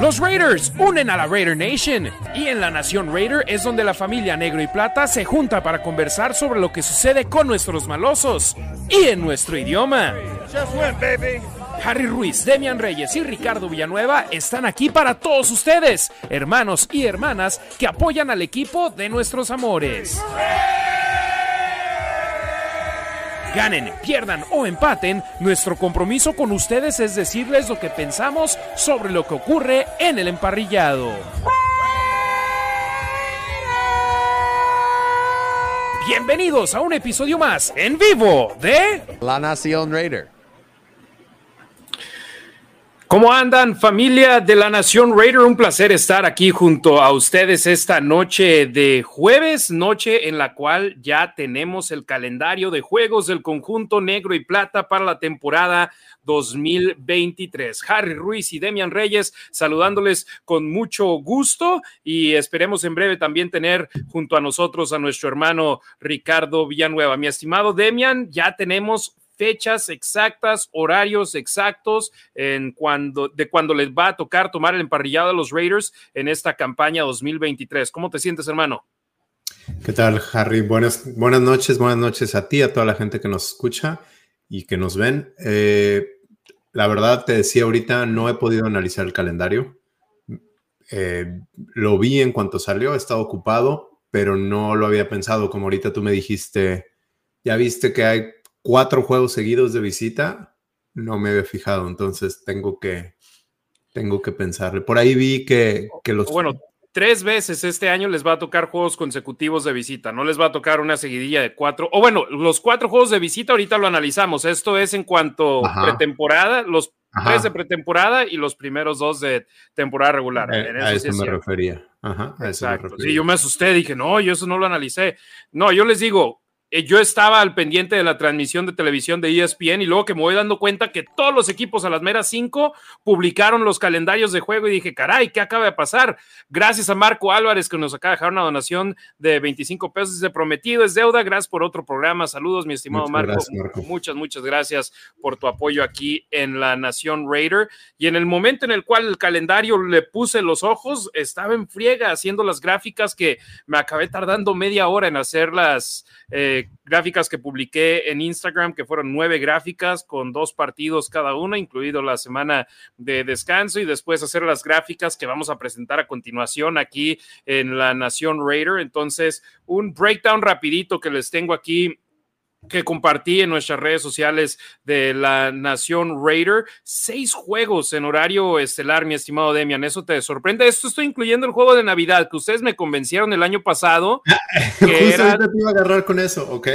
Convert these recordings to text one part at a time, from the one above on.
Los Raiders unen a la Raider Nation y en la Nación Raider es donde la familia negro y plata se junta para conversar sobre lo que sucede con nuestros malosos y en nuestro idioma. Harry Ruiz, Demian Reyes y Ricardo Villanueva están aquí para todos ustedes, hermanos y hermanas que apoyan al equipo de nuestros amores. Ganen, pierdan o empaten, nuestro compromiso con ustedes es decirles lo que pensamos sobre lo que ocurre en el emparrillado. Bienvenidos a un episodio más en vivo de La Nación Raider. ¿Cómo andan familia de la Nación Raider? Un placer estar aquí junto a ustedes esta noche de jueves, noche en la cual ya tenemos el calendario de juegos del conjunto negro y plata para la temporada 2023. Harry Ruiz y Demian Reyes saludándoles con mucho gusto y esperemos en breve también tener junto a nosotros a nuestro hermano Ricardo Villanueva. Mi estimado Demian, ya tenemos fechas exactas, horarios exactos en cuando, de cuando les va a tocar tomar el emparrillado a los Raiders en esta campaña 2023. ¿Cómo te sientes, hermano? ¿Qué tal, Harry? Buenas, buenas noches, buenas noches a ti, a toda la gente que nos escucha y que nos ven. Eh, la verdad, te decía ahorita, no he podido analizar el calendario. Eh, lo vi en cuanto salió, he estado ocupado, pero no lo había pensado. Como ahorita tú me dijiste, ya viste que hay cuatro juegos seguidos de visita, no me había fijado, entonces tengo que, tengo que pensarle. Por ahí vi que, que los... Bueno, tres veces este año les va a tocar juegos consecutivos de visita, no les va a tocar una seguidilla de cuatro, o bueno, los cuatro juegos de visita ahorita lo analizamos, esto es en cuanto a pretemporada, los tres de pretemporada y los primeros dos de temporada regular. Eh, a eso, me refería. Ajá, a eso me refería. Sí, yo me asusté, dije, no, yo eso no lo analicé. No, yo les digo, yo estaba al pendiente de la transmisión de televisión de ESPN y luego que me voy dando cuenta que todos los equipos a las meras 5 publicaron los calendarios de juego y dije, caray, ¿qué acaba de pasar? Gracias a Marco Álvarez que nos acaba de dejar una donación de 25 pesos de prometido, es deuda. Gracias por otro programa. Saludos, mi estimado Marco. Muchas, muchas gracias por tu apoyo aquí en la Nación Raider. Y en el momento en el cual el calendario le puse los ojos, estaba en friega haciendo las gráficas que me acabé tardando media hora en hacerlas. Eh, gráficas que publiqué en Instagram, que fueron nueve gráficas con dos partidos cada una, incluido la semana de descanso, y después hacer las gráficas que vamos a presentar a continuación aquí en la Nación Raider. Entonces, un breakdown rapidito que les tengo aquí que compartí en nuestras redes sociales de la Nación Raider. Seis juegos en horario estelar, mi estimado Demian. ¿Eso te sorprende? Esto estoy incluyendo el juego de Navidad que ustedes me convencieron el año pasado. que era, te iba a agarrar con eso, ok.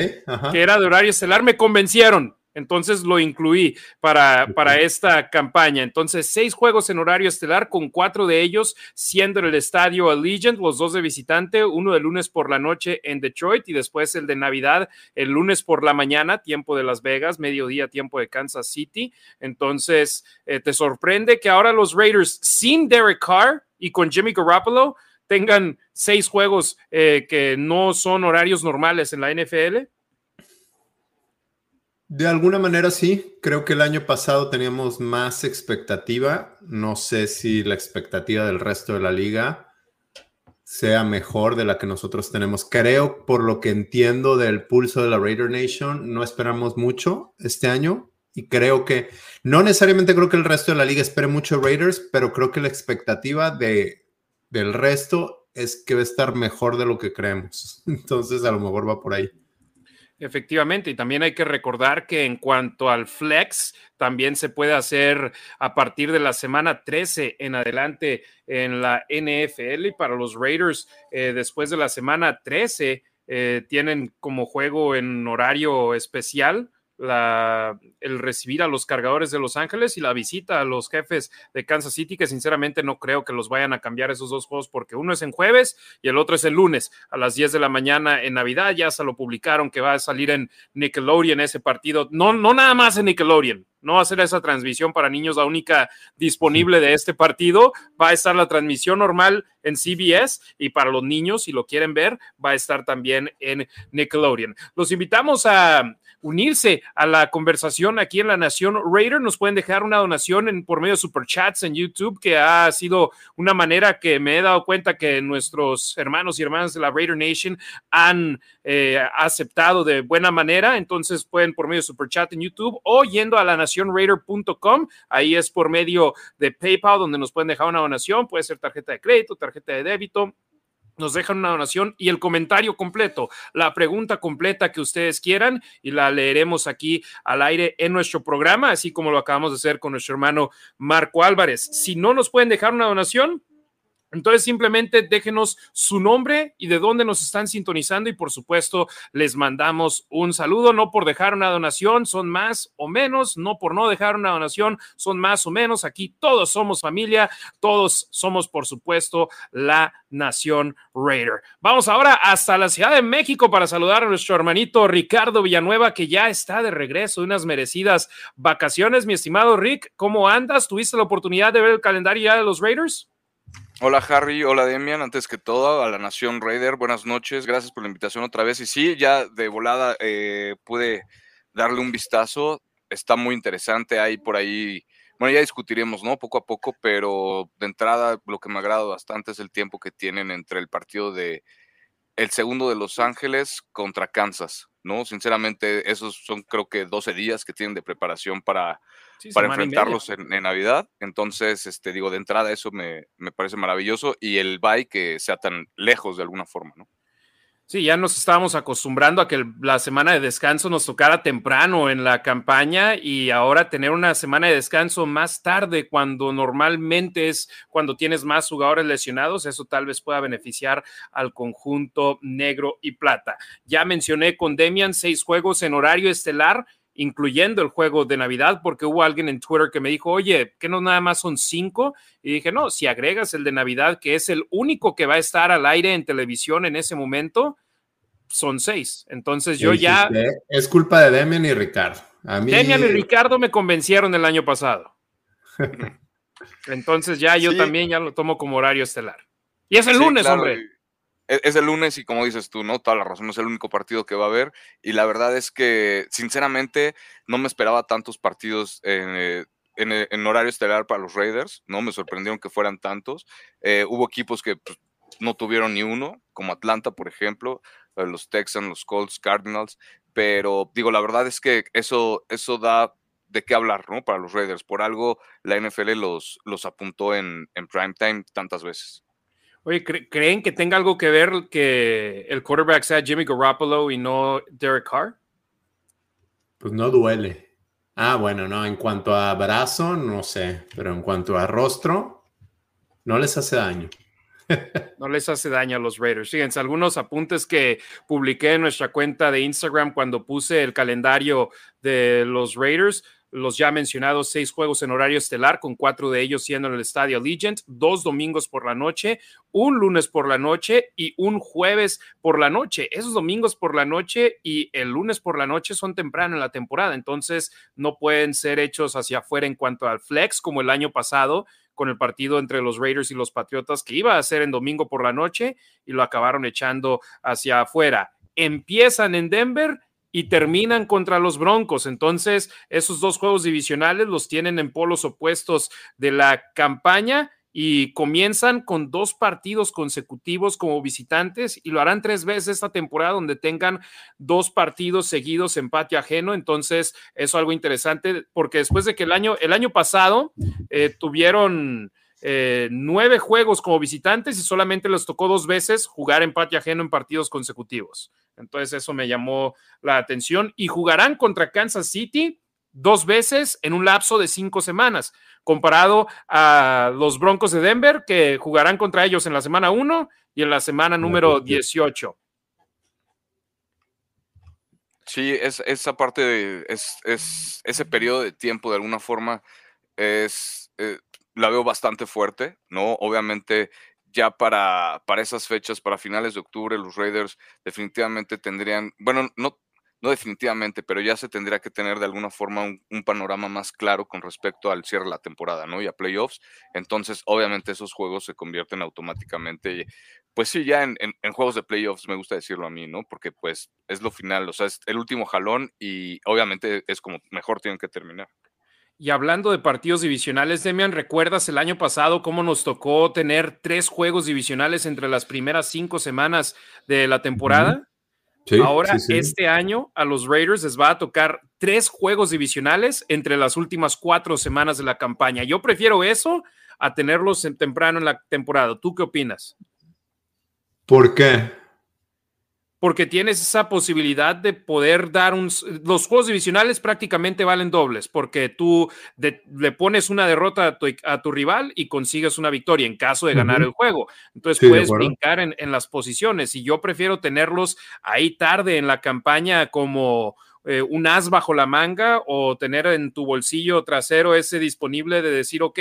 Que era de horario estelar. Me convencieron. Entonces lo incluí para, para esta campaña. Entonces, seis juegos en horario estelar, con cuatro de ellos siendo en el estadio Allegiant, los dos de visitante, uno de lunes por la noche en Detroit y después el de Navidad el lunes por la mañana, tiempo de Las Vegas, mediodía, tiempo de Kansas City. Entonces, eh, ¿te sorprende que ahora los Raiders sin Derek Carr y con Jimmy Garoppolo tengan seis juegos eh, que no son horarios normales en la NFL? De alguna manera sí, creo que el año pasado teníamos más expectativa. No sé si la expectativa del resto de la liga sea mejor de la que nosotros tenemos. Creo, por lo que entiendo del pulso de la Raider Nation, no esperamos mucho este año. Y creo que, no necesariamente creo que el resto de la liga espere mucho Raiders, pero creo que la expectativa de, del resto es que va a estar mejor de lo que creemos. Entonces, a lo mejor va por ahí. Efectivamente, y también hay que recordar que en cuanto al flex, también se puede hacer a partir de la semana 13 en adelante en la NFL y para los Raiders eh, después de la semana 13 eh, tienen como juego en horario especial la, el recibir a los cargadores de Los Ángeles y la visita a los jefes de Kansas City, que sinceramente no creo que los vayan a cambiar esos dos juegos porque uno es en jueves y el otro es el lunes a las 10 de la mañana en Navidad. Ya se lo publicaron que va a salir en Nickelodeon ese partido. No, no nada más en Nickelodeon, no va a ser esa transmisión para niños la única disponible de este partido. Va a estar la transmisión normal en CBS y para los niños, si lo quieren ver, va a estar también en Nickelodeon. Los invitamos a unirse a la conversación aquí en la Nación Raider, nos pueden dejar una donación en, por medio de superchats en YouTube, que ha sido una manera que me he dado cuenta que nuestros hermanos y hermanas de la Raider Nation han eh, aceptado de buena manera. Entonces pueden por medio de superchat en YouTube o yendo a la nacionraider.com. Ahí es por medio de PayPal, donde nos pueden dejar una donación. Puede ser tarjeta de crédito, tarjeta de débito nos dejan una donación y el comentario completo, la pregunta completa que ustedes quieran y la leeremos aquí al aire en nuestro programa, así como lo acabamos de hacer con nuestro hermano Marco Álvarez. Si no nos pueden dejar una donación, entonces simplemente déjenos su nombre y de dónde nos están sintonizando y por supuesto les mandamos un saludo, no por dejar una donación, son más o menos, no por no dejar una donación, son más o menos, aquí todos somos familia, todos somos por supuesto la Nación Raider. Vamos ahora hasta la Ciudad de México para saludar a nuestro hermanito Ricardo Villanueva que ya está de regreso de unas merecidas vacaciones, mi estimado Rick, ¿cómo andas? ¿Tuviste la oportunidad de ver el calendario ya de los Raiders? Hola Harry, hola Demian, antes que todo a la Nación Raider, buenas noches, gracias por la invitación otra vez. Y sí, ya de volada eh, pude darle un vistazo, está muy interesante, hay por ahí, bueno, ya discutiremos, ¿no? Poco a poco, pero de entrada lo que me agrada bastante es el tiempo que tienen entre el partido de el segundo de Los Ángeles contra Kansas, ¿no? Sinceramente, esos son creo que 12 días que tienen de preparación para, para enfrentarlos en, Navidad. Entonces, este, digo, de entrada eso me, me parece maravilloso y el bye que sea tan lejos de alguna forma, ¿no? Sí, ya nos estábamos acostumbrando a que la semana de descanso nos tocara temprano en la campaña y ahora tener una semana de descanso más tarde cuando normalmente es cuando tienes más jugadores lesionados, eso tal vez pueda beneficiar al conjunto negro y plata. Ya mencioné con Demian seis juegos en horario estelar incluyendo el juego de Navidad, porque hubo alguien en Twitter que me dijo, oye, que no nada más son cinco. Y dije, no, si agregas el de Navidad, que es el único que va a estar al aire en televisión en ese momento, son seis. Entonces yo ya... Es culpa de Demian y Ricardo. A Demian y Ricardo me convencieron el año pasado. Entonces ya yo también ya lo tomo como horario estelar. Y es el lunes, hombre. E-, es el lunes y como dices tú, ¿no? Toda la razón, es el único partido que va a haber. Y la verdad es que, sinceramente, no me esperaba tantos partidos en, en, horario estelar para los Raiders, ¿no? Me sorprendieron que fueran tantos. Eh, hubo equipos que pues, no tuvieron ni uno, como Atlanta, por ejemplo, eh, los Texans, los Colts, Cardinals. Pero digo, la verdad es que eso, eso da de qué hablar, ¿no? Para los Raiders. Por algo la NFL los, los apuntó en, en tantas veces. Oye, ¿creen que tenga algo que ver que el quarterback sea Jimmy Garoppolo y no Derek Carr? Pues no duele. Ah, bueno, no, en cuanto a brazo, no sé, pero en cuanto a rostro, no les hace daño. No les hace daño a los Raiders. Fíjense, algunos apuntes que publiqué en nuestra cuenta de Instagram cuando puse el calendario de los Raiders los ya mencionados seis juegos en horario estelar, con cuatro de ellos siendo en el Estadio Legend, dos domingos por la noche, un lunes por la noche y un jueves por la noche. Esos domingos por la noche y el lunes por la noche son temprano en la temporada, entonces no pueden ser hechos hacia afuera en cuanto al flex como el año pasado con el partido entre los Raiders y los Patriotas que iba a ser en domingo por la noche y lo acabaron echando hacia afuera. Empiezan en Denver y terminan contra los Broncos. Entonces, esos dos juegos divisionales los tienen en polos opuestos de la campaña y comienzan con dos partidos consecutivos como visitantes y lo harán tres veces esta temporada donde tengan dos partidos seguidos en patio ajeno. Entonces, eso es algo interesante porque después de que el año, el año pasado eh, tuvieron eh, nueve juegos como visitantes y solamente les tocó dos veces jugar en patio ajeno en partidos consecutivos. Entonces eso me llamó la atención y jugarán contra Kansas City dos veces en un lapso de cinco semanas, comparado a los Broncos de Denver que jugarán contra ellos en la semana 1 y en la semana número 18. Sí, es, esa parte, de, es, ese periodo de tiempo de alguna forma es, eh, la veo bastante fuerte, ¿no? Obviamente ya para, para esas fechas, para finales de octubre, los Raiders definitivamente tendrían, bueno, no, no definitivamente, pero ya se tendría que tener de alguna forma un, panorama más claro con respecto al cierre de la temporada, ¿no? Y a playoffs. Entonces, obviamente, esos juegos se convierten automáticamente, pues sí, ya en, juegos de playoffs, me gusta decirlo a mí, ¿no? Porque pues es lo final, o sea, es el último jalón y obviamente es como mejor tienen que terminar. Y hablando de partidos divisionales, Demian, ¿recuerdas el año pasado cómo nos tocó tener tres juegos divisionales entre las primeras cinco semanas de la temporada? Ahora, este año, a los Raiders les va a tocar tres juegos divisionales entre las últimas cuatro semanas de la campaña. Yo prefiero eso a tenerlos temprano en la temporada. ¿Tú qué opinas? ¿Por qué? Porque tienes esa posibilidad de poder dar un... Los juegos divisionales prácticamente valen dobles, porque tú le pones una derrota a tu, rival y consigues una victoria en caso de ganar el juego. Entonces puedes brincar en, en, las posiciones y yo prefiero tenerlos ahí tarde en la campaña como eh, un as bajo la manga o tener en tu bolsillo trasero ese disponible de decir, ok,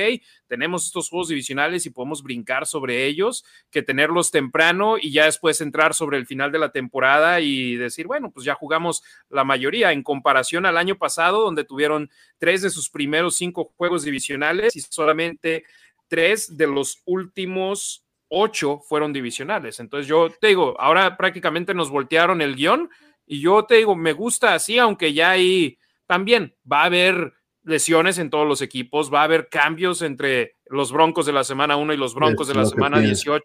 tenemos estos juegos divisionales y podemos brincar sobre ellos, que tenerlos temprano y ya después entrar sobre el final de la temporada y decir, bueno, pues ya jugamos la mayoría en comparación al año pasado, donde tuvieron tres de sus primeros cinco juegos divisionales y solamente tres de los últimos ocho fueron divisionales. Entonces yo te digo, ahora prácticamente nos voltearon el guion y yo te digo, me gusta así, aunque ya ahí también va a haber lesiones en todos los equipos, va a haber cambios entre los Broncos de la semana 1 y los Broncos de la semana 18,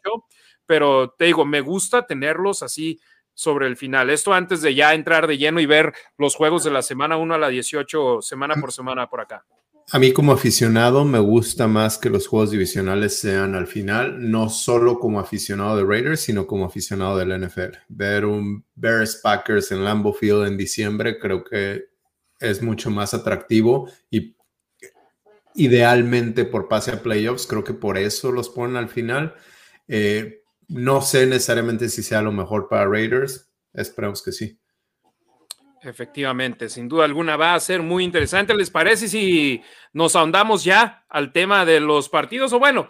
pero te digo, me gusta tenerlos así sobre el final. Esto antes de ya entrar de lleno y ver los juegos de la semana 1 a la 18, semana por semana por acá. A mí como aficionado me gusta más que los juegos divisionales sean al final, no solo como aficionado de Raiders, sino como aficionado del NFL. Ver un Bears Packers en Lambeau Field en diciembre creo que es mucho más atractivo y idealmente por pase a playoffs, creo que por eso los ponen al final. Eh, no sé necesariamente si sea lo mejor para Raiders, esperemos que sí. Efectivamente, sin duda alguna va a ser muy interesante. ¿Les parece si nos ahondamos ya al tema de los partidos? O bueno,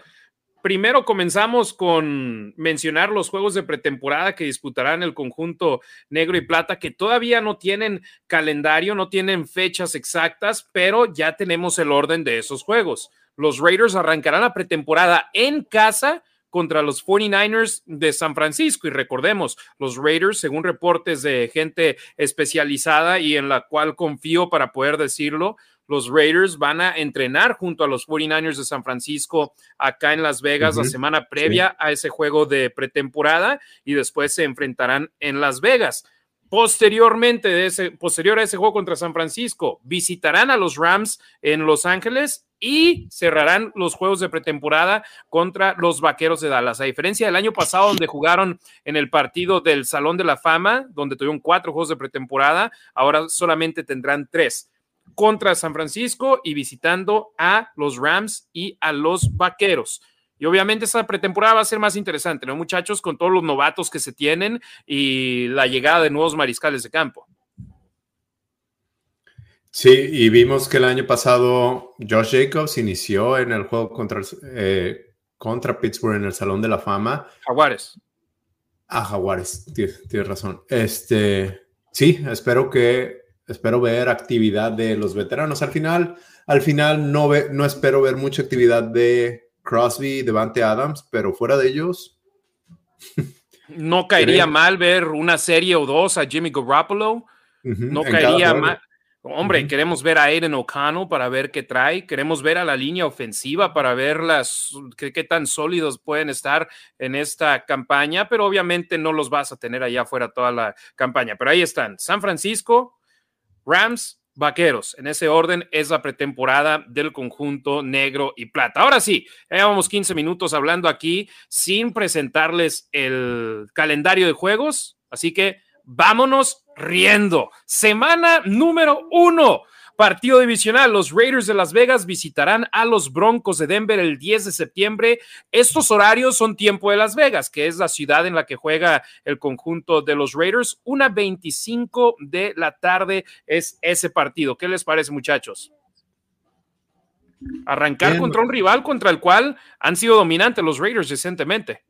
primero comenzamos con mencionar los juegos de pretemporada que disputarán el conjunto negro y plata, que todavía no tienen calendario, no tienen fechas exactas, pero ya tenemos el orden de esos juegos. Los Raiders arrancarán la pretemporada en casa contra los 49ers de San Francisco. Y recordemos, los Raiders, según reportes de gente especializada y en la cual confío para poder decirlo, los Raiders van a entrenar junto a los 49ers de San Francisco acá en Las Vegas la semana previa a ese juego de pretemporada y después se enfrentarán en Las Vegas. Posteriormente, de ese, posterior a ese juego contra San Francisco, visitarán a los Rams en Los Ángeles y cerrarán los juegos de pretemporada contra los Vaqueros de Dallas. A diferencia del año pasado, donde jugaron en el partido del Salón de la Fama, donde tuvieron cuatro juegos de pretemporada, ahora solamente tendrán tres contra San Francisco y visitando a los Rams y a los Vaqueros. Y obviamente esa pretemporada va a ser más interesante, ¿no, muchachos? Con todos los novatos que se tienen y la llegada de nuevos mariscales de campo. Sí, y vimos que el año pasado Josh Jacobs inició en el juego contra, eh, contra Pittsburgh en el Salón de la Fama. Jaguares. Ah, Jaguares, tienes, razón. Este, sí, espero que espero ver actividad de los veteranos. Al final, al final no, ve, no espero ver mucha actividad de Crosby, Devante Adams, pero fuera de ellos. No caería mal ver una serie o dos a Jimmy Garoppolo. no caería mal. Hombre, queremos ver a Aiden O'Connell para ver qué trae, queremos ver a la línea ofensiva para ver las, qué, tan sólidos pueden estar en esta campaña, pero obviamente no los vas a tener allá afuera toda la campaña. Pero ahí están, San Francisco, Rams, Vaqueros. En ese orden es la pretemporada del conjunto negro y plata. Ahora sí, llevamos 15 minutos hablando aquí sin presentarles el calendario de juegos, así que vámonos riendo. Semana número uno. Partido divisional, los Raiders de Las Vegas visitarán a los Broncos de Denver el 10 de septiembre. Estos horarios son tiempo de Las Vegas, que es la ciudad en la que juega el conjunto de los Raiders. Una 25 de la tarde es ese partido. ¿Qué les parece, muchachos? Arrancar contra un rival contra el cual han sido dominantes los Raiders recientemente.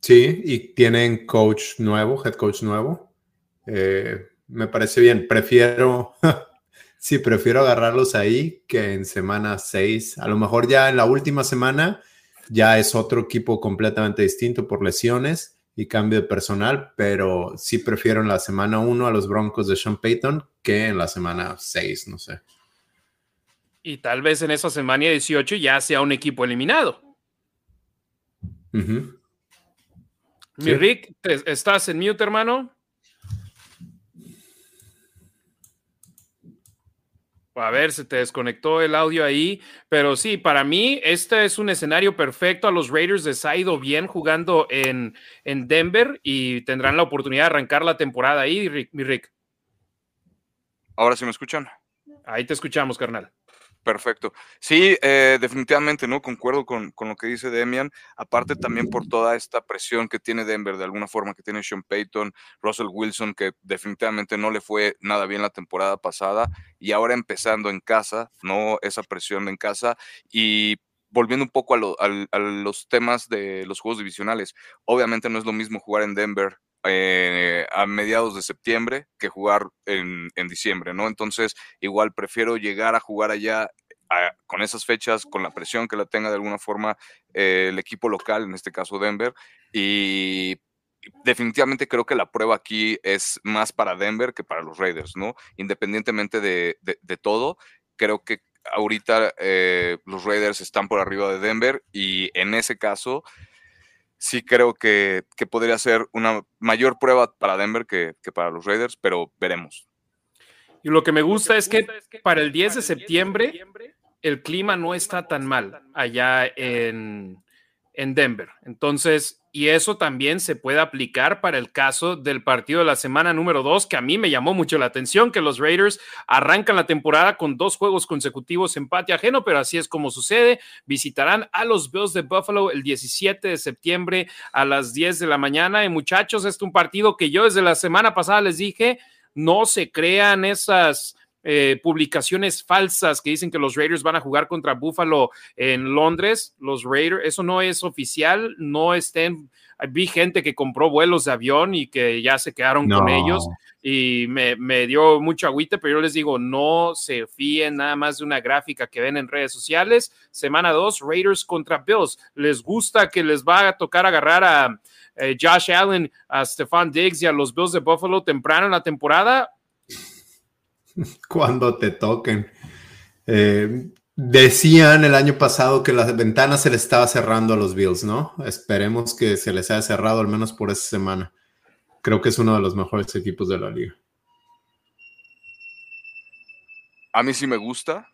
Sí, y tienen coach nuevo, head coach nuevo. Eh, me parece bien. Prefiero, sí, prefiero agarrarlos ahí que en semana 6. A lo mejor ya en la última semana ya es otro equipo completamente distinto por lesiones y cambio de personal, pero sí prefiero en la semana 1 a los Broncos de Sean Payton que en la semana 6, no sé. Y tal vez en esa semana 18 ya sea un equipo eliminado. Mi Rick, ¿estás en mute, hermano? A ver, se te desconectó el audio ahí, pero sí, para mí este es un escenario perfecto. A los Raiders les ha ido bien jugando en, en Denver y tendrán la oportunidad de arrancar la temporada ahí, mi Rick. Ahora sí me escuchan. Ahí te escuchamos, carnal. Perfecto. Sí, eh, definitivamente, ¿no? Concuerdo con, con, lo que dice Demian. Aparte también por toda esta presión que tiene Denver, de alguna forma, que tiene Sean Payton, Russell Wilson, que definitivamente no le fue nada bien la temporada pasada, y ahora empezando en casa, ¿no? Esa presión en casa. Y volviendo un poco a, a los temas de los juegos divisionales, obviamente no es lo mismo jugar en Denver eh, a mediados de septiembre que jugar en, diciembre, ¿no? Entonces, igual prefiero llegar a jugar allá con esas fechas, con la presión que la tenga de alguna forma eh, el equipo local, en este caso Denver, y definitivamente creo que la prueba aquí es más para Denver que para los Raiders, ¿no? Independientemente de, todo, creo que ahorita eh, los Raiders están por arriba de Denver y en ese caso sí creo que, podría ser una mayor prueba para Denver que, para los Raiders, pero veremos. Y lo que me gusta es que para el 10 de septiembre el clima no está tan mal allá en, en Denver. Entonces, y eso también se puede aplicar para el caso del partido de la semana número dos, que a mí me llamó mucho la atención, que los Raiders arrancan la temporada con dos juegos consecutivos empate ajeno, pero así es como sucede. Visitarán a los Bills de Buffalo el 17 de septiembre a las 10 de la mañana. Y muchachos, este es un partido que yo desde la semana pasada les dije, no se crean esas eh, publicaciones falsas que dicen que los Raiders van a jugar contra Buffalo en Londres. Los Raiders, eso no es oficial, no estén. Vi gente que compró vuelos de avión y que ya se quedaron con ellos y me, me, dio mucho agüite, pero yo les digo, no se fíen nada más de una gráfica que ven en redes sociales. Semana 2, Raiders contra Bills. ¿Les gusta que les va a tocar agarrar a eh, Josh Allen, a Stefan Diggs y a los Bills de Buffalo temprano en la temporada? cuando te toquen. Eh, decían el año pasado que la ventana se le estaba cerrando a los Bills, ¿no? Esperemos que se les haya cerrado al menos por esa semana. Creo que es uno de los mejores equipos de la liga. A mí sí me gusta,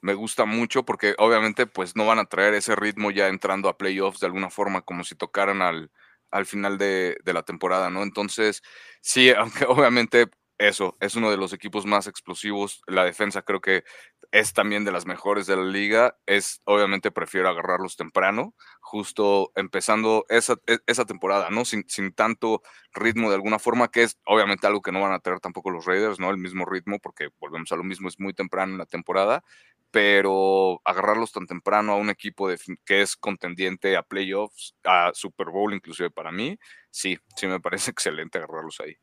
me gusta mucho porque obviamente pues no van a traer ese ritmo ya entrando a playoffs de alguna forma como si tocaran al, al final de, de la temporada, ¿no? Entonces, sí, aunque obviamente eso, es uno de los equipos más explosivos. La defensa creo que es también de las mejores de la liga. Es, obviamente, prefiero agarrarlos temprano, justo empezando esa, e, esa temporada, ¿no? Sin, sin, tanto ritmo de alguna forma, que es obviamente algo que no van a tener tampoco los Raiders, ¿no? El mismo ritmo, porque volvemos a lo mismo, es muy temprano en la temporada, pero agarrarlos tan temprano a un equipo de, que es contendiente a playoffs, a Super Bowl inclusive para mí, sí, sí me parece excelente agarrarlos ahí.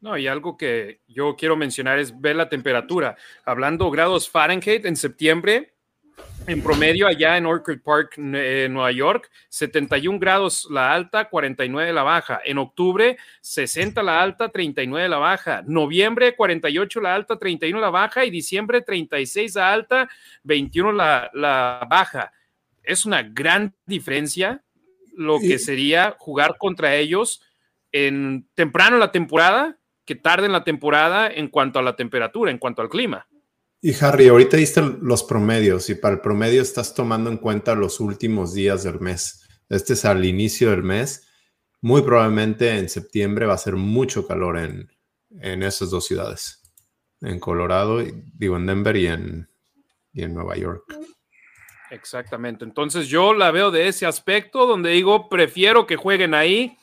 No, y algo que yo quiero mencionar es ver la temperatura. Hablando grados Fahrenheit en septiembre, en promedio allá en Orchard Park, eh, Nueva York, 71 grados la alta, 49 la baja. En octubre, 60 la alta, 39 la baja. Noviembre, 48 la alta, 31 la baja. Y diciembre, 36 la alta, 21 la, la baja. Es una gran diferencia lo que sería jugar contra ellos en temprano en la temporada que tarde en la temporada en cuanto a la temperatura, en cuanto al clima. Y Harry, ahorita diste los promedios y para el promedio estás tomando en cuenta los últimos días del mes. Este es al inicio del mes. Muy probablemente en septiembre va a ser mucho calor en, en esas dos ciudades. En Colorado, digo en Denver y en, y en Nueva York. Exactamente. Entonces yo la veo de ese aspecto donde digo, prefiero que jueguen ahí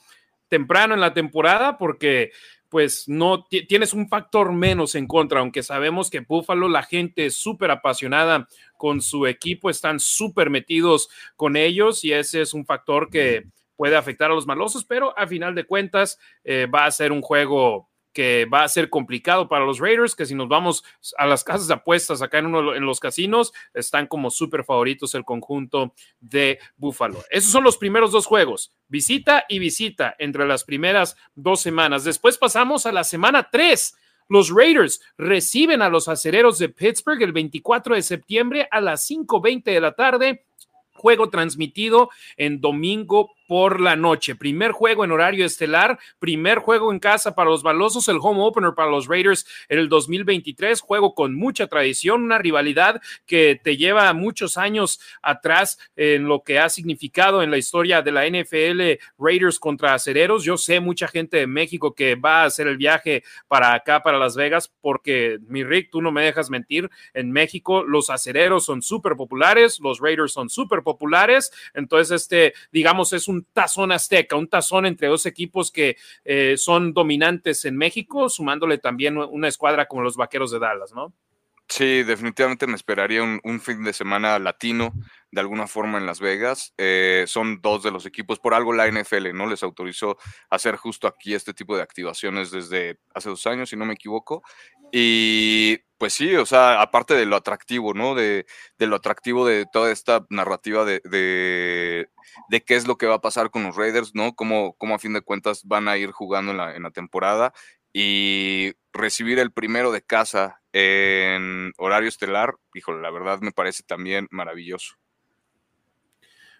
temprano en la temporada porque pues no tienes un factor menos en contra, aunque sabemos que Buffalo, la gente es súper apasionada con su equipo, están súper metidos con ellos y ese es un factor que puede afectar a los malosos, pero a final de cuentas eh, va a ser un juego que va a ser complicado para los Raiders, que si nos vamos a las casas de apuestas acá en, uno, en los casinos, están como súper favoritos el conjunto de Buffalo. Esos son los primeros dos juegos, visita y visita entre las primeras dos semanas. Después pasamos a la semana tres. Los Raiders reciben a los acereros de Pittsburgh el 24 de septiembre a las 5:20 de la tarde. Juego transmitido en domingo por la noche. Primer juego en horario estelar, primer juego en casa para los balosos, el home opener para los Raiders en el 2023, juego con mucha tradición, una rivalidad que te lleva muchos años atrás en lo que ha significado en la historia de la NFL Raiders contra acereros. Yo sé mucha gente de México que va a hacer el viaje para acá, para Las Vegas, porque mi Rick, tú no me dejas mentir, en México los acereros son súper populares, los Raiders son súper populares, entonces este, digamos, es un un tazón azteca, un tazón entre dos equipos que eh, son dominantes en México, sumándole también una escuadra como los Vaqueros de Dallas, ¿no? Sí, definitivamente me esperaría un, fin de semana latino de alguna forma en Las Vegas. Eh, son dos de los equipos, por algo la NFL no les autorizó hacer justo aquí este tipo de activaciones desde hace dos años, si no me equivoco. Y pues sí, o sea, aparte de lo atractivo, ¿no? De, lo atractivo de toda esta narrativa de, de, qué es lo que va a pasar con los Raiders, ¿no? Cómo, cómo a fin de cuentas van a ir jugando en la, en la temporada y recibir el primero de casa en horario estelar, híjole, la verdad me parece también maravilloso.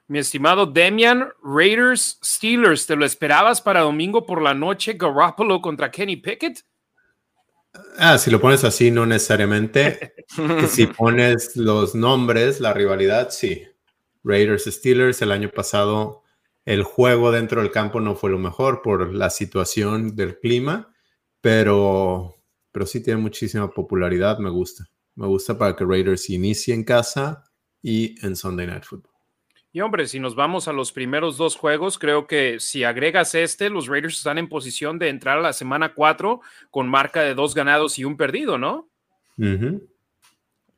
Mi estimado Demian, Raiders, Steelers, ¿te lo esperabas para domingo por la noche, Garoppolo contra Kenny Pickett? Ah, si lo pones así, no necesariamente. si pones los nombres, la rivalidad, sí. Raiders Steelers, el año pasado el juego dentro del campo no fue lo mejor por la situación del clima, pero, pero sí tiene muchísima popularidad, me gusta. Me gusta para que Raiders inicie en casa y en Sunday Night Football. Y hombre, si nos vamos a los primeros dos juegos, creo que si agregas este, los Raiders están en posición de entrar a la semana 4 con marca de dos ganados y un perdido, ¿no?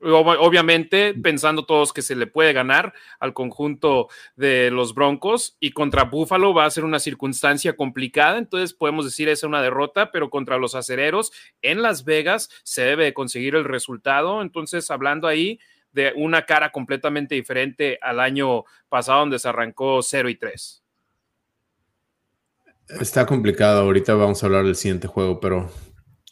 Obviamente, pensando todos que se le puede ganar al conjunto de los Broncos y contra Buffalo va a ser una circunstancia complicada, entonces podemos decir es una derrota, pero contra los acereros en Las Vegas se debe conseguir el resultado. Entonces, hablando ahí, de una cara completamente diferente al año pasado donde se arrancó 0 y 3. Está complicado, ahorita vamos a hablar del siguiente juego, pero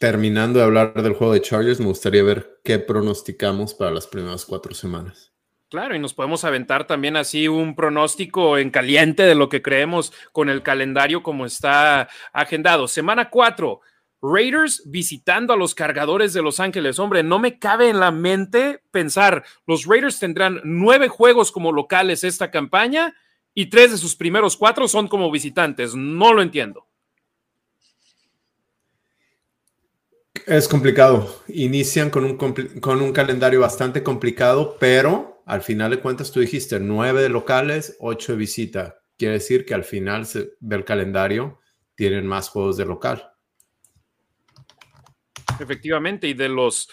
terminando de hablar del juego de Chargers, me gustaría ver qué pronosticamos para las primeras cuatro semanas. Claro, y nos podemos aventar también así un pronóstico en caliente de lo que creemos con el calendario como está agendado. Semana 4, Raiders visitando a los cargadores de Los Ángeles. Hombre, no me cabe en la mente pensar, los Raiders tendrán nueve juegos como locales esta campaña y tres de sus primeros cuatro son como visitantes. No lo entiendo. Es complicado. Inician con un, con un calendario bastante complicado, pero al final de cuentas tú dijiste nueve de locales, ocho de visita. Quiere decir que al final del calendario tienen más juegos de local. Efectivamente, y de los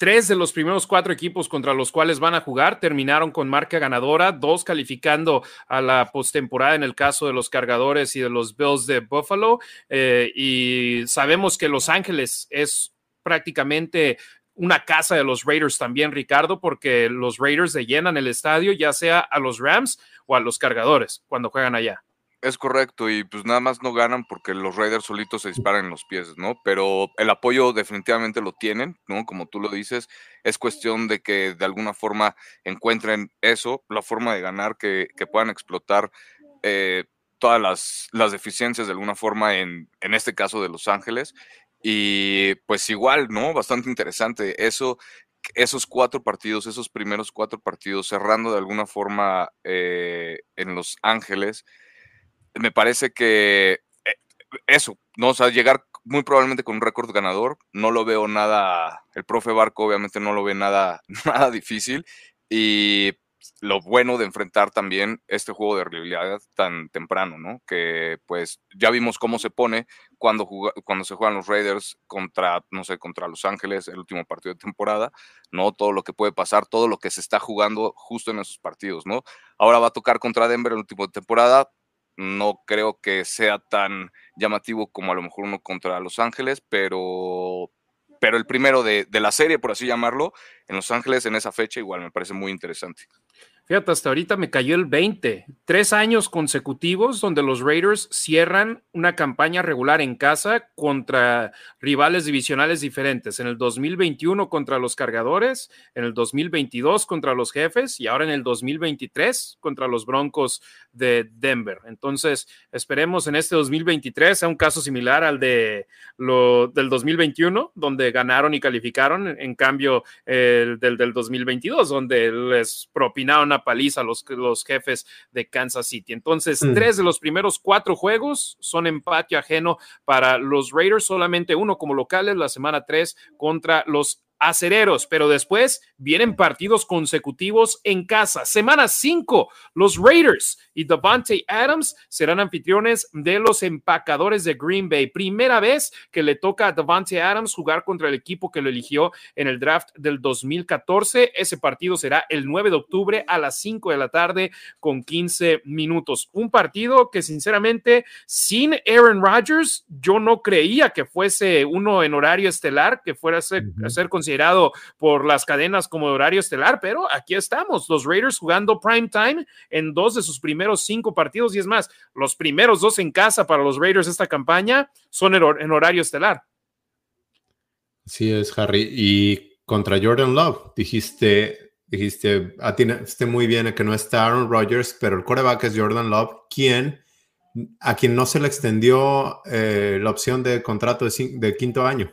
tres de los primeros cuatro equipos contra los cuales van a jugar terminaron con marca ganadora, dos calificando a la postemporada en el caso de los cargadores y de los Bills de Buffalo. Eh, y sabemos que Los Ángeles es prácticamente una casa de los Raiders también, Ricardo, porque los Raiders le llenan el estadio, ya sea a los Rams o a los cargadores cuando juegan allá. Es correcto, y pues nada más no ganan porque los Raiders solitos se disparan en los pies, ¿no? Pero el apoyo definitivamente lo tienen, ¿no? Como tú lo dices, es cuestión de que de alguna forma encuentren eso, la forma de ganar, que, puedan explotar eh, todas las, las, deficiencias de alguna forma en, en este caso de Los Ángeles. Y pues igual, ¿no? Bastante interesante. Eso, esos cuatro partidos, esos primeros cuatro partidos, cerrando de alguna forma eh, en Los Ángeles me parece que eh, eso, ¿no? O sea, llegar muy probablemente con un récord ganador, no lo veo nada, el profe Barco obviamente no lo ve nada, nada difícil y lo bueno de enfrentar también este juego de rivalidad tan temprano, ¿no? Que pues ya vimos cómo se pone cuando, cuando se juegan los Raiders contra, no sé, contra Los Ángeles, el último partido de temporada, ¿no? Todo lo que puede pasar, todo lo que se está jugando justo en esos partidos, ¿no? Ahora va a tocar contra Denver el último de temporada, no creo que sea tan llamativo como a lo mejor uno contra Los Ángeles, pero, pero el primero de, de la serie, por así llamarlo, en Los Ángeles en esa fecha igual me parece muy interesante. Fíjate, hasta ahorita me cayó el 20. Tres años consecutivos donde los Raiders cierran una campaña regular en casa contra rivales divisionales diferentes. En el 2021 contra los Cargadores, en el 2022 contra los Jefes y ahora en el 2023 contra los Broncos de Denver. Entonces, esperemos en este 2023 sea un caso similar al de lo, del 2021, donde ganaron y calificaron. En cambio, el del, del 2022, donde les propinaron a paliza los, los jefes de Kansas City. Entonces, mm. tres de los primeros cuatro juegos son empate ajeno para los Raiders, solamente uno como locales la semana tres contra los acereros, pero después vienen partidos consecutivos en casa. Semana 5, los Raiders y Devante Adams serán anfitriones de los empacadores de Green Bay. Primera vez que le toca a Devante Adams jugar contra el equipo que lo eligió en el draft del 2014. Ese partido será el 9 de octubre a las 5 de la tarde con 15 minutos. Un partido que sinceramente sin Aaron Rodgers yo no creía que fuese uno en horario estelar, que fuera a ser, a ser considerado por las cadenas como horario estelar, pero aquí estamos, los Raiders jugando prime time en dos de sus primeros cinco partidos y es más, los primeros dos en casa para los Raiders esta campaña son en, horario estelar. Sí es, Harry. Y contra Jordan Love, dijiste, dijiste, esté muy bien que no está Aaron Rodgers, pero el coreback es Jordan Love, quien a quien no se le extendió eh, la opción de contrato de quinto año.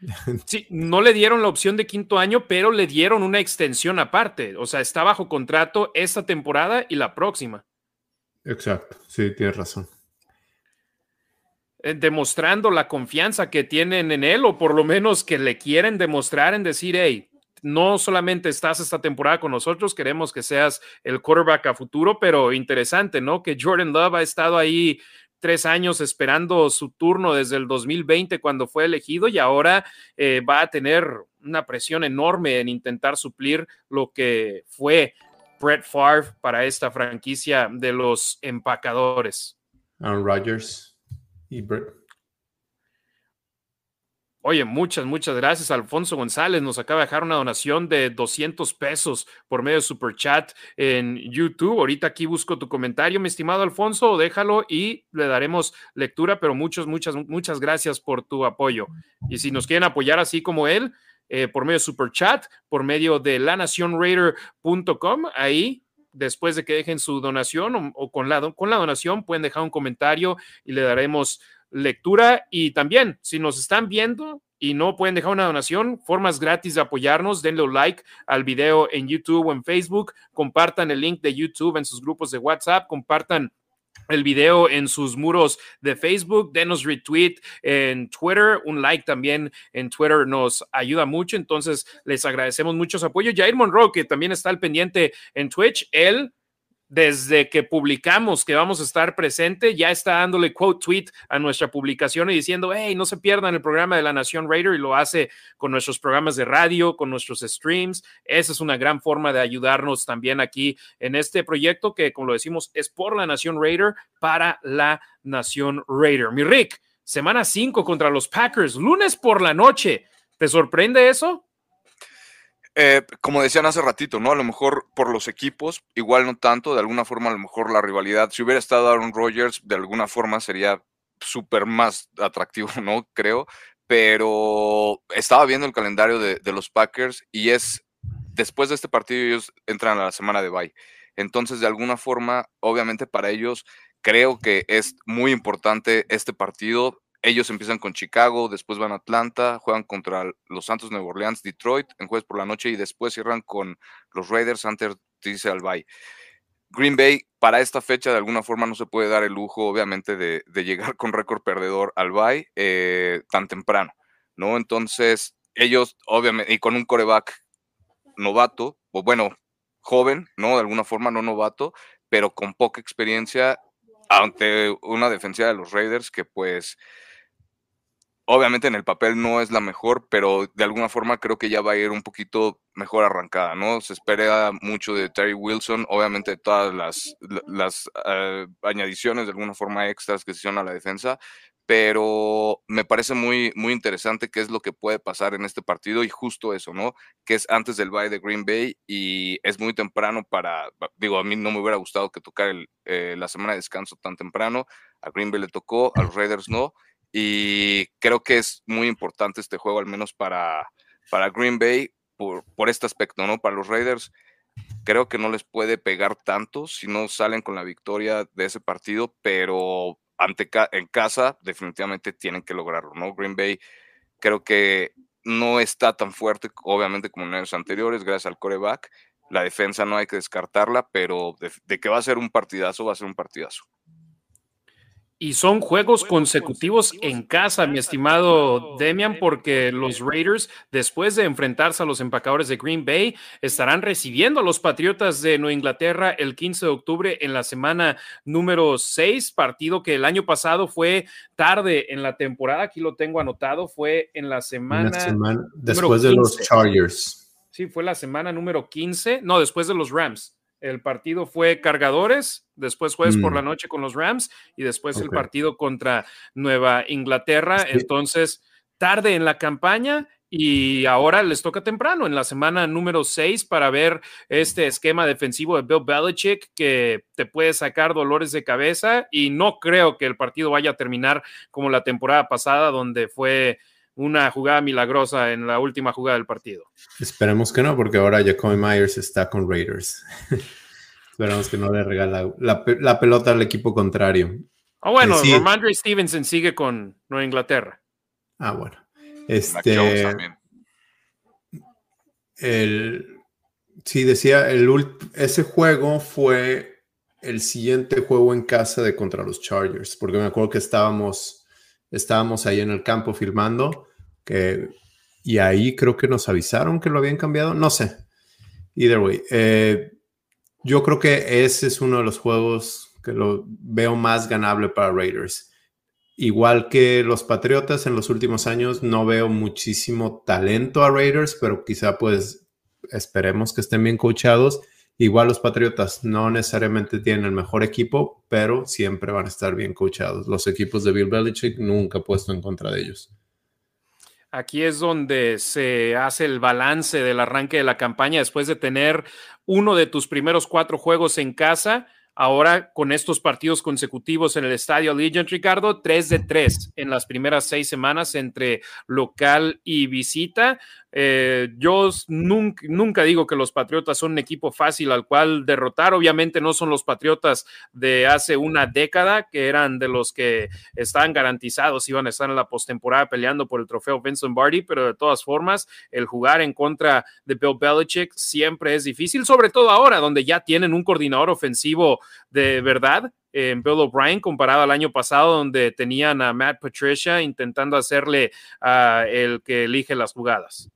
Sí, no le dieron la opción de quinto año, pero le dieron una extensión aparte. O sea, está bajo contrato esta temporada y la próxima. Exacto, sí, tienes razón. Eh, demostrando la confianza que tienen en él, o por lo menos que le quieren demostrar en decir, hey, no solamente estás esta temporada con nosotros, queremos que seas el quarterback a futuro, pero interesante, ¿no? Que Jordan Love ha estado ahí tres años esperando su turno desde el 2020 cuando fue elegido y ahora eh, va a tener una presión enorme en intentar suplir lo que fue Brett Favre para esta franquicia de los empacadores. Aaron Rodgers y Brett. Oye, muchas, muchas gracias. Alfonso González nos acaba de dejar una donación de 200 pesos por medio de Super Chat en YouTube. Ahorita aquí busco tu comentario, mi estimado Alfonso, déjalo y le daremos lectura, pero muchas, muchas, muchas gracias por tu apoyo. Y si nos quieren apoyar así como él, eh, por medio de Super Chat, por medio de lanacionraider.com, ahí después de que dejen su donación o, con, la, con la donación pueden dejar un comentario y le daremos lectura y también si nos están viendo y no pueden dejar una donación, formas gratis de apoyarnos, denle like al video en YouTube o en Facebook, compartan el link de YouTube en sus grupos de WhatsApp, compartan el video en sus muros de Facebook, denos retweet en Twitter, un like también en Twitter nos ayuda mucho, entonces les agradecemos mucho su apoyo. Jair Monroe, que también está al pendiente en Twitch, él desde que publicamos que vamos a estar presente, ya está dándole quote tweet a nuestra publicación y diciendo, hey, no se pierdan el programa de la Nación Raider y lo hace con nuestros programas de radio, con nuestros streams. Esa es una gran forma de ayudarnos también aquí en este proyecto que, como lo decimos, es por la Nación Raider para la Nación Raider. Mi Rick, semana 5 contra los Packers, lunes por la noche. ¿Te sorprende eso? Eh, como decían hace ratito, ¿no? A lo mejor por los equipos, igual no tanto, de alguna forma a lo mejor la rivalidad, si hubiera estado Aaron Rodgers, de alguna forma sería súper más atractivo, ¿no? Creo, pero estaba viendo el calendario de, de, los Packers y es, después de este partido ellos entran a la semana de bye. Entonces, de alguna forma, obviamente para ellos, creo que es muy importante este partido ellos empiezan con Chicago, después van a Atlanta, juegan contra los Santos Nueva Orleans, Detroit en jueves por la noche y después cierran con los Raiders antes de al bye. Green Bay para esta fecha de alguna forma no se puede dar el lujo, obviamente, de, llegar con récord perdedor al bye eh, tan temprano, ¿no? Entonces, ellos, obviamente, y con un coreback novato, o bueno, joven, ¿no? De alguna forma no novato, pero con poca experiencia ante una defensiva de los Raiders que pues obviamente en el papel no es la mejor, pero de alguna forma creo que ya va a ir un poquito mejor arrancada, ¿no? Se espera mucho de Terry Wilson, obviamente todas las, las uh, añadiciones de alguna forma extras que se hicieron a la defensa, pero me parece muy, muy interesante qué es lo que puede pasar en este partido y justo eso, ¿no? Que es antes del bye de Green Bay y es muy temprano para, digo, a mí no me hubiera gustado que tocar el, eh, la semana de descanso tan temprano, a Green Bay le tocó, a los Raiders no, y creo que es muy importante este juego, al menos para, para Green Bay, por, por este aspecto, ¿no? Para los Raiders, creo que no les puede pegar tanto si no salen con la victoria de ese partido, pero ante en casa definitivamente tienen que lograrlo, ¿no? Green Bay creo que no está tan fuerte, obviamente, como en años anteriores, gracias al coreback. La defensa no hay que descartarla, pero de que va a ser un partidazo, va a ser un partidazo. Y son juegos consecutivos en casa, mi estimado Demian, porque los Raiders, después de enfrentarse a los empacadores de Green Bay, estarán recibiendo a los Patriotas de Nueva Inglaterra el 15 de octubre en la semana número 6, partido que el año pasado fue tarde en la temporada, aquí lo tengo anotado, fue en la semana... después de los Chargers. Sí, fue la semana número 15, no, después de los Rams. El partido fue Cargadores, después jueves por la mm. noche con los Rams y después el partido contra Nueva Inglaterra. Entonces, tarde en la campaña y ahora les toca temprano, en la semana número 6, para ver este esquema defensivo de Bill Belichick que te puede sacar dolores de cabeza y no creo que el partido vaya a terminar como la temporada pasada, donde fue una jugada milagrosa en la última jugada del partido. Esperemos que no, porque ahora Jacoby Myers está con Raiders. Esperamos que no le regala la, pelota al equipo contrario. Ah, bueno, sí. Stevenson sigue con Nueva Inglaterra. Ah, bueno. Este. El, sí, decía, el, ese juego fue el siguiente juego en casa de contra los Chargers, porque me acuerdo que estábamos estábamos ahí en el campo filmando, que, y ahí creo que nos avisaron que lo habían cambiado, no sé. Either way, eh, yo creo que ese es uno de los juegos que lo veo más ganable para Raiders. Igual que los Patriotas en los últimos años, no veo muchísimo talento a Raiders, pero quizá pues esperemos que estén bien coachados Igual los Patriotas no necesariamente tienen el mejor equipo, pero siempre van a estar bien coachados. Los equipos de Bill Belichick nunca puesto en contra de ellos. Aquí es donde se hace el balance del arranque de la campaña después de tener uno de tus primeros cuatro juegos en casa. Ahora, con estos partidos consecutivos en el estadio Legion, Ricardo, 3 de 3 en las primeras seis semanas entre local y visita. Eh, yo nunca, digo que los Patriotas son un equipo fácil al cual derrotar. Obviamente no son los Patriotas de hace una década, que eran de los que estaban garantizados, iban a estar en la postemporada peleando por el trofeo Vincent Barty, pero de todas formas, el jugar en contra de Bill Belichick siempre es difícil, sobre todo ahora, donde ya tienen un coordinador ofensivo de verdad en Bill O'Brien comparado al año pasado donde tenían a Matt Patricia intentando hacerle a el que elige las jugadas.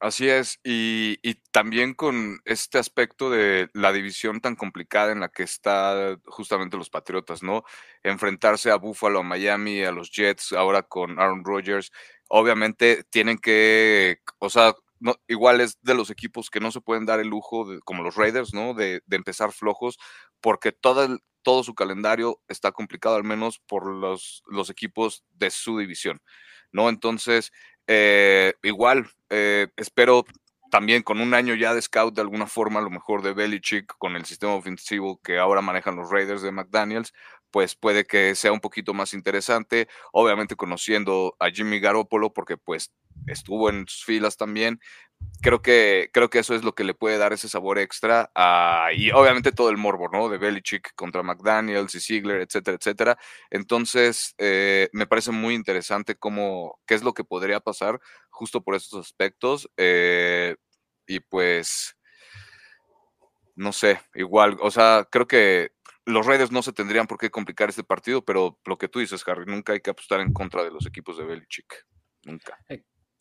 Así es, y, también con este aspecto de la división tan complicada en la que está justamente los Patriotas, ¿no? Enfrentarse a Buffalo, a Miami, a los Jets, ahora con Aaron Rodgers, obviamente tienen que, o sea, no, igual es de los equipos que no se pueden dar el lujo, como los Raiders, ¿no? De, empezar flojos, porque todo, todo su calendario está complicado, al menos por los, los equipos de su división, ¿no? Entonces, eh, igual, eh, espero también con un año ya de scout de alguna forma, a lo mejor de Belichick, con el sistema ofensivo que ahora manejan los Raiders de McDaniels, pues puede que sea un poquito más interesante. Obviamente conociendo a Jimmy Garoppolo, porque pues estuvo en sus filas también, creo que, creo que eso es lo que le puede dar ese sabor extra. y obviamente todo el morbo, ¿no? De Belichick contra McDaniels y Ziegler, etcétera, etcétera. Entonces, eh, me parece muy interesante cómo, qué es lo que podría pasar justo por estos aspectos. Eh, y pues, no sé, igual, o sea, creo que los Raiders no se tendrían por qué complicar este partido, pero lo que tú dices, Harry, nunca hay que apostar en contra de los equipos de Belichick. Nunca.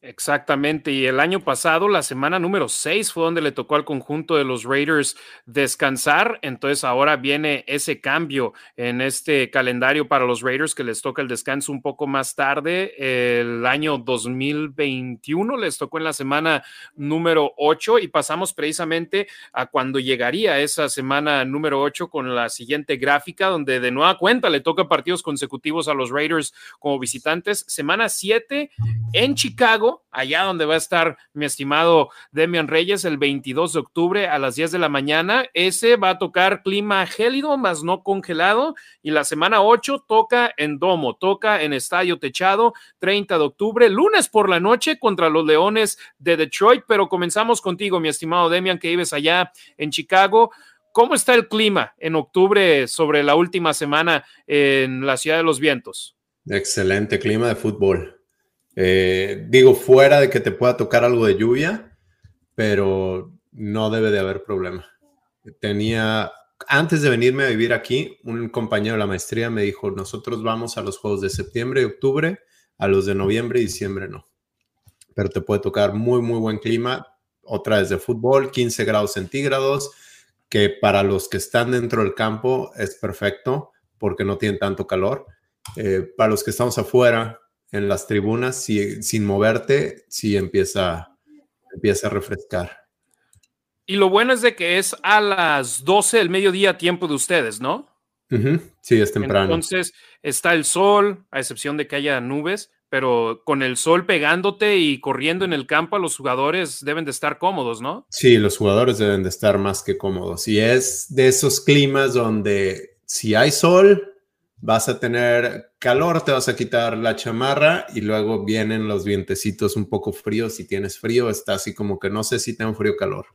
Exactamente, y el año pasado, la semana número 6 fue donde le tocó al conjunto de los Raiders descansar, entonces ahora viene ese cambio en este calendario para los Raiders que les toca el descanso un poco más tarde, el año 2021 les tocó en la semana número 8 y pasamos precisamente a cuando llegaría esa semana número 8 con la siguiente gráfica donde de nueva cuenta le toca partidos consecutivos a los Raiders como visitantes, semana 7 en Chicago allá donde va a estar mi estimado Demian Reyes el 22 de octubre a las 10 de la mañana. Ese va a tocar clima gélido, más no congelado. Y la semana 8 toca en domo, toca en estadio techado, 30 de octubre, lunes por la noche contra los Leones de Detroit. Pero comenzamos contigo, mi estimado Demian, que vives allá en Chicago. ¿Cómo está el clima en octubre sobre la última semana en la ciudad de los vientos? Excelente clima de fútbol. Eh, digo, fuera de que te pueda tocar algo de lluvia, pero no debe de haber problema. Tenía, antes de venirme a vivir aquí, un compañero de la maestría me dijo, nosotros vamos a los juegos de septiembre y octubre, a los de noviembre y diciembre no. Pero te puede tocar muy, muy buen clima. Otra vez de fútbol, 15 grados centígrados, que para los que están dentro del campo es perfecto porque no tienen tanto calor. Eh, para los que estamos afuera, en las tribunas, si, sin moverte, sí empieza, empieza a refrescar. Y lo bueno es de que es a las 12 del mediodía tiempo de ustedes, ¿no? Sí, es temprano. Entonces está el sol, a excepción de que haya nubes, pero con el sol pegándote y corriendo en el campo, los jugadores deben de estar cómodos, ¿no? Sí, los jugadores deben de estar más que cómodos. Y es de esos climas donde si hay sol, vas a tener calor, te vas a quitar la chamarra y luego vienen los vientecitos un poco fríos. Si tienes frío, está así como que no sé si tengo frío o calor.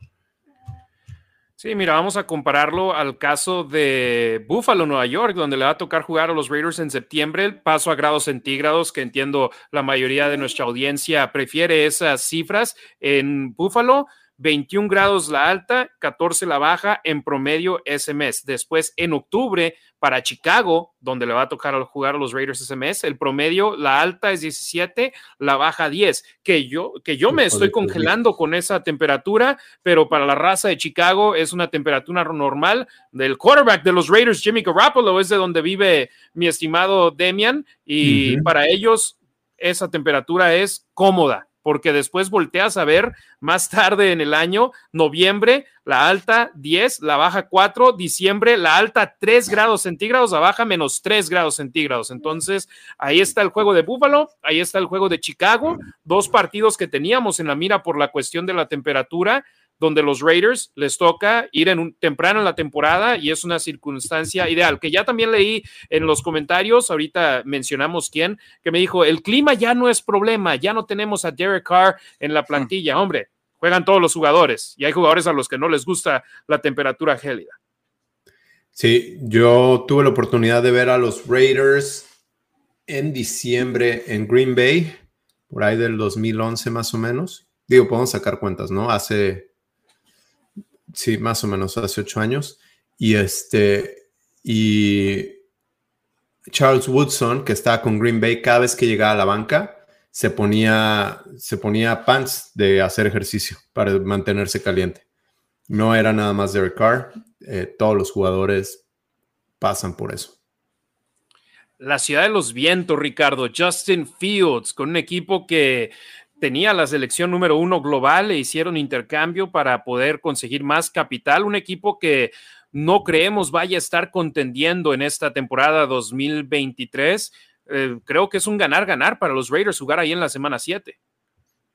Sí, mira, vamos a compararlo al caso de Buffalo, Nueva York, donde le va a tocar jugar a los Raiders en septiembre, el paso a grados centígrados, que entiendo la mayoría de nuestra audiencia prefiere esas cifras. En Buffalo, 21 grados la alta, 14 la baja, en promedio ese mes. Después, en octubre, para Chicago, donde le va a tocar jugar a los Raiders ese mes, el promedio, la alta es 17, la baja 10. Que yo, que yo me estoy congelando con esa temperatura, pero para la raza de Chicago es una temperatura normal. Del quarterback de los Raiders, Jimmy Garoppolo, es de donde vive mi estimado Demian, y para ellos esa temperatura es cómoda porque después volteas a ver más tarde en el año, noviembre, la alta 10, la baja 4, diciembre, la alta 3 grados centígrados, la baja menos 3 grados centígrados. Entonces, ahí está el juego de Búfalo, ahí está el juego de Chicago, dos partidos que teníamos en la mira por la cuestión de la temperatura donde los Raiders les toca ir en un, temprano en la temporada y es una circunstancia ideal, que ya también leí en los comentarios, ahorita mencionamos quién, que me dijo, el clima ya no es problema, ya no tenemos a Derek Carr en la plantilla, hombre, juegan todos los jugadores y hay jugadores a los que no les gusta la temperatura gélida. Sí, yo tuve la oportunidad de ver a los Raiders en diciembre en Green Bay, por ahí del 2011 más o menos. Digo, podemos sacar cuentas, ¿no? Hace sí, más o menos hace ocho años. Y este, y Charles Woodson, que estaba con Green Bay, cada vez que llegaba a la banca, se ponía, se ponía pants de hacer ejercicio para mantenerse caliente. No era nada más Derek Carr, eh, todos los jugadores pasan por eso. La ciudad de los vientos, Ricardo, Justin Fields, con un equipo que tenía la selección número uno global e hicieron intercambio para poder conseguir más capital. Un equipo que no creemos vaya a estar contendiendo en esta temporada 2023. Eh, creo que es un ganar-ganar para los Raiders jugar ahí en la semana 7.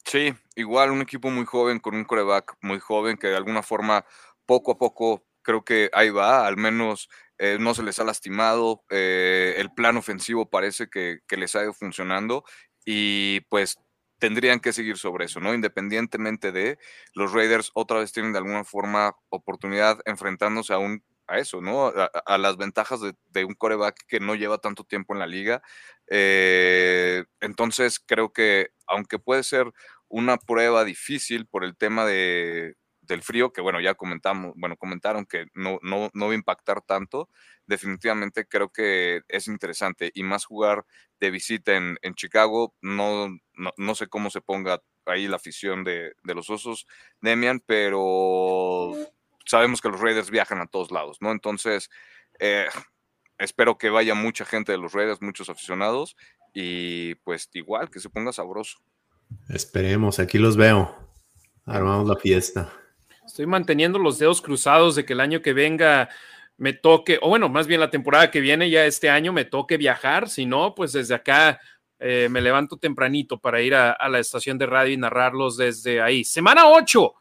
Sí, igual un equipo muy joven con un coreback muy joven que de alguna forma poco a poco creo que ahí va, al menos eh, no se les ha lastimado, eh, el plan ofensivo parece que, que les ha ido funcionando y pues tendrían que seguir sobre eso, ¿no? Independientemente de los Raiders, otra vez tienen de alguna forma oportunidad enfrentándose a un a eso, ¿no? A, las ventajas de, un coreback que no lleva tanto tiempo en la liga. Eh, entonces, creo que aunque puede ser una prueba difícil por el tema de, del frío, que bueno, ya comentamos, bueno, comentaron que no, no, no va a impactar tanto, definitivamente creo que es interesante y más jugar de visita en, en Chicago, no, no, sé cómo se ponga ahí la afición de, de los osos, Demian, pero sabemos que los Raiders viajan a todos lados, ¿no? Entonces, eh, espero que vaya mucha gente de los Raiders, muchos aficionados, y pues igual que se ponga sabroso. Esperemos, aquí los veo. Armamos la fiesta. Estoy manteniendo los dedos cruzados de que el año que venga me toque, o bueno, más bien la temporada que viene, ya este año me toque viajar. Si no, pues desde acá eh, me levanto tempranito para ir a, a, la estación de radio y narrarlos desde ahí. Semana 8,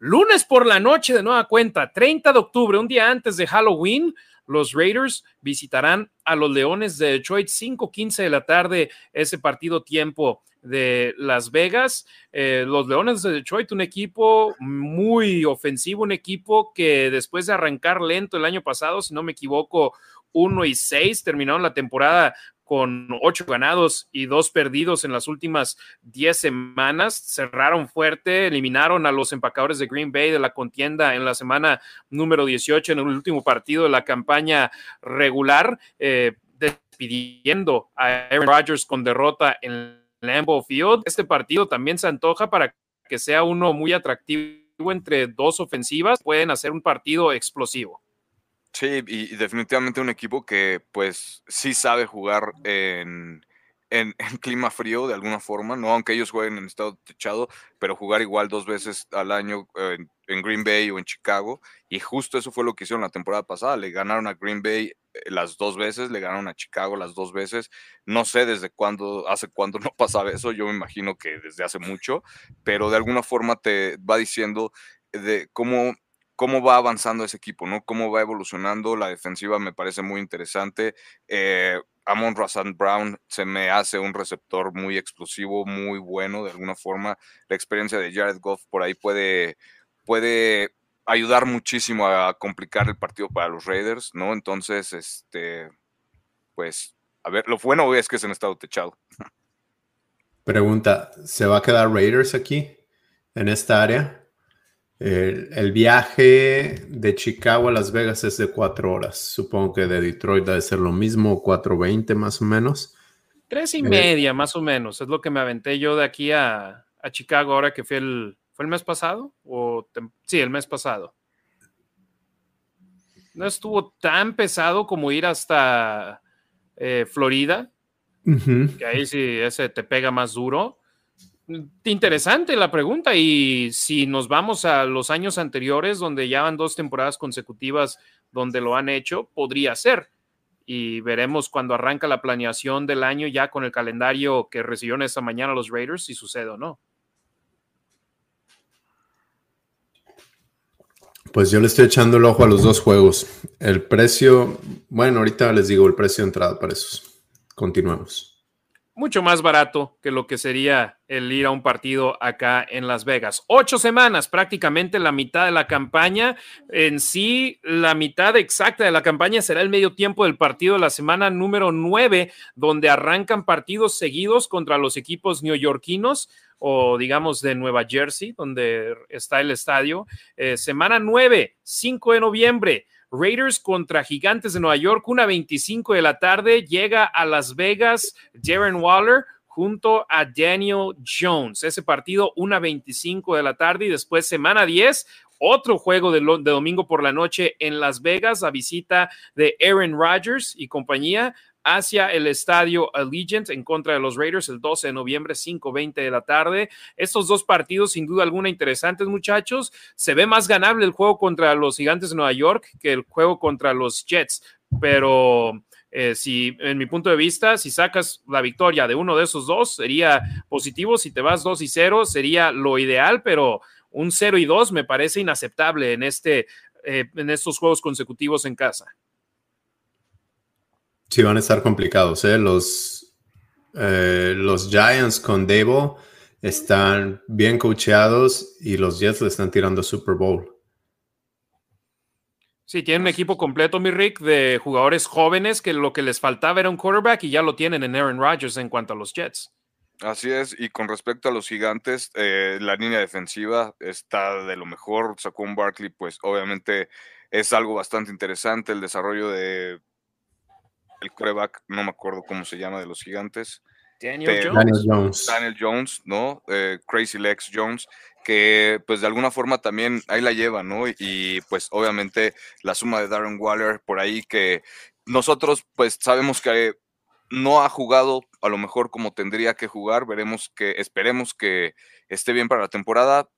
lunes por la noche de nueva cuenta, 30 de octubre, un día antes de Halloween. Los Raiders visitarán a los Leones de Detroit 5:15 de la tarde, ese partido tiempo de Las Vegas. Eh, los Leones de Detroit, un equipo muy ofensivo, un equipo que después de arrancar lento el año pasado, si no me equivoco, 1 y 6, terminaron la temporada con ocho ganados y dos perdidos en las últimas diez semanas. Cerraron fuerte, eliminaron a los empacadores de Green Bay de la contienda en la semana número 18 en el último partido de la campaña regular, eh, despidiendo a Aaron Rodgers con derrota en Lambeau Field. Este partido también se antoja para que sea uno muy atractivo entre dos ofensivas. Pueden hacer un partido explosivo. Sí, y, definitivamente un equipo que pues sí sabe jugar en, en, clima frío de alguna forma, no aunque ellos jueguen en estado techado, pero jugar igual dos veces al año en, en, Green Bay o en Chicago. Y justo eso fue lo que hicieron la temporada pasada. Le ganaron a Green Bay eh, las dos veces, le ganaron a Chicago las dos veces. No sé desde cuándo, hace cuándo no pasaba eso, yo me imagino que desde hace mucho, pero de alguna forma te va diciendo de cómo cómo va avanzando ese equipo, ¿no? Cómo va evolucionando. La defensiva me parece muy interesante. Eh, Amon Razan Brown se me hace un receptor muy explosivo, muy bueno de alguna forma. La experiencia de Jared Goff por ahí puede, puede ayudar muchísimo a complicar el partido para los Raiders, ¿no? Entonces, este, pues, a ver, lo bueno es que se han estado techado. Pregunta, ¿se va a quedar Raiders aquí, en esta área? El, viaje de Chicago a Las Vegas es de cuatro horas. Supongo que de Detroit debe ser lo mismo, 4.20 más o menos. Tres y eh, media más o menos. Es lo que me aventé yo de aquí a, Chicago ahora que fue el, ¿fue el mes pasado? O sí, el mes pasado. No estuvo tan pesado como ir hasta eh, Florida, que ahí sí ese te pega más duro Interesante la pregunta y si nos vamos a los años anteriores donde ya van dos temporadas consecutivas donde lo han hecho, podría ser. Y veremos cuando arranca la planeación del año ya con el calendario que recibieron esta mañana los Raiders si sucede o no. Pues yo le estoy echando el ojo a los dos juegos. El precio, bueno, ahorita les digo el precio de entrada para esos. Continuemos mucho más barato que lo que sería el ir a un partido acá en Las Vegas. Ocho semanas, prácticamente la mitad de la campaña. En sí, la mitad exacta de la campaña será el medio tiempo del partido de la semana número nueve, donde arrancan partidos seguidos contra los equipos neoyorquinos o digamos de Nueva Jersey, donde está el estadio. Eh, semana nueve, 5 de noviembre. Raiders contra Gigantes de Nueva York, una 25 de la tarde, llega a Las Vegas Darren Waller junto a Daniel Jones. Ese partido, una 25 de la tarde y después semana 10, otro juego de, de, domingo por la noche en Las Vegas, a visita de Aaron Rodgers y compañía hacia el estadio Allegiant en contra de los Raiders el 12 de noviembre, 5:20 de la tarde. Estos dos partidos, sin duda alguna, interesantes, muchachos. Se ve más ganable el juego contra los Gigantes de Nueva York que el juego contra los Jets, pero. Eh, si en mi punto de vista, si sacas la victoria de uno de esos dos, sería positivo. Si te vas 2 y 0, sería lo ideal, pero un 0 y 2 me parece inaceptable en, este, eh, en estos juegos consecutivos en casa. Sí, van a estar complicados. ¿eh? Los, eh, los Giants con Dable están bien coacheados y los Jets le están tirando Super Bowl. Sí, tienen un equipo completo, mi Rick, de jugadores jóvenes que lo que les faltaba era un quarterback y ya lo tienen en Aaron Rodgers en cuanto a los Jets. Así es, y con respecto a los gigantes, eh, la línea defensiva está de lo mejor. Sacó un Barkley, pues obviamente es algo bastante interesante el desarrollo de el coreback, no me acuerdo cómo se llama, de los gigantes. Daniel Jones. Daniel Jones, ¿no? Eh, Crazy Legs Jones, que pues de alguna forma también ahí la lleva, ¿no? Y, pues obviamente la suma de Darren Waller por ahí que nosotros pues sabemos que no ha jugado a lo mejor como tendría que jugar, veremos que, esperemos que esté bien para la temporada,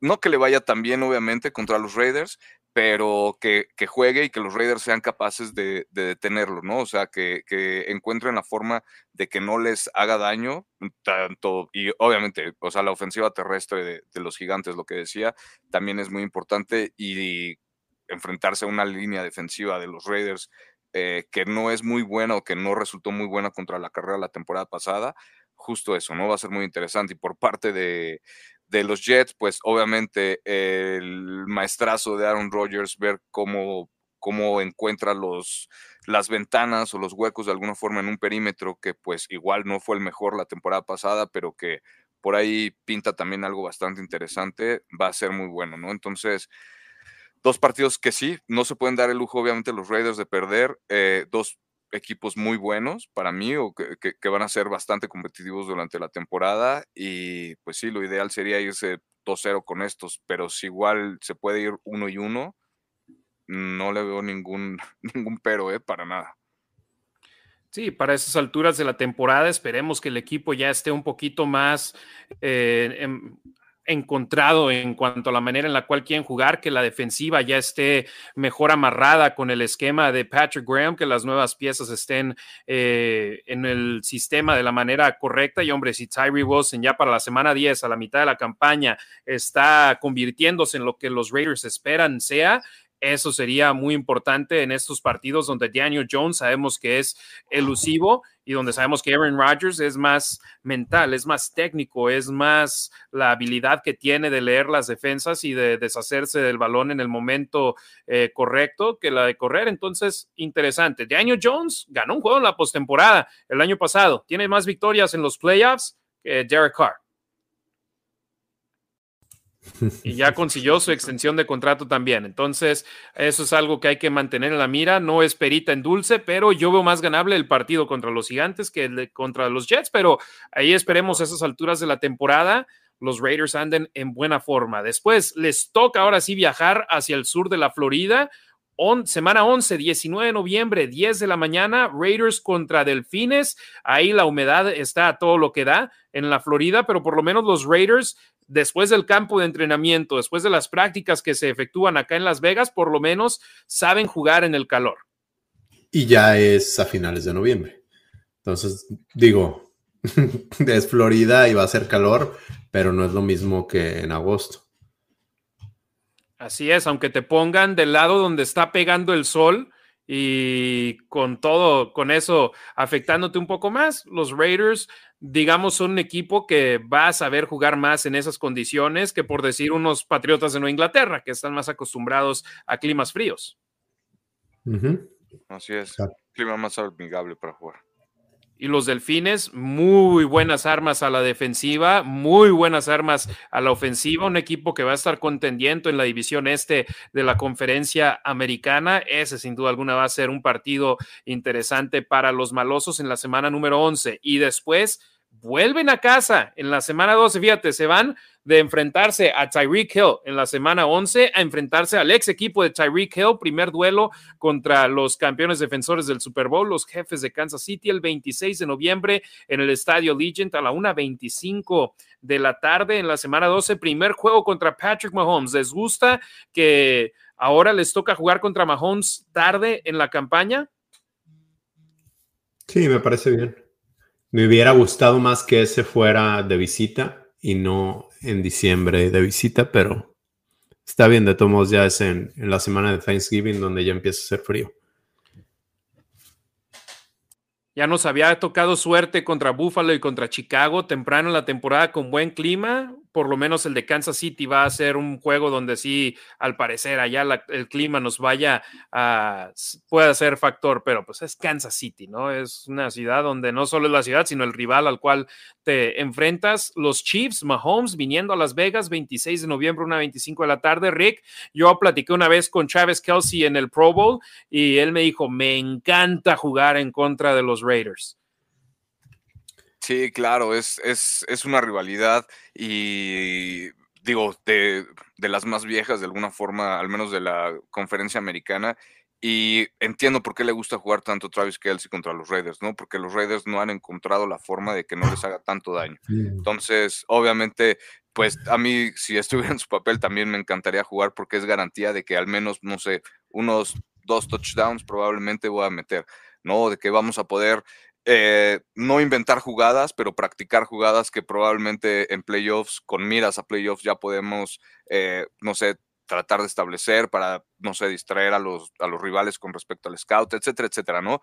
no que le vaya tan bien obviamente contra los Raiders, pero que, juegue y que los Raiders sean capaces de, detenerlo, ¿no? O sea, que, encuentren la forma de que no les haga daño, tanto, y obviamente, o sea, la ofensiva terrestre de, los gigantes, lo que decía, también es muy importante y, enfrentarse a una línea defensiva de los Raiders eh, que no es muy buena o que no resultó muy buena contra la carrera la temporada pasada, justo eso, ¿no? Va a ser muy interesante. Y por parte de, de los Jets, pues obviamente el maestrazo de Aaron Rodgers, ver cómo, cómo encuentra los, las ventanas o los huecos de alguna forma en un perímetro que pues igual no fue el mejor la temporada pasada, pero que por ahí pinta también algo bastante interesante, va a ser muy bueno, ¿no? Entonces, dos partidos que sí, no se pueden dar el lujo obviamente los Raiders de perder, eh, dos equipos muy buenos para mí o que, van a ser bastante competitivos durante la temporada y pues sí, lo ideal sería irse 2-0 con estos, pero si igual se puede ir uno y uno, no le veo ningún, ningún pero, ¿eh? Para nada. Sí, para esas alturas de la temporada esperemos que el equipo ya esté un poquito más eh, encontrado en cuanto a la manera en la cual quieren jugar, que la defensiva ya esté mejor amarrada con el esquema de Patrick Graham, que las nuevas piezas estén eh, en el sistema de la manera correcta. Y hombre, si Tyree Wilson ya para la semana 10, a la mitad de la campaña, está convirtiéndose en lo que los Raiders esperan sea, eso sería muy importante en estos partidos donde Daniel Jones sabemos que es elusivo y donde sabemos que Aaron Rodgers es más mental, es más técnico, es más la habilidad que tiene de leer las defensas y de deshacerse del balón en el momento eh, correcto que la de correr. Entonces, interesante. Daniel Jones ganó un juego en la postemporada el año pasado, tiene más victorias en los playoffs que Derek Carr y ya consiguió su extensión de contrato también. Entonces, eso es algo que hay que mantener en la mira. No es perita en dulce, pero yo veo más ganable el partido contra los gigantes que el contra los Jets, pero ahí esperemos a esas alturas de la temporada. Los Raiders anden en buena forma. Después les toca ahora sí viajar hacia el sur de la Florida. Semana 11, 19 de noviembre, 10 de la mañana, Raiders contra Delfines. Ahí la humedad está a todo lo que da en la Florida, pero por lo menos los Raiders después del campo de entrenamiento, después de las prácticas que se efectúan acá en Las Vegas, por lo menos saben jugar en el calor. Y ya es a finales de noviembre. Entonces, digo, es Florida y va a ser calor, pero no es lo mismo que en agosto. Así es, aunque te pongan del lado donde está pegando el sol y con todo, con eso afectándote un poco más, los Raiders digamos, son un equipo que va a saber jugar más en esas condiciones que por decir unos Patriotas de Nueva Inglaterra, que están más acostumbrados a climas fríos. Así es, clima más amigable para jugar y los delfines, muy buenas armas a la defensiva, muy buenas armas a la ofensiva, un equipo que va a estar contendiendo en la división este de la conferencia americana. Ese sin duda alguna va a ser un partido interesante para los malosos en la semana número 11 y después vuelven a casa en la semana 12, fíjate, se van de enfrentarse a Tyreek Hill en la semana 11 a enfrentarse al ex equipo de Tyreek Hill, primer duelo contra los campeones defensores del Super Bowl, los jefes de Kansas City, el 26 de noviembre en el Estadio Legend a la 1.25 de la tarde en la semana 12, primer juego contra Patrick Mahomes. ¿Les gusta que ahora les toca jugar contra Mahomes tarde en la campaña? Sí, me parece bien. Me hubiera gustado más que ese fuera de visita y no en diciembre de visita, pero está bien, de todos modos ya es en, la semana de Thanksgiving donde ya empieza a ser frío. Ya nos había tocado suerte contra Buffalo y contra Chicago temprano en la temporada con buen clima. Por lo menos el de Kansas City va a ser un juego donde sí, al parecer, allá el clima nos vaya a, puede ser factor, pero pues es Kansas City, ¿no? Es una ciudad donde no solo es la ciudad, sino el rival al cual te enfrentas. Los Chiefs, Mahomes, viniendo a Las Vegas, 26 de noviembre, una 25 de la tarde. Rick, yo platiqué una vez con Travis Kelsey en el Pro Bowl y él me dijo, me encanta jugar en contra de los Raiders. Sí, claro, es, es, es una rivalidad y digo, de, de, las más viejas de alguna forma, al menos de la conferencia americana. Y entiendo por qué le gusta jugar tanto Travis Kelsey contra los Raiders, ¿no? Porque los Raiders no han encontrado la forma de que no les haga tanto daño. Entonces, obviamente, pues a mí, si estuviera en su papel, también me encantaría jugar porque es garantía de que al menos, no sé, unos dos touchdowns probablemente voy a meter, ¿no? De que vamos a poder eh, no inventar jugadas, pero practicar jugadas que probablemente en playoffs, con miras a playoffs, ya podemos, eh, no sé, tratar de establecer para, no sé, distraer a los, a los rivales con respecto al scout, etcétera, etcétera, ¿no?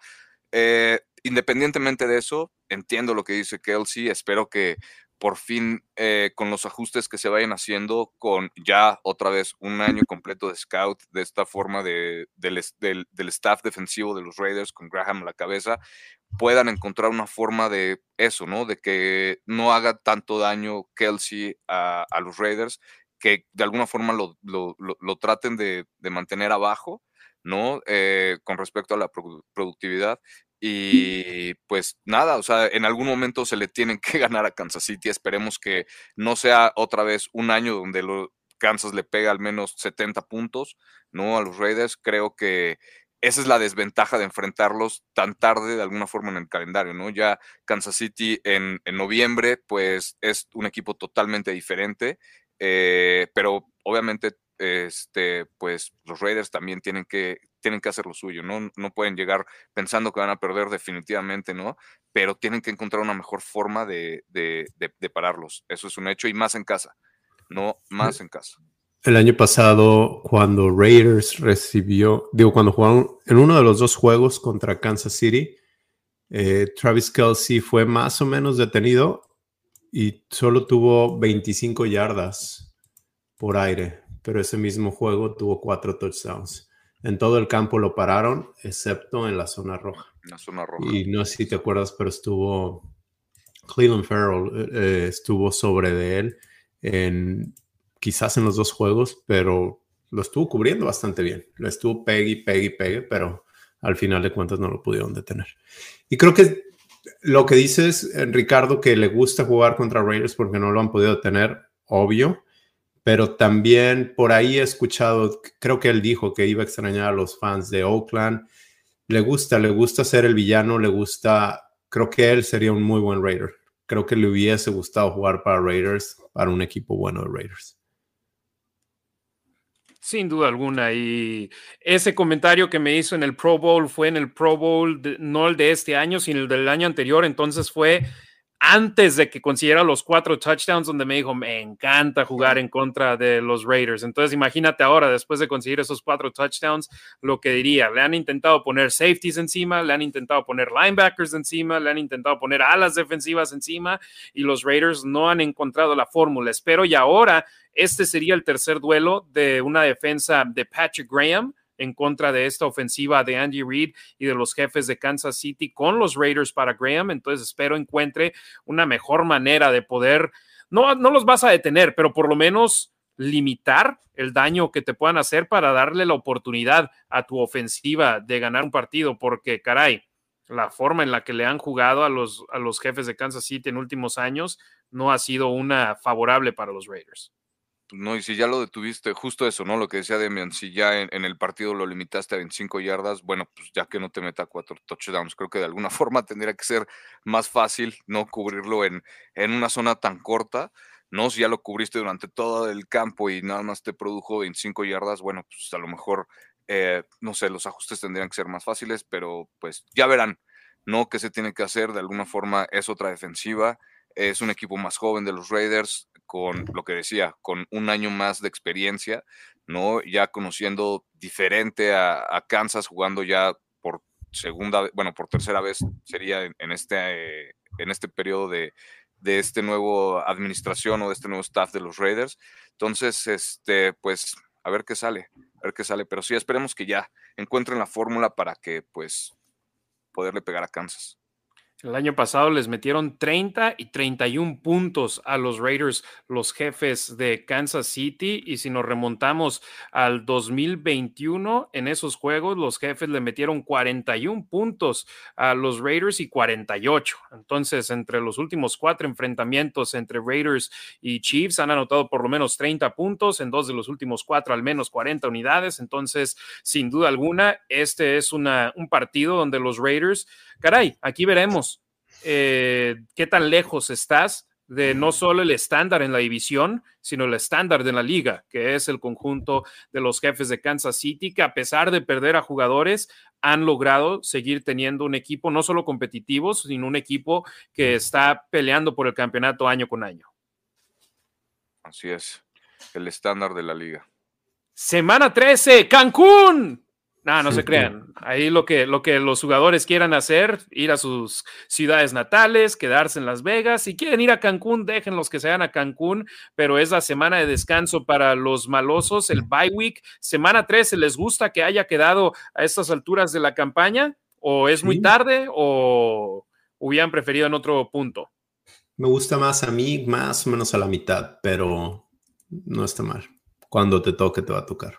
Eh, independientemente de eso, entiendo lo que dice Kelsey, espero que por fin eh, con los ajustes que se vayan haciendo, con ya otra vez un año completo de scout, de esta forma de, del, del, staff defensivo de los Raiders con Graham a la cabeza, puedan encontrar una forma de eso, ¿no? De que no haga tanto daño Kelsey a, los Raiders, que de alguna forma lo, lo, traten de, de, mantener abajo, ¿no? Eh, con respecto a la productividad y pues nada, o sea, en algún momento se le tienen que ganar a Kansas City. Esperemos que no sea otra vez un año donde lo, Kansas le pega al menos 70 puntos, ¿no? A los Raiders. Creo que esa es la desventaja de enfrentarlos tan tarde de alguna forma en el calendario, ¿no? Ya Kansas City en, en noviembre, pues es un equipo totalmente diferente, eh, pero obviamente este, pues los Raiders también tienen que, tienen que hacer lo suyo, ¿no? No pueden llegar pensando que van a perder definitivamente, ¿no? Pero tienen que encontrar una mejor forma de, de, de, pararlos. Eso es un hecho y más en casa, no más en casa. El año pasado, cuando Raiders recibió, digo, cuando jugaron en uno de los dos juegos contra Kansas City, eh, Travis Kelsey fue más o menos detenido y solo tuvo 25 yardas por aire pero ese mismo juego tuvo cuatro touchdowns. En todo el campo lo pararon, excepto en la zona roja. La zona roja. Y no sé si te acuerdas, pero estuvo Cleveland Farrell, eh, eh, estuvo sobre de él en quizás en los dos juegos, pero lo estuvo cubriendo bastante bien. Lo estuvo pegue, pegue, pegue, pero al final de cuentas no lo pudieron detener. Y creo que lo que dices, Ricardo, que le gusta jugar contra Raiders porque no lo han podido detener, obvio pero también por ahí he escuchado, creo que él dijo que iba a extrañar a los fans de Oakland. Le gusta, le gusta ser el villano, le gusta, creo que él sería un muy buen Raider. Creo que le hubiese gustado jugar para Raiders, para un equipo bueno de Raiders. Sin duda alguna. Y ese comentario que me hizo en el Pro Bowl fue en el Pro Bowl, no el de este año, sino el del año anterior. Entonces fue antes de que consiguiera los cuatro touchdowns, donde me dijo, me encanta jugar en contra de los Raiders. Entonces, imagínate ahora, después de conseguir esos cuatro touchdowns, lo que diría, le han intentado poner safeties encima, le han intentado poner linebackers encima, le han intentado poner alas defensivas encima, y los Raiders no han encontrado la fórmula. Espero y ahora este sería el tercer duelo de una defensa de Patrick Graham en contra de esta ofensiva de Andy Reid y de los jefes de Kansas City con los Raiders para Graham. Entonces espero encuentre una mejor manera de poder, no, no los vas a detener, pero por lo menos limitar el daño que te puedan hacer para darle la oportunidad a tu ofensiva de ganar un partido, porque caray, la forma en la que le han jugado a los, a los jefes de Kansas City en últimos años no ha sido una favorable para los Raiders. Pues, no, y si ya lo detuviste, justo eso, ¿no? Lo que decía Demian, si ya en, el partido lo limitaste a 25 yardas, bueno, pues ya que no te meta cuatro touchdowns, creo que de alguna forma tendría que ser más fácil, ¿no? Cubrirlo en, en una zona tan corta, ¿no? Si ya lo cubriste durante todo el campo y nada más te produjo 25 yardas, bueno, pues a lo mejor, eh, no sé, los ajustes tendrían que ser más fáciles, pero pues ya verán, ¿no? ¿Qué se tiene que hacer? De alguna forma es otra defensiva es un equipo más joven de los Raiders, con lo que decía, con un año más de experiencia, ¿no? Ya conociendo diferente a, Kansas, jugando ya por segunda, bueno, por tercera vez sería en, este, en este periodo de, de este nuevo administración o de este nuevo staff de los Raiders. Entonces, este, pues, a ver qué sale, a ver qué sale. Pero sí, esperemos que ya encuentren la fórmula para que, pues, poderle pegar a Kansas. El año pasado les metieron 30 y 31 puntos a los Raiders, los jefes de Kansas City. Y si nos remontamos al 2021, en esos juegos los jefes le metieron 41 puntos a los Raiders y 48. Entonces, entre los últimos cuatro enfrentamientos entre Raiders y Chiefs han anotado por lo menos 30 puntos, en dos de los últimos cuatro al menos 40 unidades. Entonces, sin duda alguna, este es una, un partido donde los Raiders caray, aquí veremos eh, qué tan lejos estás de no solo el estándar en la división, sino el estándar de la liga, que es el conjunto de los jefes de Kansas City, que a pesar de perder a jugadores, han logrado seguir teniendo un equipo no solo competitivo, sino un equipo que está peleando por el campeonato año con año. Así es, el estándar de la liga. Semana 13, Cancún. No, no se crean. Ahí lo que, lo que los jugadores quieran hacer, ir a sus ciudades natales, quedarse en Las Vegas. Si quieren ir a Cancún, dejen los que sean a Cancún, pero es la semana de descanso para los malosos, el bye week. Semana 13, ¿les gusta que haya quedado a estas alturas de la campaña? ¿O es muy tarde o hubieran preferido en otro punto? Me gusta más a mí, más o menos a la mitad, pero no está mal. Cuando te toque, te va a tocar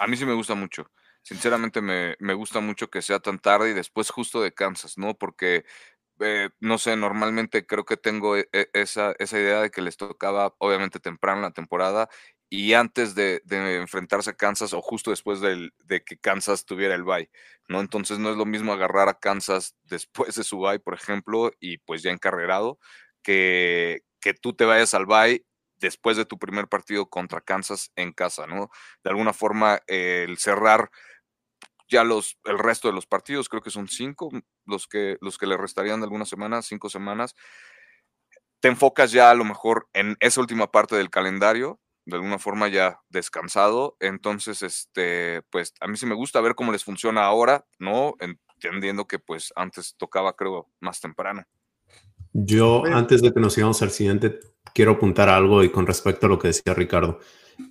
a mí sí me gusta mucho. Sinceramente me, gusta mucho que sea tan tarde y después justo de Kansas, ¿no? Porque, eh, no sé, normalmente creo que tengo e, e, esa, esa idea de que les tocaba obviamente temprano la temporada y antes de, enfrentarse a Kansas o justo después de que Kansas tuviera el bye, ¿no? Entonces no es lo mismo agarrar a Kansas después de su bye, por ejemplo, y pues ya encarrerado, que, que tú te vayas al bye después de tu primer partido contra Kansas en casa, ¿no? De alguna forma, el cerrar ya los, el resto de los partidos, creo que son cinco los que, los que le restarían de algunas semanas, cinco semanas. Te enfocas ya a lo mejor en esa última parte del calendario, de alguna forma ya descansado. Entonces, este, pues a mí sí me gusta ver cómo les funciona ahora, ¿no? Entendiendo que pues antes tocaba, creo, más temprano. Yo, antes de que nos sigamos al siguiente, quiero apuntar algo y con respecto a lo que decía Ricardo.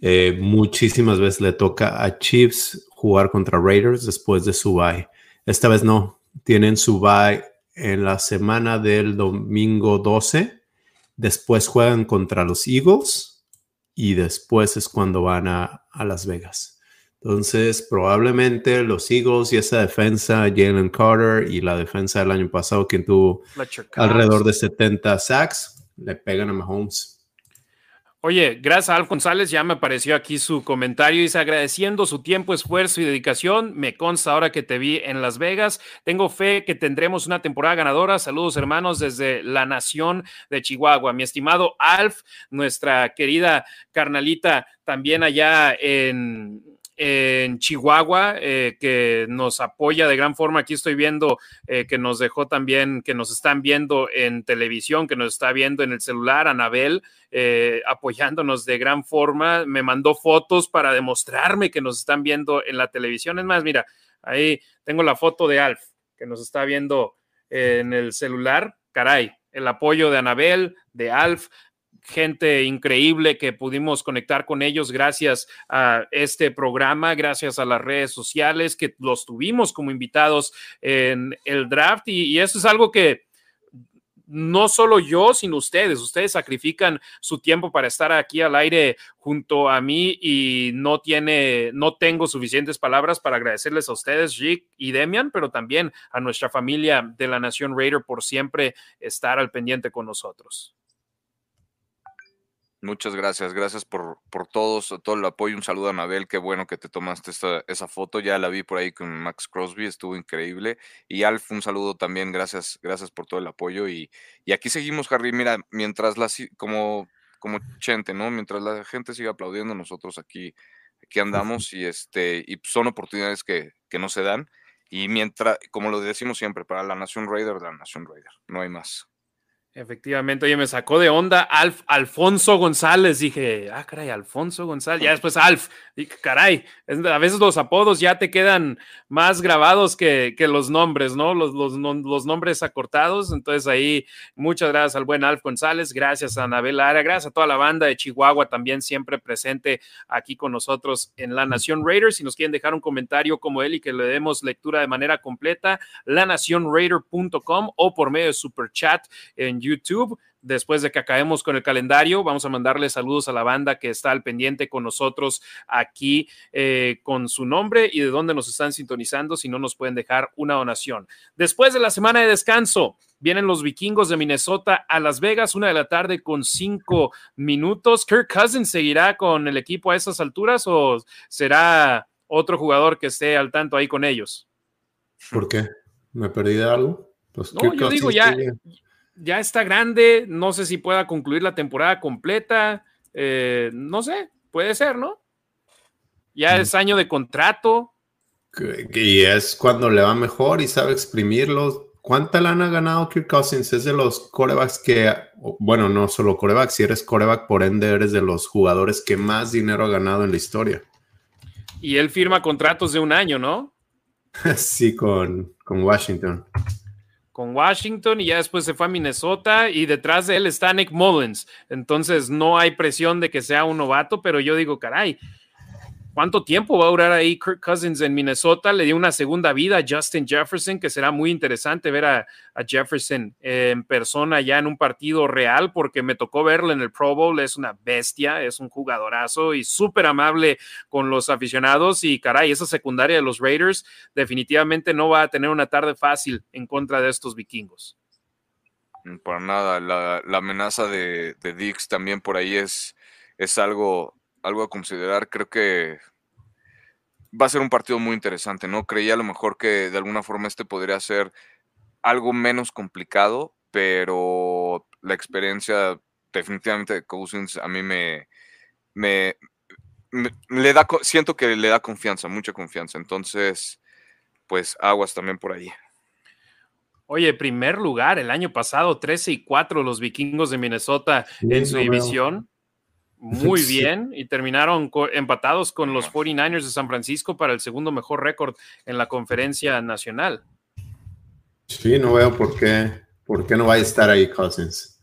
Eh, muchísimas veces le toca a Chiefs jugar contra Raiders después de su bye. Esta vez no. Tienen su bye en la semana del domingo 12. Después juegan contra los Eagles y después es cuando van a, a Las Vegas. Entonces, probablemente los Eagles y esa defensa, Jalen Carter y la defensa del año pasado, quien tuvo alrededor de 70 sacks, le pegan a Mahomes. Oye, gracias a Alf González, ya me apareció aquí su comentario. Dice agradeciendo su tiempo, esfuerzo y dedicación. Me consta ahora que te vi en Las Vegas. Tengo fe que tendremos una temporada ganadora. Saludos, hermanos, desde la nación de Chihuahua. Mi estimado Alf, nuestra querida carnalita, también allá en, en Chihuahua, eh, que nos apoya de gran forma. Aquí estoy viendo eh, que nos dejó también, que nos están viendo en televisión, que nos está viendo en el celular, Anabel, eh, apoyándonos de gran forma. Me mandó fotos para demostrarme que nos están viendo en la televisión. Es más, mira, ahí tengo la foto de Alf, que nos está viendo en el celular. Caray, el apoyo de Anabel, de Alf, gente increíble que pudimos conectar con ellos gracias a este programa, gracias a las redes sociales que los tuvimos como invitados en el draft y, eso es algo que no solo yo, sino ustedes. Ustedes sacrifican su tiempo para estar aquí al aire junto a mí y no tiene, no tengo suficientes palabras para agradecerles a ustedes, Rick y Demian, pero también a nuestra familia de la Nación Raider por siempre estar al pendiente con nosotros. Muchas gracias, gracias por, por todos, todo el apoyo. Un saludo a Anabel, qué bueno que te tomaste esta, esa foto. Ya la vi por ahí con Max Crosby, estuvo increíble. Y Alf, un saludo también, gracias, gracias por todo el apoyo. Y, y aquí seguimos, Harry. Mira, mientras la como, como Chente, ¿no? Mientras la gente siga aplaudiendo, nosotros aquí, aquí andamos y este, y son oportunidades que, que no se dan. Y mientras, como lo decimos siempre, para la Nación Raider, la Nación Raider, no hay más. Efectivamente, oye, me sacó de onda Alf, Alfonso González. Dije, ah, caray, Alfonso González. Ya después Alf. Y caray, a veces los apodos ya te quedan más grabados que, los nombres, ¿no? Los, los, nombres acortados. Entonces ahí, muchas gracias al buen Alf González. Gracias a Anabel Lara. Gracias a toda la banda de Chihuahua también siempre presente aquí con nosotros en La Nación Raiders. Si nos quieren dejar un comentario como él y que le demos lectura de manera completa, lanacionraider.com o por medio de Super Chat en YouTube YouTube. Después de que acabemos con el calendario, vamos a mandarle saludos a la banda que está al pendiente con nosotros aquí eh, con su nombre y de dónde nos están sintonizando, si no nos pueden dejar una donación. Después de la semana de descanso, vienen los vikingos de Minnesota a Las Vegas, una de la tarde con cinco minutos. Kirk Cousins seguirá con el equipo a esas alturas o será otro jugador que esté al tanto ahí con ellos? ¿Por qué? ¿Me perdí de algo? Pues no, yo digo ya, ya está grande, no sé si pueda concluir la temporada completa, eh, no sé, puede ser, ¿no? Ya es año de contrato. Y es cuando le va mejor y sabe exprimirlos. ¿Cuánta lana ha ganado Kirk Cousins? Es de los corebacks que, bueno, no solo corebacks, si eres coreback, por ende eres de los jugadores que más dinero ha ganado en la historia. Y él firma contratos de un año, ¿no? sí, con, con Washington con Washington y ya después se fue a Minnesota y detrás de él está Nick Mullins. Entonces no hay presión de que sea un novato, pero yo digo, caray, ¿Cuánto tiempo va a durar ahí Kirk Cousins en Minnesota? Le dio una segunda vida a Justin Jefferson, que será muy interesante ver a, Jefferson en persona ya en un partido real, porque me tocó verlo en el Pro Bowl. Es una bestia, es un jugadorazo y súper amable con los aficionados. Y caray, esa secundaria de los Raiders definitivamente no va a tener una tarde fácil en contra de estos vikingos. Para nada, la, amenaza de, de Dix también por ahí es, es algo algo a considerar. Creo que va a ser un partido muy interesante, ¿no? Creía a lo mejor que de alguna forma este podría ser algo menos complicado, pero la experiencia definitivamente de Cousins a mí me, me, le da, siento que le da confianza, mucha confianza. Entonces, pues aguas también por ahí. Oye, primer lugar el año pasado, 13 y 4 los vikingos de Minnesota en su división muy bien y terminaron empatados con los 49ers de San Francisco para el segundo mejor récord en la conferencia nacional. Sí, no veo por qué, por qué no va a estar ahí Cousins.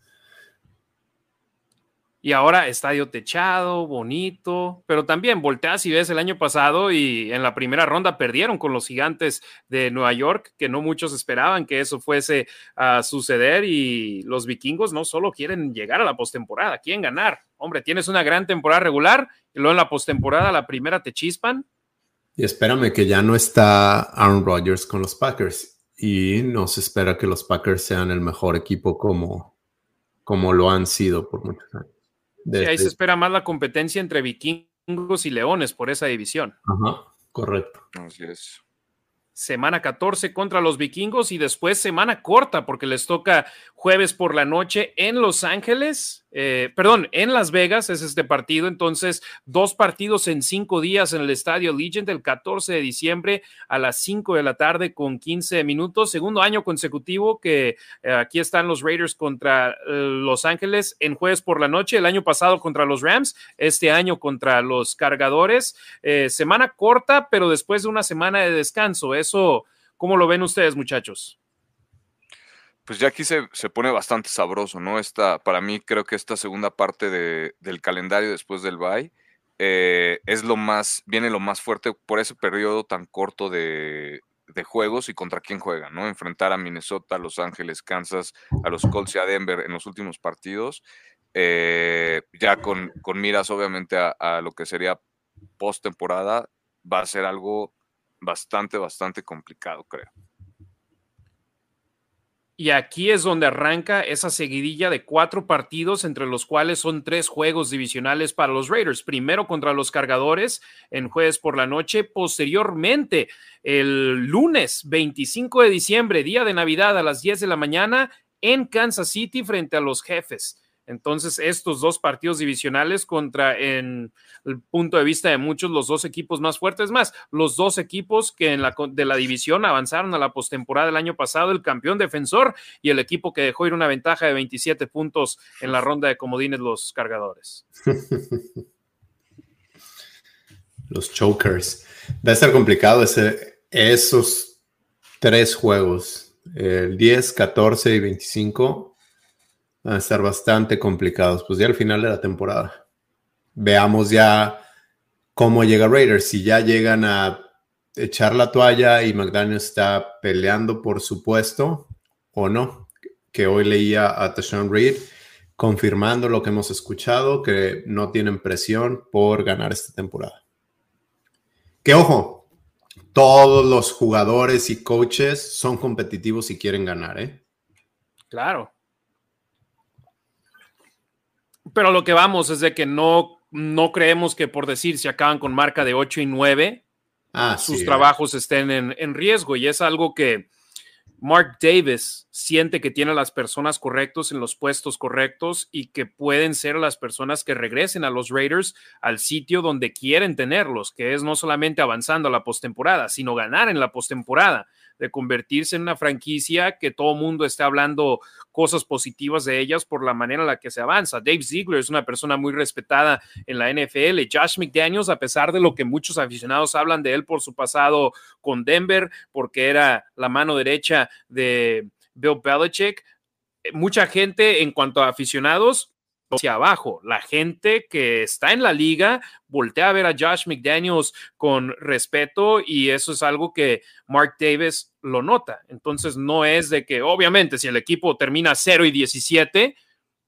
Y ahora estadio techado, bonito, pero también volteas y ves el año pasado y en la primera ronda perdieron con los gigantes de Nueva York, que no muchos esperaban que eso fuese a suceder y los vikingos no solo quieren llegar a la postemporada, quieren ganar. Hombre, tienes una gran temporada regular y luego en la postemporada la primera te chispan. Y espérame que ya no está Aaron Rodgers con los Packers y no se espera que los Packers sean el mejor equipo como, como lo han sido por muchos años ahí se espera más la competencia entre vikingos y leones por esa división. Ajá, correcto. Así es semana 14 contra los vikingos y después semana corta porque les toca jueves por la noche en Los Ángeles, eh, perdón, en Las Vegas es este partido, entonces dos partidos en cinco días en el estadio Legend el 14 de diciembre a las 5 de la tarde con 15 minutos, segundo año consecutivo que eh, aquí están los Raiders contra eh, Los Ángeles en jueves por la noche, el año pasado contra los Rams, este año contra los Cargadores, semana corta pero después de una semana de descanso, eso, ¿cómo lo ven ustedes muchachos? Pues ya aquí se, pone bastante sabroso, ¿no? Esta, para mí creo que esta segunda parte del calendario después del bye eh, es lo más, viene lo más fuerte por ese periodo tan corto de, juegos y contra quién juega, ¿no? Enfrentar a Minnesota, Los Ángeles, Kansas, a los Colts y a Denver en los últimos partidos, eh, ya con, con, miras obviamente a, a lo que sería postemporada, va a ser algo bastante, bastante complicado, creo. Y aquí es donde arranca esa seguidilla de cuatro partidos, entre los cuales son tres juegos divisionales para los Raiders. Primero contra los cargadores en jueves por la noche. Posteriormente, el lunes 25 de diciembre, día de Navidad a las 10 de la mañana, en Kansas City frente a los jefes. Entonces, estos dos partidos divisionales contra, en el punto de vista de muchos, los dos equipos más fuertes, más los dos equipos que en la, de la división avanzaron a la postemporada del año pasado, el campeón defensor y el equipo que dejó ir una ventaja de 27 puntos en la ronda de comodines, los cargadores. los chokers. Va a ser complicado ese, esos tres juegos, el 10, 14 y 25 van a estar bastante complicados, pues ya al final de la temporada. Veamos ya cómo llega Raiders, si ya llegan a echar la toalla y McDaniel está peleando por su puesto o no, que hoy leía a Tashawn Reed confirmando lo que hemos escuchado, que no tienen presión por ganar esta temporada. Que ojo, todos los jugadores y coaches son competitivos y quieren ganar, ¿eh? Claro. Pero lo que vamos es de que no, no creemos que por decir si acaban con marca de 8 y 9, ah, sus trabajos estén en, en, riesgo. Y es algo que Mark Davis siente que tiene a las personas correctos en los puestos correctos y que pueden ser las personas que regresen a los Raiders al sitio donde quieren tenerlos, que es no solamente avanzando a la postemporada, sino ganar en la postemporada de convertirse en una franquicia que todo mundo esté hablando cosas positivas de ellas por la manera en la que se avanza. Dave Ziegler es una persona muy respetada en la NFL. Josh McDaniels, a pesar de lo que muchos aficionados hablan de él por su pasado con Denver, porque era la mano derecha de Bill Belichick, mucha gente en cuanto a aficionados hacia abajo. La gente que está en la liga voltea a ver a Josh McDaniels con respeto y eso es algo que Mark Davis lo nota. Entonces no es de que obviamente si el equipo termina 0 y 17,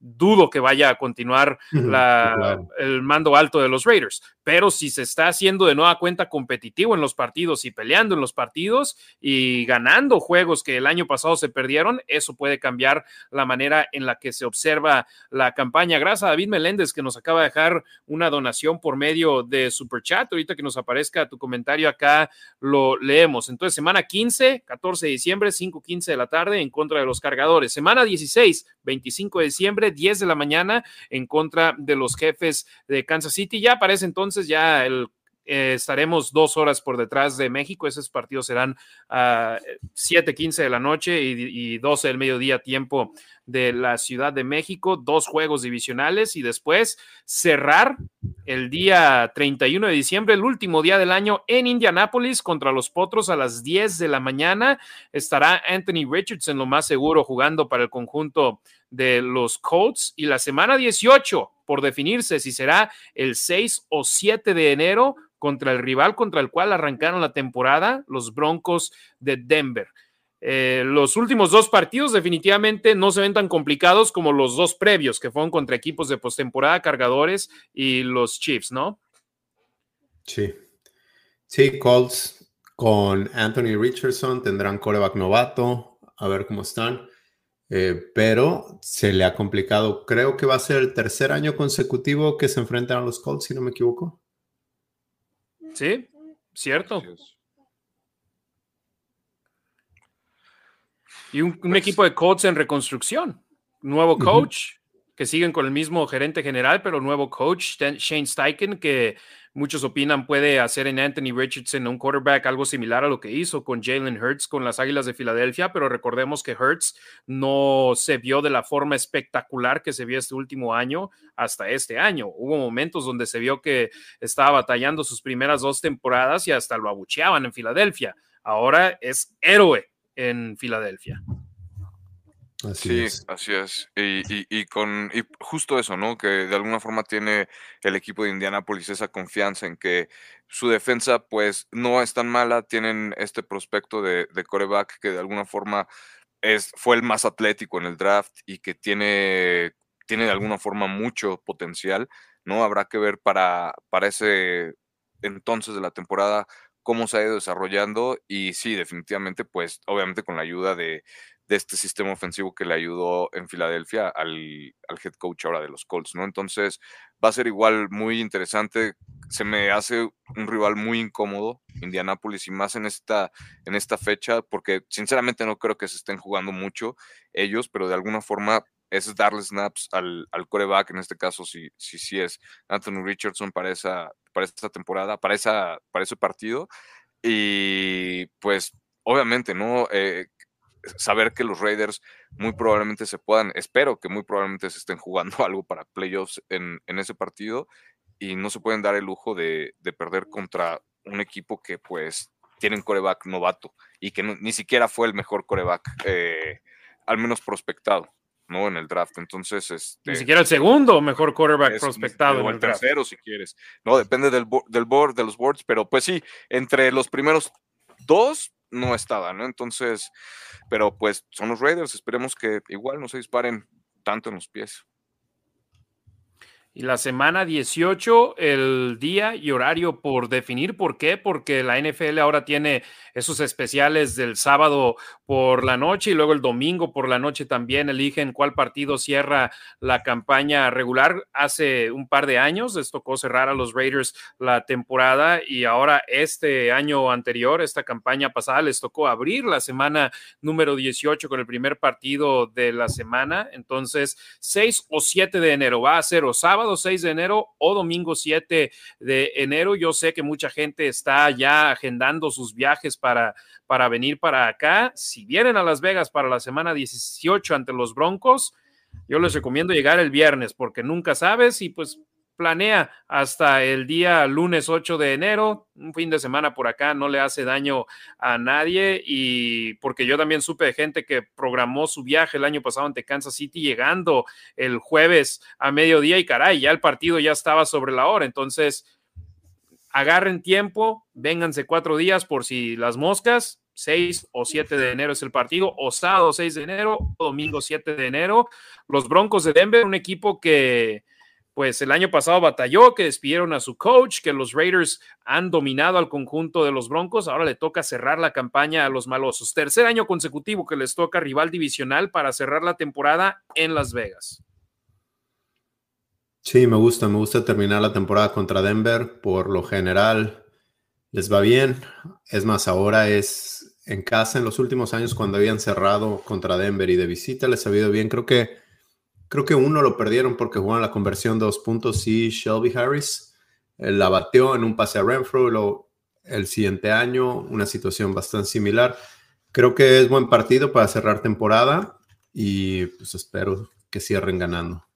dudo que vaya a continuar el mando alto de los Raiders. Pero si se está haciendo de nueva cuenta competitivo en los partidos y peleando en los partidos y ganando juegos que el año pasado se perdieron, eso puede cambiar la manera en la que se observa la campaña. Gracias a David Meléndez que nos acaba de dejar una donación por medio de Super Chat. Ahorita que nos aparezca tu comentario acá, lo leemos. Entonces, semana 15, 14 de diciembre, 5, 15 de la tarde en contra de los cargadores. Semana 16, 25 de diciembre, 10 de la mañana en contra de los jefes de Kansas City. Ya aparece entonces ya eh, estaremos dos horas por detrás de México. Esos partidos serán a 7:15 de la noche y, y 12 del mediodía, tiempo de la Ciudad de México. Dos juegos divisionales y después cerrar el día 31 de diciembre, el último día del año en Indianápolis contra los Potros a las 10 de la mañana. Estará Anthony Richardson, lo más seguro, jugando para el conjunto de los Colts. Y la semana 18, por definirse si será el 6 o 7 de enero, contra el rival contra el cual arrancaron la temporada, los Broncos de Denver. Eh, los últimos dos partidos definitivamente no se ven tan complicados como los dos previos, que fueron contra equipos de postemporada, cargadores y los Chiefs, ¿no? Sí. Sí, Colts con Anthony Richardson tendrán coreback novato, a ver cómo están. Eh, pero se le ha complicado. Creo que va a ser el tercer año consecutivo que se enfrentan a los Colts, si no me equivoco. Sí, cierto. Y un, pues equipo de coaches en reconstrucción. Nuevo coach, que siguen con el mismo gerente general, pero nuevo coach, Shane Steichen, que muchos opinan puede hacer en Anthony Richardson un quarterback algo similar a lo que hizo con Jalen Hurts con las Águilas de Filadelfia, pero recordemos que Hurts no se vio de la forma espectacular que se vio este último año hasta este año. Hubo momentos donde se vio que estaba batallando sus primeras dos temporadas y hasta lo abucheaban en Filadelfia. Ahora es héroe en Filadelfia. Sí, así es. Y, con y justo eso, ¿no? Que de alguna forma tiene el equipo de Indianapolis esa confianza en que su defensa, pues, no es tan mala. Tienen este prospecto de, de coreback que de alguna forma es, fue el más atlético en el draft y que tiene, tiene de alguna forma mucho potencial, ¿no? Habrá que ver para, para ese entonces de la temporada cómo se ha ido desarrollando y sí, definitivamente, pues obviamente con la ayuda de, este sistema ofensivo que le ayudó en Filadelfia al, head coach ahora de los Colts, ¿no? Entonces va a ser igual muy interesante, se me hace un rival muy incómodo, Indianápolis, y más en esta, en esta fecha, porque sinceramente no creo que se estén jugando mucho ellos, pero de alguna forma es darle snaps al, al coreback, en este caso si sí si, es Anthony Richardson para esa, para esta temporada, para, esa, para ese partido. Y pues obviamente, ¿no? Eh, saber que los Raiders muy probablemente se puedan, espero que muy probablemente se estén jugando algo para playoffs en, en ese partido y no se pueden dar el lujo de, de perder contra un equipo que pues tiene un coreback novato y que ni siquiera fue el mejor coreback, eh, al menos prospectado. ¿no? En el draft. Entonces, este, Ni siquiera el segundo mejor quarterback prospectado. O el, tercero, si quieres. No, depende del, del board, de los boards, pero pues sí, entre los primeros dos no estaba, ¿no? Entonces, pero pues son los Raiders, esperemos que igual no se disparen tanto en los pies. Y la semana 18, el día y horario por definir. ¿Por qué? Porque la NFL ahora tiene esos especiales del sábado por la noche y luego el domingo por la noche también eligen cuál partido cierra la campaña regular. Hace un par de años les tocó cerrar a los Raiders la temporada y ahora este año anterior, esta campaña pasada, les tocó abrir la semana número 18 con el primer partido de la semana. Entonces, 6 o 7 de enero va a ser o sábado 6 de enero o domingo 7 de enero. Yo sé que mucha gente está ya agendando sus viajes para, para venir para acá. Si vienen a Las Vegas para la semana 18 ante los Broncos, yo les recomiendo llegar el viernes porque nunca sabes y pues planea hasta el día lunes 8 de enero, un fin de semana por acá, no le hace daño a nadie y porque yo también supe de gente que programó su viaje el año pasado ante Kansas City llegando el jueves a mediodía y caray, ya el partido ya estaba sobre la hora, entonces agarren tiempo, vénganse cuatro días por si las moscas, 6 o 7 de enero es el partido, o sábado 6 de enero, o domingo 7 de enero. Los Broncos de Denver, un equipo que pues el año pasado batalló, que despidieron a su coach, que los Raiders han dominado al conjunto de los Broncos, ahora le toca cerrar la campaña a los malosos. Tercer año consecutivo que les toca rival divisional para cerrar la temporada en Las Vegas. Sí, me gusta, me gusta terminar la temporada contra Denver. Por lo general, les va bien. Es más, ahora es en casa en los últimos años cuando habían cerrado contra Denver y de visita les ha ido bien. Creo que Creo que uno lo perdieron porque jugaron la conversión de dos puntos y Shelby Harris eh, la bateó en un pase a Renfro. El siguiente año, una situación bastante similar. Creo que es buen partido para cerrar temporada y pues espero que cierren ganando.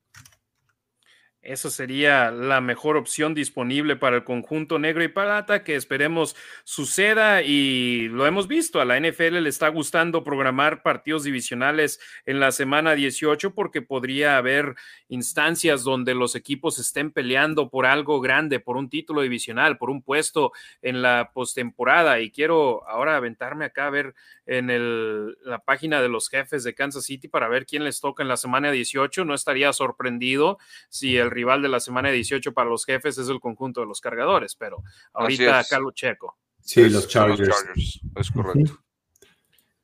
Eso sería la mejor opción disponible para el conjunto negro y plata que esperemos suceda y lo hemos visto. A la NFL le está gustando programar partidos divisionales en la semana 18 porque podría haber instancias donde los equipos estén peleando por algo grande, por un título divisional, por un puesto en la postemporada. Y quiero ahora aventarme acá a ver en el, la página de los jefes de Kansas City para ver quién les toca en la semana 18. No estaría sorprendido si el rival de la semana 18 para los jefes es el conjunto de los cargadores, pero ahorita acá lo checo. Sí, los Chargers. Es correcto.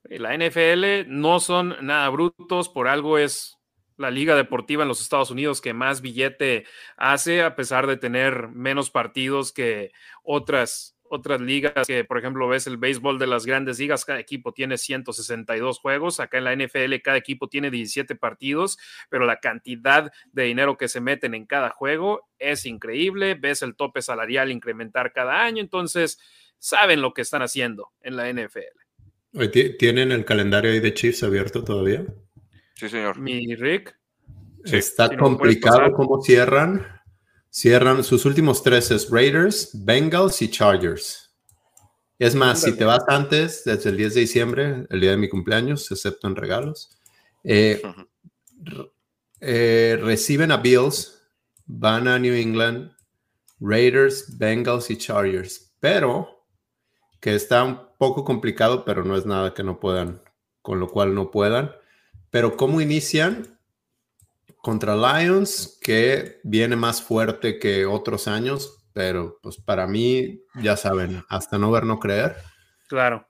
La NFL no son nada brutos, por algo es la liga deportiva en los Estados Unidos que más billete hace, a pesar de tener menos partidos que otras otras ligas que, por ejemplo, ves el béisbol de las grandes ligas, cada equipo tiene 162 juegos, acá en la NFL cada equipo tiene 17 partidos, pero la cantidad de dinero que se meten en cada juego es increíble, ves el tope salarial incrementar cada año, entonces saben lo que están haciendo en la NFL. ¿Tienen el calendario ahí de Chiefs abierto todavía? Sí, señor. Mi Rick. Está complicado cómo cierran Cierran sus últimos tres es Raiders, Bengals y Chargers. Es más, si te vas antes, desde el 10 de diciembre, el día de mi cumpleaños, excepto en regalos, eh, eh, reciben a Bills, van a New England, Raiders, Bengals y Chargers. Pero, que está un poco complicado, pero no es nada que no puedan, con lo cual no puedan. Pero, ¿cómo inician? Contra Lions, que viene más fuerte que otros años, pero pues para mí, ya saben, hasta no ver, no creer. Claro.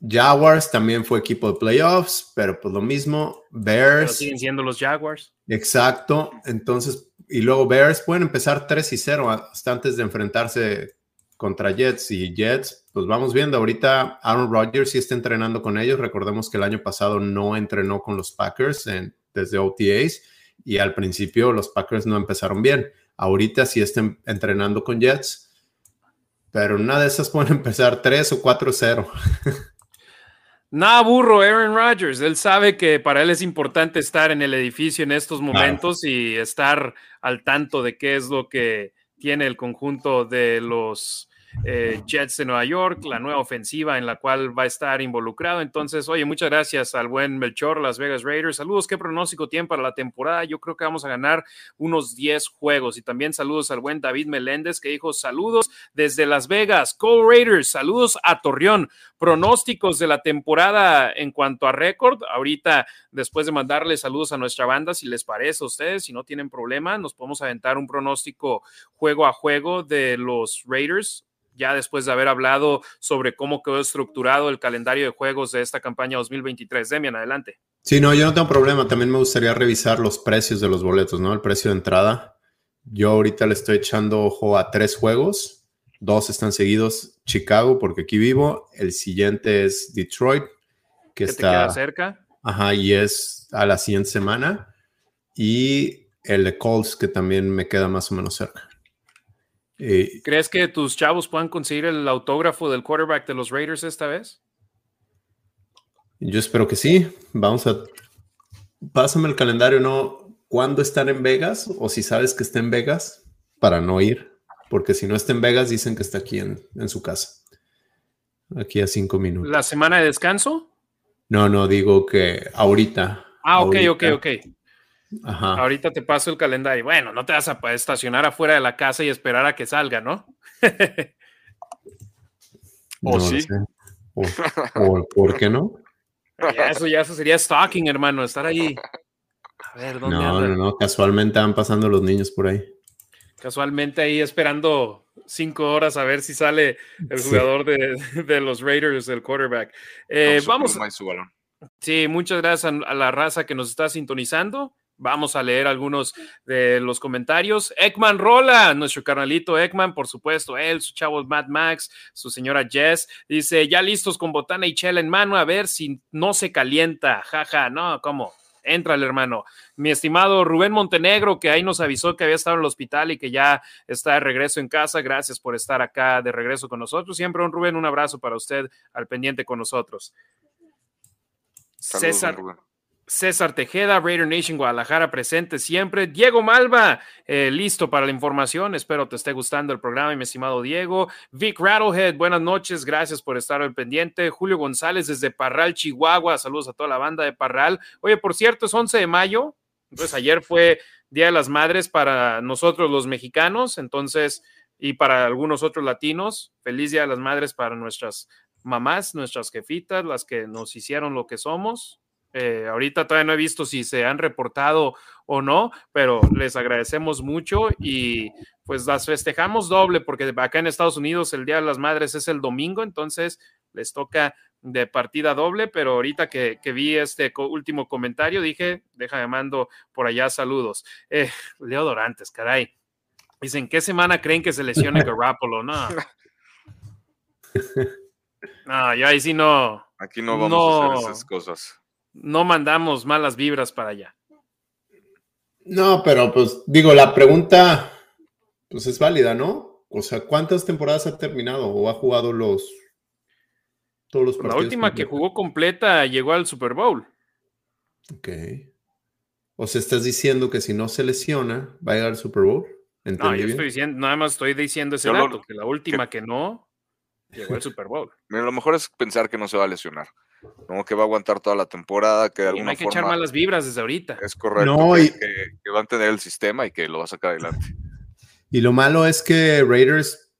Jaguars también fue equipo de playoffs, pero pues lo mismo. Bears. siguen siendo los Jaguars. Exacto. Entonces, y luego Bears pueden empezar 3 y 0 hasta antes de enfrentarse contra Jets y Jets pues vamos viendo. Ahorita Aaron Rodgers sí está entrenando con ellos. Recordemos que el año pasado no entrenó con los Packers en, desde OTAs y al principio los Packers no empezaron bien. Ahorita sí están entrenando con Jets, pero una de esas pueden empezar 3 o 4-0. Nada burro, Aaron Rodgers. Él sabe que para él es importante estar en el edificio en estos momentos y estar al tanto de qué es lo que tiene el conjunto de los eh, Jets de Nueva York, la nueva ofensiva en la cual va a estar involucrado. Entonces, oye, muchas gracias al buen Melchor, Las Vegas Raiders. Saludos, ¿qué pronóstico tienen para la temporada? Yo creo que vamos a ganar unos 10 juegos. Y también saludos al buen David Meléndez que dijo saludos desde Las Vegas. Go Raiders, saludos a Torreón. Pronósticos de la temporada en cuanto a récord. Ahorita, después de mandarle saludos a nuestra banda, si les parece a ustedes, si no tienen problema, nos podemos aventar un pronóstico juego a juego de los Raiders ya después de haber hablado sobre cómo quedó estructurado el calendario de juegos de esta campaña 2023. Demian, adelante. Sí, no, yo no tengo problema. También me gustaría revisar los precios de los boletos, ¿no? El precio de entrada. Yo ahorita le estoy echando ojo a tres juegos. Dos están seguidos. Chicago, porque aquí vivo. El siguiente es Detroit, que está cerca. Ajá, y es a la siguiente semana. Y el de Colts, que también me queda más o menos cerca. Eh, ¿Crees que tus chavos puedan conseguir el autógrafo del quarterback de los Raiders esta vez? Yo espero que sí. Vamos a. Pásame el calendario, ¿no? ¿Cuándo están en Vegas? O si sabes que está en Vegas, para no ir. Porque si no está en Vegas, dicen que está aquí en, en su casa. Aquí a cinco minutos. ¿La semana de descanso? No, no, digo que ahorita. Ah, ok, ok, ok. Ahorita te paso el calendario. Bueno, no te vas a estacionar afuera de la casa y esperar a que salga, ¿no? o sí. O, ¿Por qué no? eso ya eso sería stalking, hermano, estar ahí. A ver, ¿dónde No, no, no, casualmente van pasando los niños por ahí. Casualmente ahí esperando cinco horas a ver si sale el jugador de, los Raiders, el quarterback. Eh, vamos. Sí, muchas gracias a la raza que nos está sintonizando. Vamos a leer algunos de los comentarios. Ekman Rola, nuestro carnalito Ekman, por supuesto, él, su chavo Mad Max, su señora Jess, dice, ya listos con botana y chela en mano, a ver si no se calienta, jaja, no, ¿cómo? Entra el hermano. Mi estimado Rubén Montenegro, que ahí nos avisó que había estado en el hospital y que ya está de regreso en casa. Gracias por estar acá de regreso con nosotros. Siempre un Rubén, un abrazo para usted al pendiente con nosotros. César. César Tejeda, Raider Nation Guadalajara presente siempre. Diego Malva, eh, listo para la información. Espero te esté gustando el programa, mi estimado Diego. Vic Rattlehead, buenas noches, gracias por estar al pendiente. Julio González desde Parral, Chihuahua. Saludos a toda la banda de Parral. Oye, por cierto, es 11 de mayo. Entonces, ayer fue Día de las Madres para nosotros los mexicanos, entonces, y para algunos otros latinos. Feliz Día de las Madres para nuestras mamás, nuestras jefitas, las que nos hicieron lo que somos eh, ahorita todavía no he visto si se han reportado o no, pero les agradecemos mucho y pues las festejamos doble porque acá en Estados Unidos el Día de las Madres es el domingo, entonces les toca de partida doble, pero ahorita que, vi este último comentario dije, déjame mando por allá saludos. Eh, Leo Dorantes, caray. Dicen, ¿qué semana creen que se lesione Garoppolo? No. No, yo ahí sí no. Aquí no vamos a hacer esas cosas no mandamos malas vibras para allá. No, pero pues digo, la pregunta pues es válida, ¿no? O sea, ¿cuántas temporadas ha terminado o ha jugado los todos los partidos? La última que jugó completa llegó al Super Bowl. Ok. O sea, estás diciendo que si no se lesiona, va a llegar al Super Bowl. No, yo estoy diciendo, nada más estoy diciendo ese dato, que la última que, no llegó al Super Bowl. Mira, lo mejor es pensar que no se va a lesionar como que va a aguantar toda la temporada, que de alguna hay que echar malas vibras desde ahorita. Es correcto, que, va a tener el sistema y que lo va a sacar adelante. Y lo malo es que Raiders,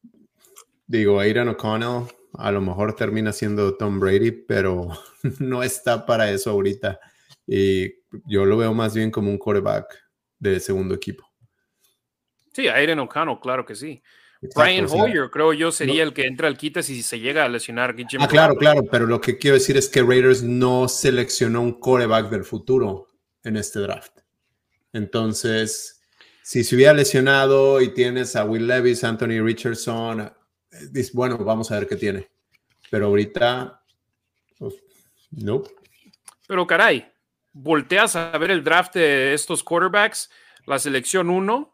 digo, Aidan O'Connell a lo mejor termina siendo Tom Brady, pero no está para eso ahorita. Y yo lo veo más bien como un quarterback de segundo equipo. Sí, Aidan O'Connell, claro que sí. Brian Hoyer, creo yo, sería el que entra al quita si se llega a lesionar. ah, claro, claro, pero lo que quiero decir es que Raiders no seleccionó un coreback del futuro en este draft. Entonces, si se hubiera lesionado y tienes a Will Levis, Anthony Richardson, eh, bueno, vamos a ver qué tiene. pero ahorita, pues, no. Pero caray, volteas a ver el draft de estos quarterbacks, la selección 1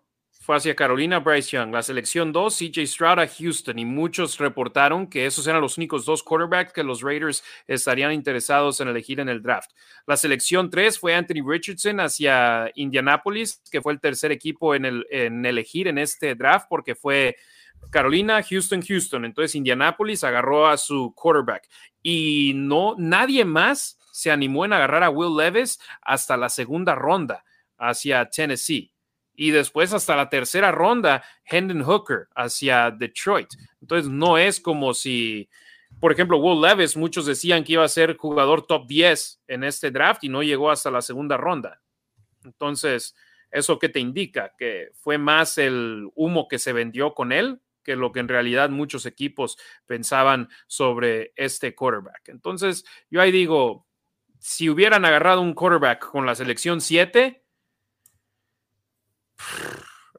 fue hacia Carolina Bryce Young, la selección 2 CJ Stroud a Houston y muchos reportaron que esos eran los únicos dos quarterbacks que los Raiders estarían interesados en elegir en el draft. La selección 3 fue Anthony Richardson hacia Indianapolis, que fue el tercer equipo en, el, en elegir en este draft porque fue Carolina, Houston, Houston. Entonces Indianapolis agarró a su quarterback y no nadie más se animó en agarrar a Will Levis hasta la segunda ronda hacia Tennessee. Y después hasta la tercera ronda, Hendon Hooker hacia Detroit. Entonces no es como si, por ejemplo, Will Levis, muchos decían que iba a ser jugador top 10 en este draft y no llegó hasta la segunda ronda. Entonces, ¿eso qué te indica? Que fue más el humo que se vendió con él que lo que en realidad muchos equipos pensaban sobre este quarterback. Entonces, yo ahí digo, si hubieran agarrado un quarterback con la selección 7,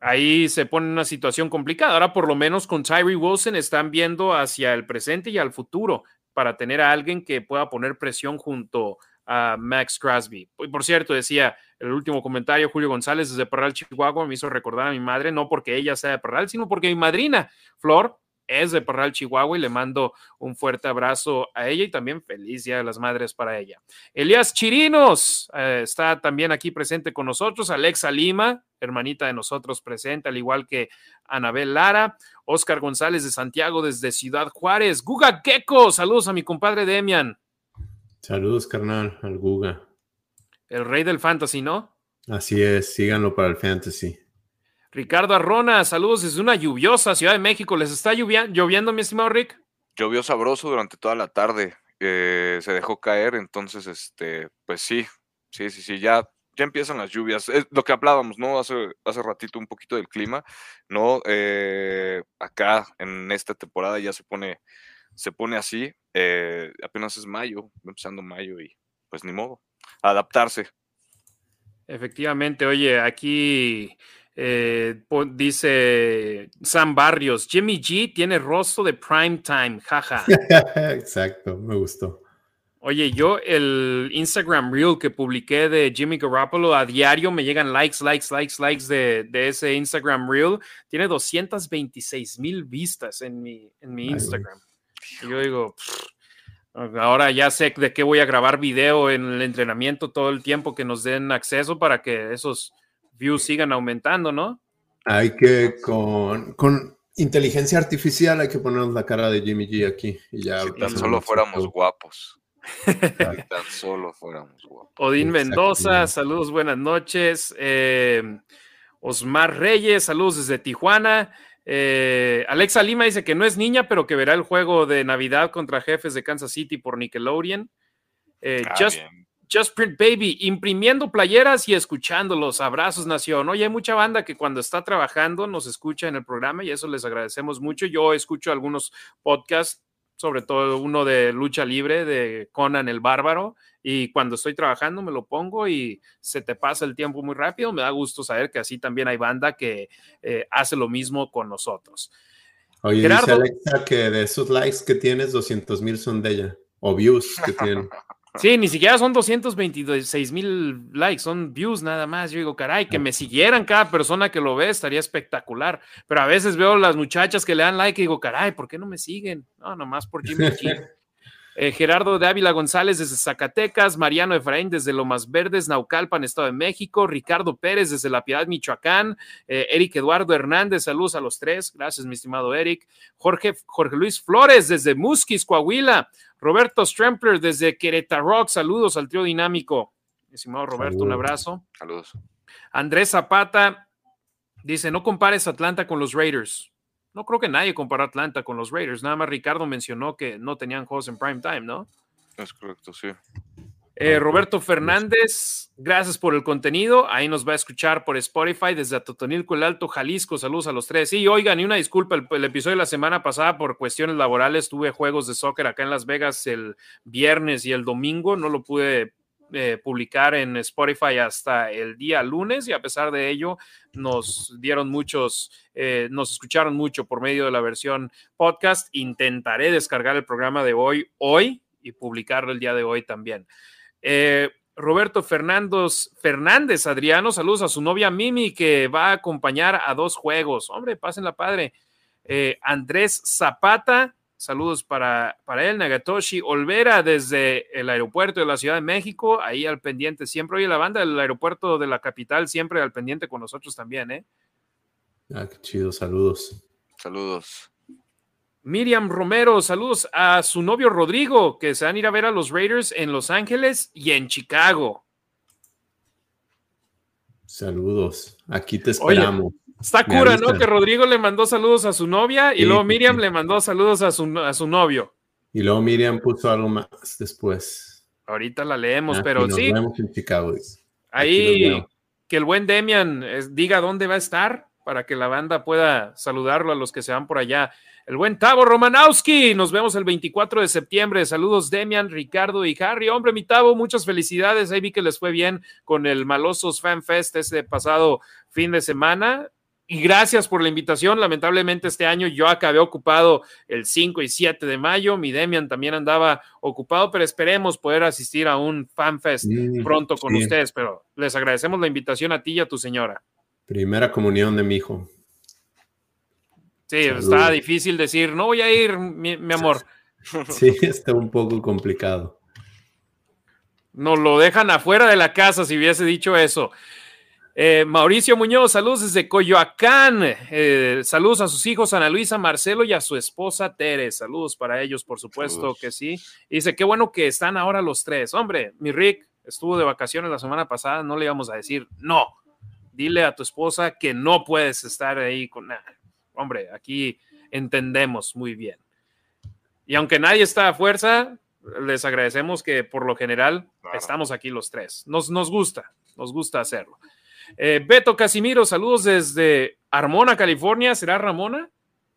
ahí se pone una situación complicada. Ahora por lo menos con Tyree Wilson están viendo hacia el presente y al futuro para tener a alguien que pueda poner presión junto a Max Crosby. Y por cierto, decía el último comentario, Julio González desde Parral, Chihuahua, me hizo recordar a mi madre, no porque ella sea de Parral, sino porque mi madrina, Flor, es de Parral, Chihuahua, y le mando un fuerte abrazo a ella y también feliz Día de las Madres para ella. Elías Chirinos eh, está también aquí presente con nosotros, Alexa Lima, hermanita de nosotros presente, al igual que Anabel Lara, Oscar González de Santiago desde Ciudad Juárez, Guga Queco, saludos a mi compadre Demian. Saludos, carnal, al Guga. El rey del fantasy, ¿no? Así es, síganlo para el fantasy. Ricardo Arrona, saludos desde una lluviosa Ciudad de México. ¿Les está lloviendo, mi estimado Rick? Llovió sabroso durante toda la tarde. Eh, se dejó caer, entonces, este, pues sí, sí, sí, sí, ya, ya empiezan las lluvias. Es lo que hablábamos, ¿no? Hace, hace ratito un poquito del clima, ¿no? Eh, acá en esta temporada ya se pone, se pone así. Eh, apenas es mayo, empezando mayo y pues ni modo, adaptarse. Efectivamente, oye, aquí eh, dice Sam Barrios, Jimmy G tiene rostro de prime time, jaja. Exacto, me gustó. Oye, yo el Instagram Reel que publiqué de Jimmy Garoppolo a diario me llegan likes, likes, likes, likes de, ese Instagram Reel. Tiene 226 mil vistas en mi, en mi Instagram. Y yo digo, ahora ya sé de qué voy a grabar video en el entrenamiento todo el tiempo que nos den acceso para que esos views sigan aumentando, ¿no? Hay que, con, con inteligencia artificial, hay que ponernos la cara de Jimmy G aquí. Y ya si tan solo fuéramos guapos. si tan solo fuéramos guapos. Odín Mendoza, saludos, buenas noches. Eh, Osmar Reyes, saludos desde Tijuana. Eh, Alexa Lima dice que no es niña, pero que verá el juego de Navidad contra jefes de Kansas City por Nickelodeon. Eh, ah, just, Just Print Baby, imprimiendo playeras y escuchando los abrazos nación. Oye, hay mucha banda que cuando está trabajando nos escucha en el programa y eso les agradecemos mucho. Yo escucho algunos podcasts, sobre todo uno de lucha libre de Conan el Bárbaro, y cuando estoy trabajando me lo pongo y se te pasa el tiempo muy rápido. Me da gusto saber que así también hay banda que eh, hace lo mismo con nosotros. Oye, dice Alexa que de esos likes que tienes, 200 mil son de ella, o views que tienen. Sí, ni siquiera son 226 mil likes, son views nada más. Yo digo, caray, que me siguieran cada persona que lo ve estaría espectacular. Pero a veces veo las muchachas que le dan like y digo, caray, ¿por qué no me siguen? No, nomás por Jimmy G. Eh, Gerardo de Ávila González desde Zacatecas, Mariano Efraín desde Lomas Verdes, Naucalpan, Estado de México, Ricardo Pérez desde La Piedad, Michoacán, eh, Eric Eduardo Hernández, saludos a los tres, gracias mi estimado Eric, Jorge, Jorge Luis Flores desde Musquis, Coahuila, Roberto Strempler desde Querétaro, saludos al trío dinámico, mi estimado Roberto, un abrazo. Saludos. Andrés Zapata dice, no compares Atlanta con los Raiders. No creo que nadie compara Atlanta con los Raiders. Nada más Ricardo mencionó que no tenían juegos en prime time, ¿no? Es correcto, sí. Eh, Roberto Fernández, gracias por el contenido. Ahí nos va a escuchar por Spotify desde Atotonilco, el Alto, Jalisco. Saludos a los tres. Sí, oigan, y una disculpa, el, episodio de la semana pasada por cuestiones laborales tuve juegos de soccer acá en Las Vegas el viernes y el domingo. No lo pude eh, publicar en Spotify hasta el día lunes y a pesar de ello nos dieron muchos, eh, nos escucharon mucho por medio de la versión podcast. Intentaré descargar el programa de hoy hoy y publicarlo el día de hoy también. Eh, Roberto Fernández, Fernández Adriano, saludos a su novia Mimi que va a acompañar a dos juegos. Hombre, pásenla padre. Andrés Zapata, Saludos para, para él, Nagatoshi Olvera desde el aeropuerto de la Ciudad de México, ahí al pendiente siempre. Oye, la banda del aeropuerto de la capital siempre al pendiente con nosotros también, ¿eh? Ah, qué chido, saludos. Saludos. Miriam Romero, saludos a su novio Rodrigo, que se van a ir a ver a los Raiders en Los Ángeles y en Chicago. Saludos, aquí te esperamos. Está cura, ¿no? Que Rodrigo le mandó saludos a su novia y luego Miriam le mandó saludos a su, a su novio. Y luego Miriam puso algo más después. Ahorita la leemos, ah, pero sí. en Chicago. Ahí que el buen Demian diga dónde va a estar para que la banda pueda saludarlo a los que se van por allá. El buen Tavo Romanowski, nos vemos el 24 de septiembre. Saludos Demian, Ricardo y Harry. Hombre, mi Tavo, muchas felicidades. Ahí vi que les fue bien con el Malosos Fan Fest ese pasado fin de semana y gracias por la invitación. Lamentablemente este año yo acabé ocupado el 5 y 7 de mayo. Mi Demian también andaba ocupado, pero esperemos poder asistir a un FanFest mm, pronto con ustedes. Pero les agradecemos la invitación a ti y a tu señora. Primera comunión de mi hijo. Sí, está difícil decir, no voy a ir, mi, mi amor. Sí, está un poco complicado. Nos lo dejan afuera de la casa si hubiese dicho eso. Eh, Mauricio Muñoz, saludos desde Coyoacán. Eh, saludos a sus hijos Ana Luisa, Marcelo y a su esposa Tere. Saludos para ellos, por supuesto que sí. dice, qué bueno que están ahora los tres. Hombre, mi Rick estuvo de vacaciones la semana pasada, no le íbamos a decir, no, dile a tu esposa que no puedes estar ahí con... nada. hombre, aquí entendemos muy bien. Y aunque nadie está a fuerza, les agradecemos que por lo general estamos aquí los tres. Nos, nos gusta, nos gusta hacerlo. Eh, Beto Casimiro, saludos desde Armona, California. ¿Será Ramona?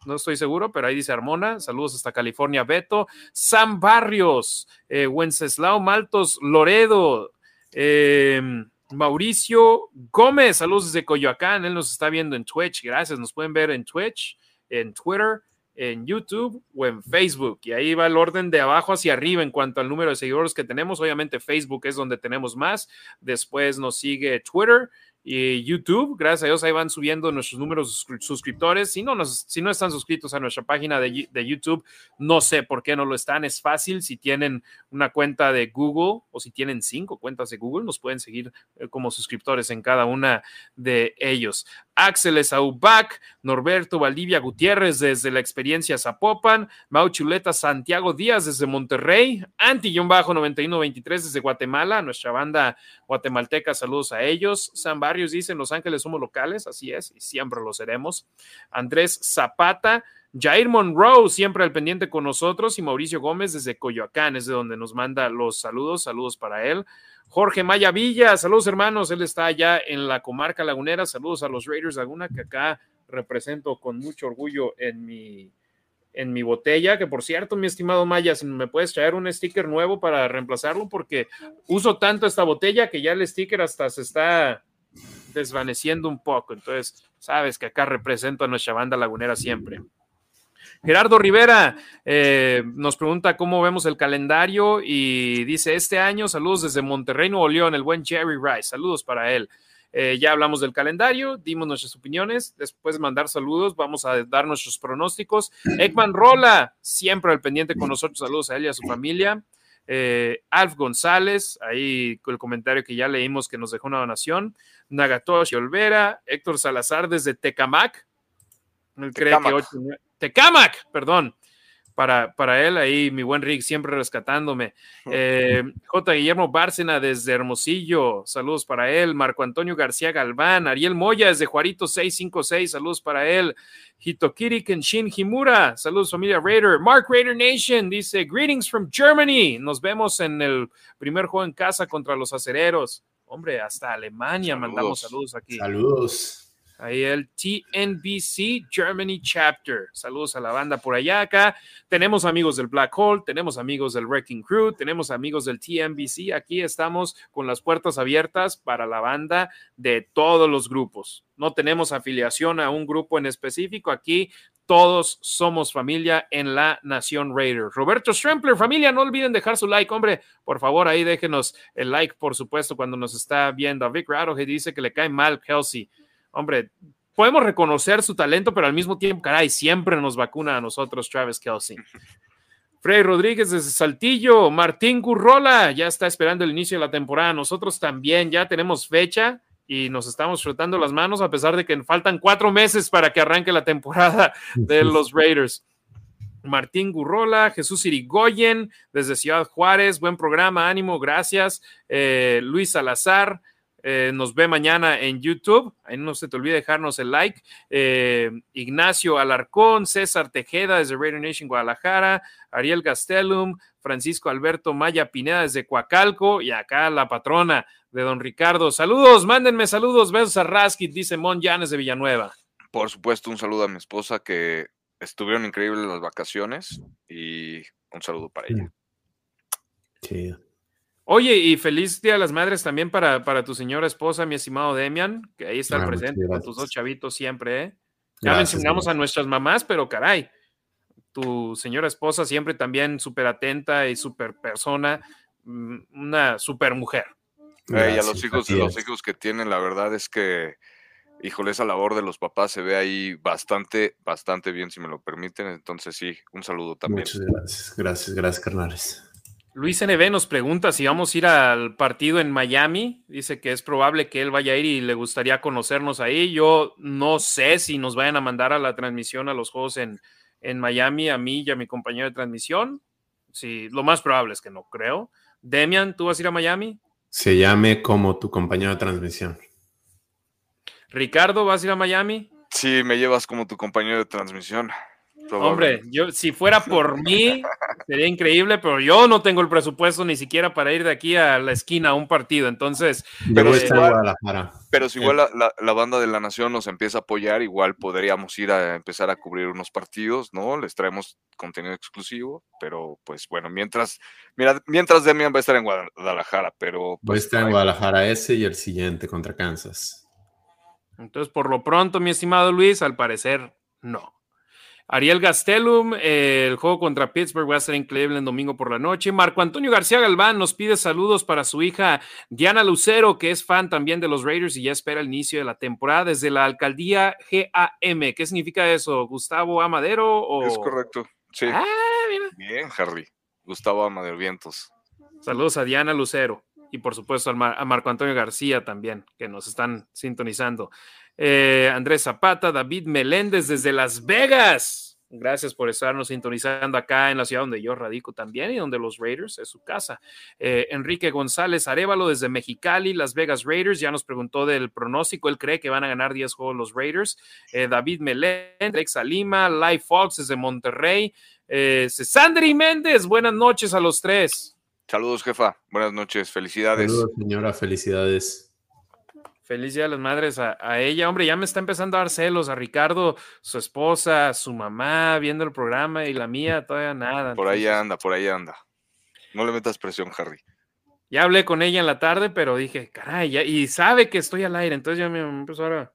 No estoy seguro, pero ahí dice Armona. Saludos hasta California, Beto. Sam Barrios, eh, Wenceslao Maltos, Loredo, em, Mauricio Gómez, saludos desde Coyoacán. Él nos está viendo en Twitch. Gracias. Nos pueden ver en Twitch, en Twitter, en YouTube o en Facebook. Y ahí va el orden de abajo hacia arriba en cuanto al número de seguidores que tenemos. Obviamente Facebook es donde tenemos más. Después nos sigue Twitter y YouTube. Gracias a Dios ahí van subiendo nuestros números de suscriptores. Si no, nos, si no están suscritos a nuestra página de, de, YouTube, no sé por qué no lo están. Es fácil. Si tienen una cuenta de Google o si tienen cinco cuentas de Google, nos pueden seguir eh, como suscriptores en cada una de ellos. Axel Esaubac, Norberto Valdivia Gutiérrez desde la experiencia Zapopan, Mau Chuleta Santiago Díaz desde Monterrey, Anti-9123 desde Guatemala, nuestra banda guatemalteca, saludos a ellos. San Barrios dice, en Los Ángeles somos locales, así es, y siempre lo seremos. Andrés Zapata, Jair Monroe, siempre al pendiente con nosotros, y Mauricio Gómez desde Coyoacán, es de donde nos manda los saludos, saludos para él. Jorge Maya Villa, saludos hermanos, él está allá en la comarca lagunera, saludos a los Raiders Laguna que acá represento con mucho orgullo en mi, en mi botella, que por cierto, mi estimado Maya, si me puedes traer un sticker nuevo para reemplazarlo, porque uso tanto esta botella que ya el sticker hasta se está desvaneciendo un poco, entonces sabes que acá represento a nuestra banda lagunera siempre. Gerardo Rivera eh, nos pregunta cómo vemos el calendario y dice, este año, saludos desde Monterrey, Nuevo León, el buen Jerry Rice, saludos para él. Eh, ya hablamos del calendario, dimos nuestras opiniones, después de mandar saludos, vamos a dar nuestros pronósticos. Ekman Rola, siempre al pendiente con nosotros, saludos a él y a su familia. Eh, Alf González, ahí con el comentario que ya leímos que nos dejó una donación. Nagatoshi Olvera, Héctor Salazar desde Tecamac. Él cree que Tecamac, perdón. Para, para él, ahí mi buen Rick siempre rescatándome. Eh, J. Guillermo Bárcena desde Hermosillo, saludos para él. Marco Antonio García Galván, Ariel Moya desde Juarito 656, saludos para él. Hitokiri Kenshin Himura, saludos familia Raider. Mark Raider Nation dice, greetings from Germany. Nos vemos en el primer juego en casa contra los acereros. Hombre, hasta Alemania mandamos saludos aquí. Saludos. Ahí el TNBC Germany Chapter. Saludos a la banda por allá. Acá tenemos amigos del Black Hole, tenemos amigos del Wrecking Crew, tenemos amigos del TNBC. Aquí estamos con las puertas abiertas para la banda de todos los grupos. No tenemos afiliación a un grupo en específico. Aquí todos somos familia en la Nación Raider. Roberto Strempler, familia, no olviden dejar su like, hombre. Por favor, ahí déjenos el like, por supuesto, cuando nos está viendo. Vic que dice que le cae mal Kelsey. Hombre, podemos reconocer su talento, pero al mismo tiempo, caray, siempre nos vacuna a nosotros Travis Kelsey. Frey Rodríguez desde Saltillo, Martín Gurrola ya está esperando el inicio de la temporada. Nosotros también ya tenemos fecha y nos estamos frotando las manos a pesar de que faltan cuatro meses para que arranque la temporada de los Raiders. Martín Gurrola, Jesús Irigoyen desde Ciudad Juárez, buen programa, ánimo, gracias. Eh, Luis Salazar, eh, nos ve mañana en YouTube. Ahí no se te olvide dejarnos el like. Eh, Ignacio Alarcón, César Tejeda desde Radio Nation Guadalajara, Ariel Gastelum, Francisco Alberto Maya Pineda desde Coacalco y acá la patrona de don Ricardo. Saludos, mándenme saludos, besos a Raskit, dice Mon Llanes de Villanueva. Por supuesto, un saludo a mi esposa que estuvieron increíbles las vacaciones y un saludo para ella. Sí. Oye, y feliz Día de las Madres también para, para tu señora esposa, mi estimado Demian, que ahí está ah, presente con tus dos chavitos siempre, ¿eh? Ya mencionamos a nuestras mamás, pero caray, tu señora esposa siempre también súper atenta y súper persona, mm, una súper mujer. y a los hijos, los hijos que tienen, la verdad es que, híjole, esa labor de los papás se ve ahí bastante, bastante bien, si me lo permiten. Entonces, sí, un saludo también. Muchas gracias, gracias, gracias, carnales. Luis NB nos pregunta si vamos a ir al partido en Miami. Dice que es probable que él vaya a ir y le gustaría conocernos ahí. Yo no sé si nos vayan a mandar a la transmisión a los juegos en, en Miami, a mí y a mi compañero de transmisión. Sí, lo más probable es que no creo. Demian, ¿tú vas a ir a Miami? Se llame como tu compañero de transmisión. Ricardo, ¿vas a ir a Miami? Sí, me llevas como tu compañero de transmisión. Hombre, yo si fuera por mí sería increíble, pero yo no tengo el presupuesto ni siquiera para ir de aquí a la esquina a un partido, entonces. Pero, si igual, pero si igual la, banda de la nación nos empieza a apoyar, igual podríamos ir a empezar a cubrir unos partidos, ¿no? Les traemos contenido exclusivo, pero pues bueno, mientras, mira, mientras Demian va a estar en Guadalajara, pero. Pues, va a estar en Guadalajara ese y el siguiente contra Kansas. Entonces, por lo pronto, mi estimado Luis, al parecer, no. Ariel Gastelum, el juego contra Pittsburgh va a ser increíble el domingo por la noche. Marco Antonio García Galván nos pide saludos para su hija Diana Lucero, que es fan también de los Raiders y ya espera el inicio de la temporada desde la alcaldía GAM. ¿Qué significa eso? ¿Gustavo Amadero? O... Es correcto, sí. Ah, Bien, Harry. Gustavo Amadero Vientos. Saludos a Diana Lucero y por supuesto a Marco Antonio García también, que nos están sintonizando. Eh, Andrés Zapata, David Meléndez desde Las Vegas. Gracias por estarnos sintonizando acá en la ciudad donde yo radico también y donde los Raiders es su casa. Eh, Enrique González Arevalo desde Mexicali, Las Vegas Raiders, ya nos preguntó del pronóstico. Él cree que van a ganar 10 juegos los Raiders. Eh, David Meléndez, Salima, Live Fox desde Monterrey. Eh, Sandri Méndez, buenas noches a los tres. Saludos, jefa. Buenas noches. Felicidades. Saludos, señora. Felicidades. Feliz Día de las Madres a, ella. Hombre, ya me está empezando a dar celos a Ricardo, su esposa, su mamá, viendo el programa y la mía todavía nada. Por ahí anda, por ahí anda. No le metas presión, Harry. Ya hablé con ella en la tarde, pero dije, caray, ya, y sabe que estoy al aire, entonces ya me empezó ahora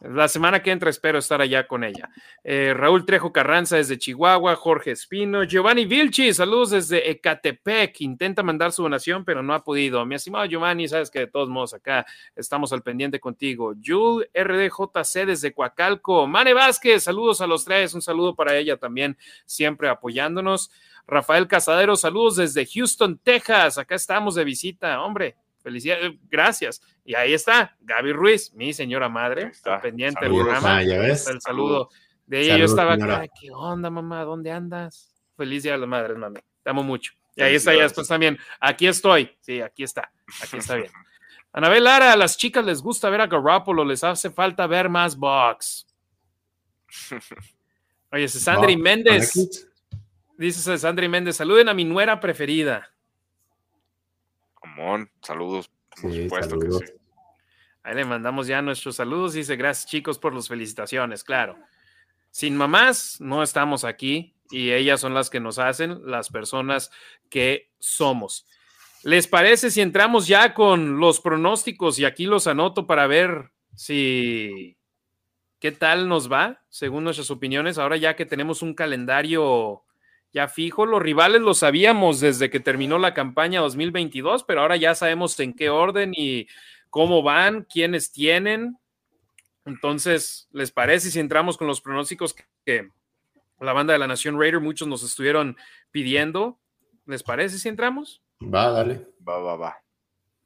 la semana que entra espero estar allá con ella. Eh, Raúl Trejo Carranza desde Chihuahua, Jorge Espino, Giovanni Vilchi, saludos desde Ecatepec. Intenta mandar su donación, pero no ha podido. Mi estimado Giovanni, sabes que de todos modos acá estamos al pendiente contigo. Jul RDJC desde Coacalco. Mane Vázquez, saludos a los tres. Un saludo para ella también, siempre apoyándonos. Rafael Casadero, saludos desde Houston, Texas. Acá estamos de visita. Hombre, Felicidades, gracias. Y ahí está, Gaby Ruiz, mi señora madre, está, pendiente del programa. Ah, el saludo de ella. yo estaba acá, ¿qué onda, mamá? ¿Dónde andas? Feliz día de las madres, mami. Te amo mucho. Y ahí está, ya después también. Aquí estoy. Sí, aquí está. Aquí está bien. Anabel Lara, a las chicas les gusta ver a Garoppolo, les hace falta ver más box. Oye, Sandri Méndez. Dice Sandri Méndez, saluden a mi nuera preferida saludos. Por supuesto que sí. Ahí le mandamos ya nuestros saludos. Dice, gracias chicos por las felicitaciones, claro. Sin mamás no estamos aquí y ellas son las que nos hacen las personas que somos. ¿Les parece si entramos ya con los pronósticos y aquí los anoto para ver si qué tal nos va según nuestras opiniones? Ahora ya que tenemos un calendario ya fijo, los rivales lo sabíamos desde que terminó la campaña 2022, pero ahora ya sabemos en qué orden y cómo van, quiénes tienen. Entonces, ¿les parece si entramos con los pronósticos que la banda de la Nación Raider muchos nos estuvieron pidiendo? ¿Les parece si entramos? Va, dale. Va, va, va.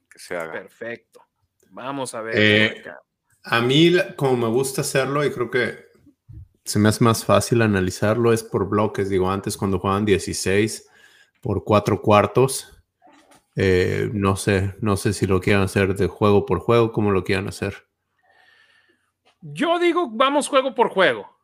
Que se haga. Perfecto. Vamos a ver. Eh, a mí, como me gusta hacerlo, y creo que se me hace más fácil analizarlo, es por bloques. Digo, antes cuando jugaban 16 por cuatro cuartos, eh, no sé, no sé si lo quieran hacer de juego por juego, cómo lo quieran hacer. Yo digo, vamos juego por juego.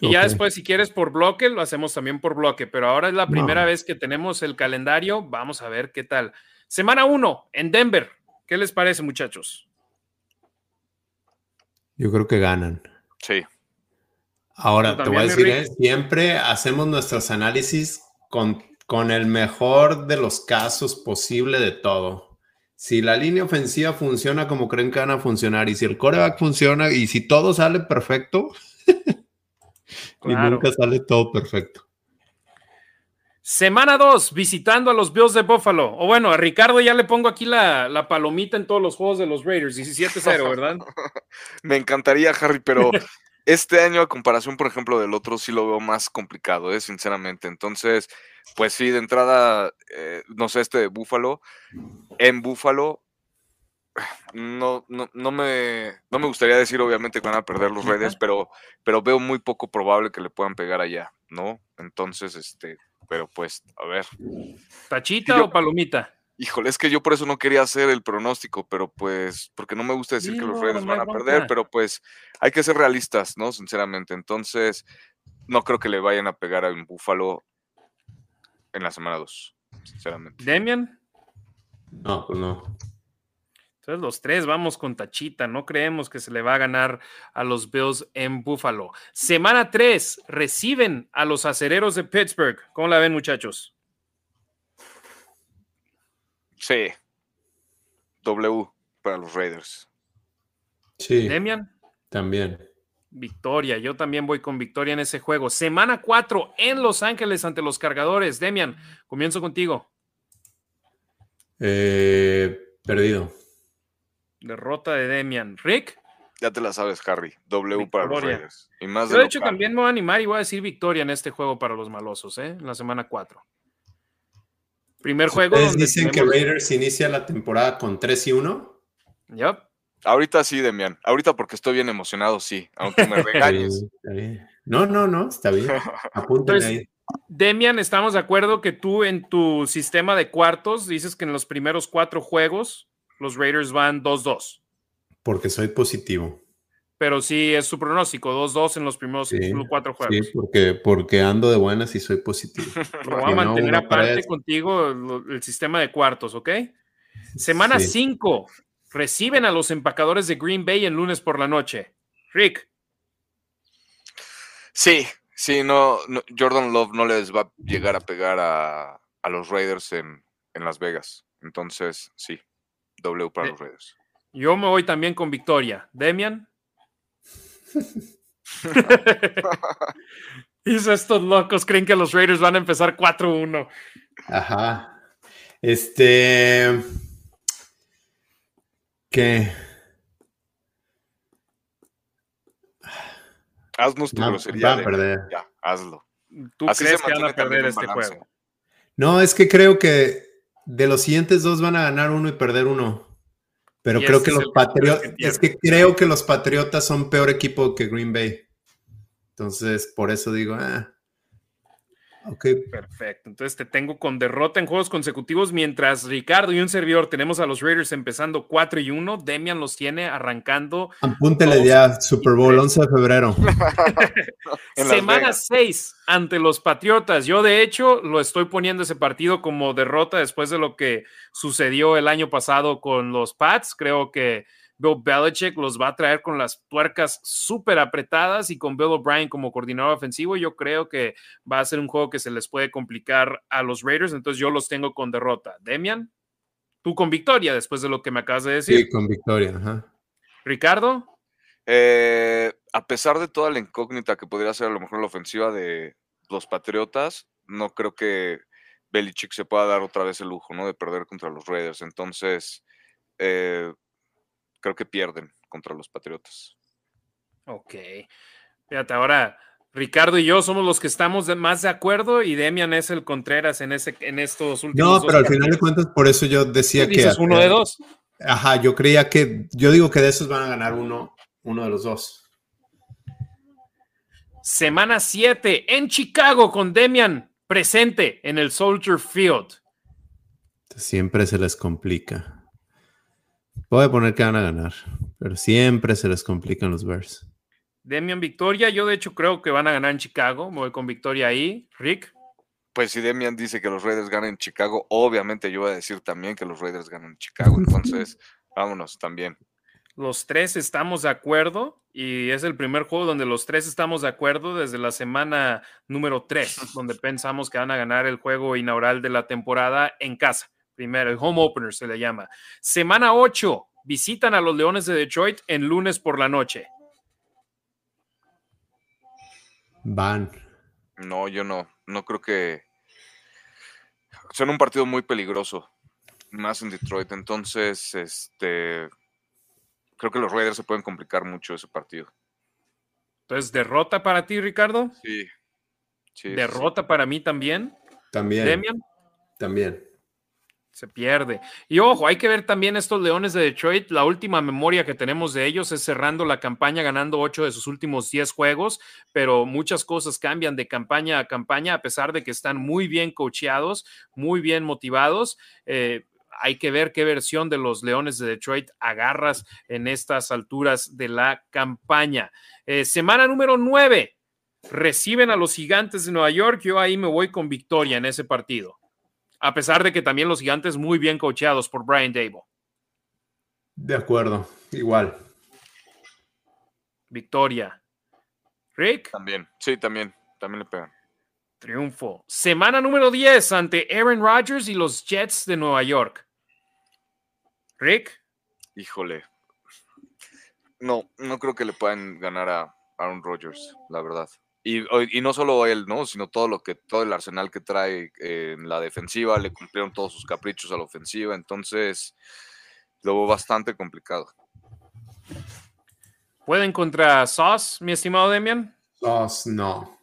Y ya después, si quieres por bloque, lo hacemos también por bloque. Pero ahora es la primera vez que tenemos el calendario. Vamos a ver qué tal. Semana 1 en Denver. ¿Qué les parece, muchachos? Yo creo que ganan. Sí. Ahora, te voy a decir, ¿eh? siempre hacemos nuestros análisis con, con el mejor de los casos posible de todo. Si la línea ofensiva funciona como creen que van a funcionar y si el coreback funciona y si todo sale perfecto, y nunca sale todo perfecto. Semana 2, visitando a los Bills de Buffalo. O bueno, a Ricardo ya le pongo aquí la, la palomita en todos los juegos de los Raiders, 17-0, ¿verdad? Me encantaría, Harry, pero este año, a comparación, por ejemplo, del otro, sí lo veo más complicado, ¿eh? sinceramente. Entonces, pues sí, de entrada, eh, no sé, este de Buffalo, en Buffalo, no, no, no, me, no me gustaría decir, obviamente, que van a perder los Raiders, pero, pero veo muy poco probable que le puedan pegar allá, ¿no? Entonces, este, pero pues, a ver. ¿Tachita o palomita? Híjole, es que yo por eso no quería hacer el pronóstico, pero pues, porque no me gusta decir que los Raiders van a perder, pero pues hay que ser realistas, ¿no? Sinceramente. Entonces, no creo que le vayan a pegar a un Búfalo en la semana 2, sinceramente. ¿Demian? No, pues no. Entonces los tres vamos con tachita, no creemos que se le va a ganar a los Bills en Buffalo. Semana 3, reciben a los acereros de Pittsburgh. ¿Cómo la ven muchachos? Sí. W para los Raiders. Sí. Demian. También. Victoria, yo también voy con victoria en ese juego. Semana 4 en Los Ángeles ante los cargadores. Demian, comienzo contigo. Eh, perdido. Derrota de Demian. Rick. Ya te la sabes, Harry. W para los Raiders. Y más de, hecho, también me voy a animar y voy a decir victoria en este juego para los malosos, ¿eh? En la semana 4. Primer juego. ¿Ustedes dicen que Raiders inicia la temporada con 3 y 1? Yep. Ahorita sí, Demian. Ahorita porque estoy bien emocionado, sí. Aunque me regañes. no, no, no, está bien. Apúntale ahí. Demian, estamos de acuerdo que tú en tu sistema de cuartos dices que en los primeros cuatro juegos los Raiders van 2-2. Porque soy positivo. Pero sí es su pronóstico, 2-2 en los primeros cuatro juegos. Sí, porque, porque ando de buenas y soy positivo. Lo voy a mantener aparte contigo el, sistema de cuartos, ¿ok? Semana 5. Reciben a los empacadores de Green Bay el lunes por la noche. Rick. Sí, sí, no, Jordan Love no les va a llegar a pegar a, los Raiders en, en Las Vegas. Entonces, sí. W para los Raiders. Yo me voy también con victoria. Demian. Dice estos locos creen que los Raiders van a empezar 4-1. Ajá. Este. ¿Qué? Haznos tu grosería. Va a perder. Ya, hazlo. ¿Tú crees que van a perder este juego? No, es que creo que de los siguientes dos van a ganar uno y perder uno. Pero creo que los Patriotas, es que creo que los Patriotas son peor equipo que Green Bay. Entonces, por eso digo, ah, Perfecto. Entonces te tengo con derrota en juegos consecutivos, mientras Ricardo y un servidor tenemos a los Raiders empezando 4 y 1. Demian los tiene arrancando. Apúntele ya, Super Bowl 11 de febrero. Semana 6 ante los Patriotas. Yo, de hecho, lo estoy poniendo ese partido como derrota después de lo que sucedió el año pasado con los Pats. Creo que Bill Belichick los va a traer con las tuercas súper apretadas y con Bill O'Brien como coordinador ofensivo, yo creo que va a ser un juego que se les puede complicar a los Raiders, entonces yo los tengo con derrota. Demian, tú con victoria después de lo que me acabas de decir. Sí, con victoria. Ajá. Ricardo. Eh, a pesar de toda la incógnita que podría ser a lo mejor la ofensiva de los Patriotas, no creo que Belichick se pueda dar otra vez el lujo, ¿no? De perder contra los Raiders. Entonces, eh, creo que pierden contra los Patriotas. Ok. Fíjate, ahora Ricardo y yo somos los que estamos más de acuerdo y Demian es el Contreras en, ese, en estos últimos. No, pero al final de cuentas, por eso yo decía que. uno de dos. Ajá, yo creía que. Yo digo que de esos van a ganar uno, uno de los dos. Semana 7 en Chicago con Demian presente en el Soldier Field. Siempre se les complica. Voy a poner que van a ganar, pero siempre se les complican los Bears. Demian Victoria, yo de hecho creo que van a ganar en Chicago. Me voy con Victoria ahí. Rick. Pues si Demian dice que los Raiders ganan en Chicago, obviamente yo voy a decir también que los Raiders ganan en Chicago. Entonces, vámonos también. Los tres estamos de acuerdo y es el primer juego donde los tres estamos de acuerdo desde la semana número 3, donde pensamos que van a ganar el juego inaugural de la temporada en casa. Primero, el home opener se le llama. Semana 8, visitan a los Leones de Detroit en lunes por la noche. Van. No, yo no. No creo que. Son un partido muy peligroso. Más en Detroit. Entonces, este creo que los Raiders se pueden complicar mucho ese partido. Entonces, ¿derrota para ti, Ricardo? Sí. ¿Derrota para mí también? También. ¿Demian? También. Se pierde. Y ojo, hay que ver también estos Leones de Detroit. La última memoria que tenemos de ellos es cerrando la campaña, ganando ocho de sus últimos diez juegos, pero muchas cosas cambian de campaña a campaña, a pesar de que están muy bien coacheados, muy bien motivados. Eh, hay que ver qué versión de los Leones de Detroit agarras en estas alturas de la campaña. Eh, semana número 9. Reciben a los gigantes de Nueva York. Yo ahí me voy con victoria en ese partido. A pesar de que también los gigantes muy bien coacheados por Brian Dable. De acuerdo, igual. Victoria. Rick. También, sí, también, también le pegan. Triunfo. Semana número 10 ante Aaron Rodgers y los Jets de Nueva York. Rick. Híjole. No, no creo que le puedan ganar a Aaron Rodgers, la verdad. Y, no solo él, ¿no? Sino todo lo que, todo el arsenal que trae en la defensiva, le cumplieron todos sus caprichos a la ofensiva, entonces lo veo bastante complicado. ¿Pueden contra Sauce, mi estimado Demian? Sauce, no.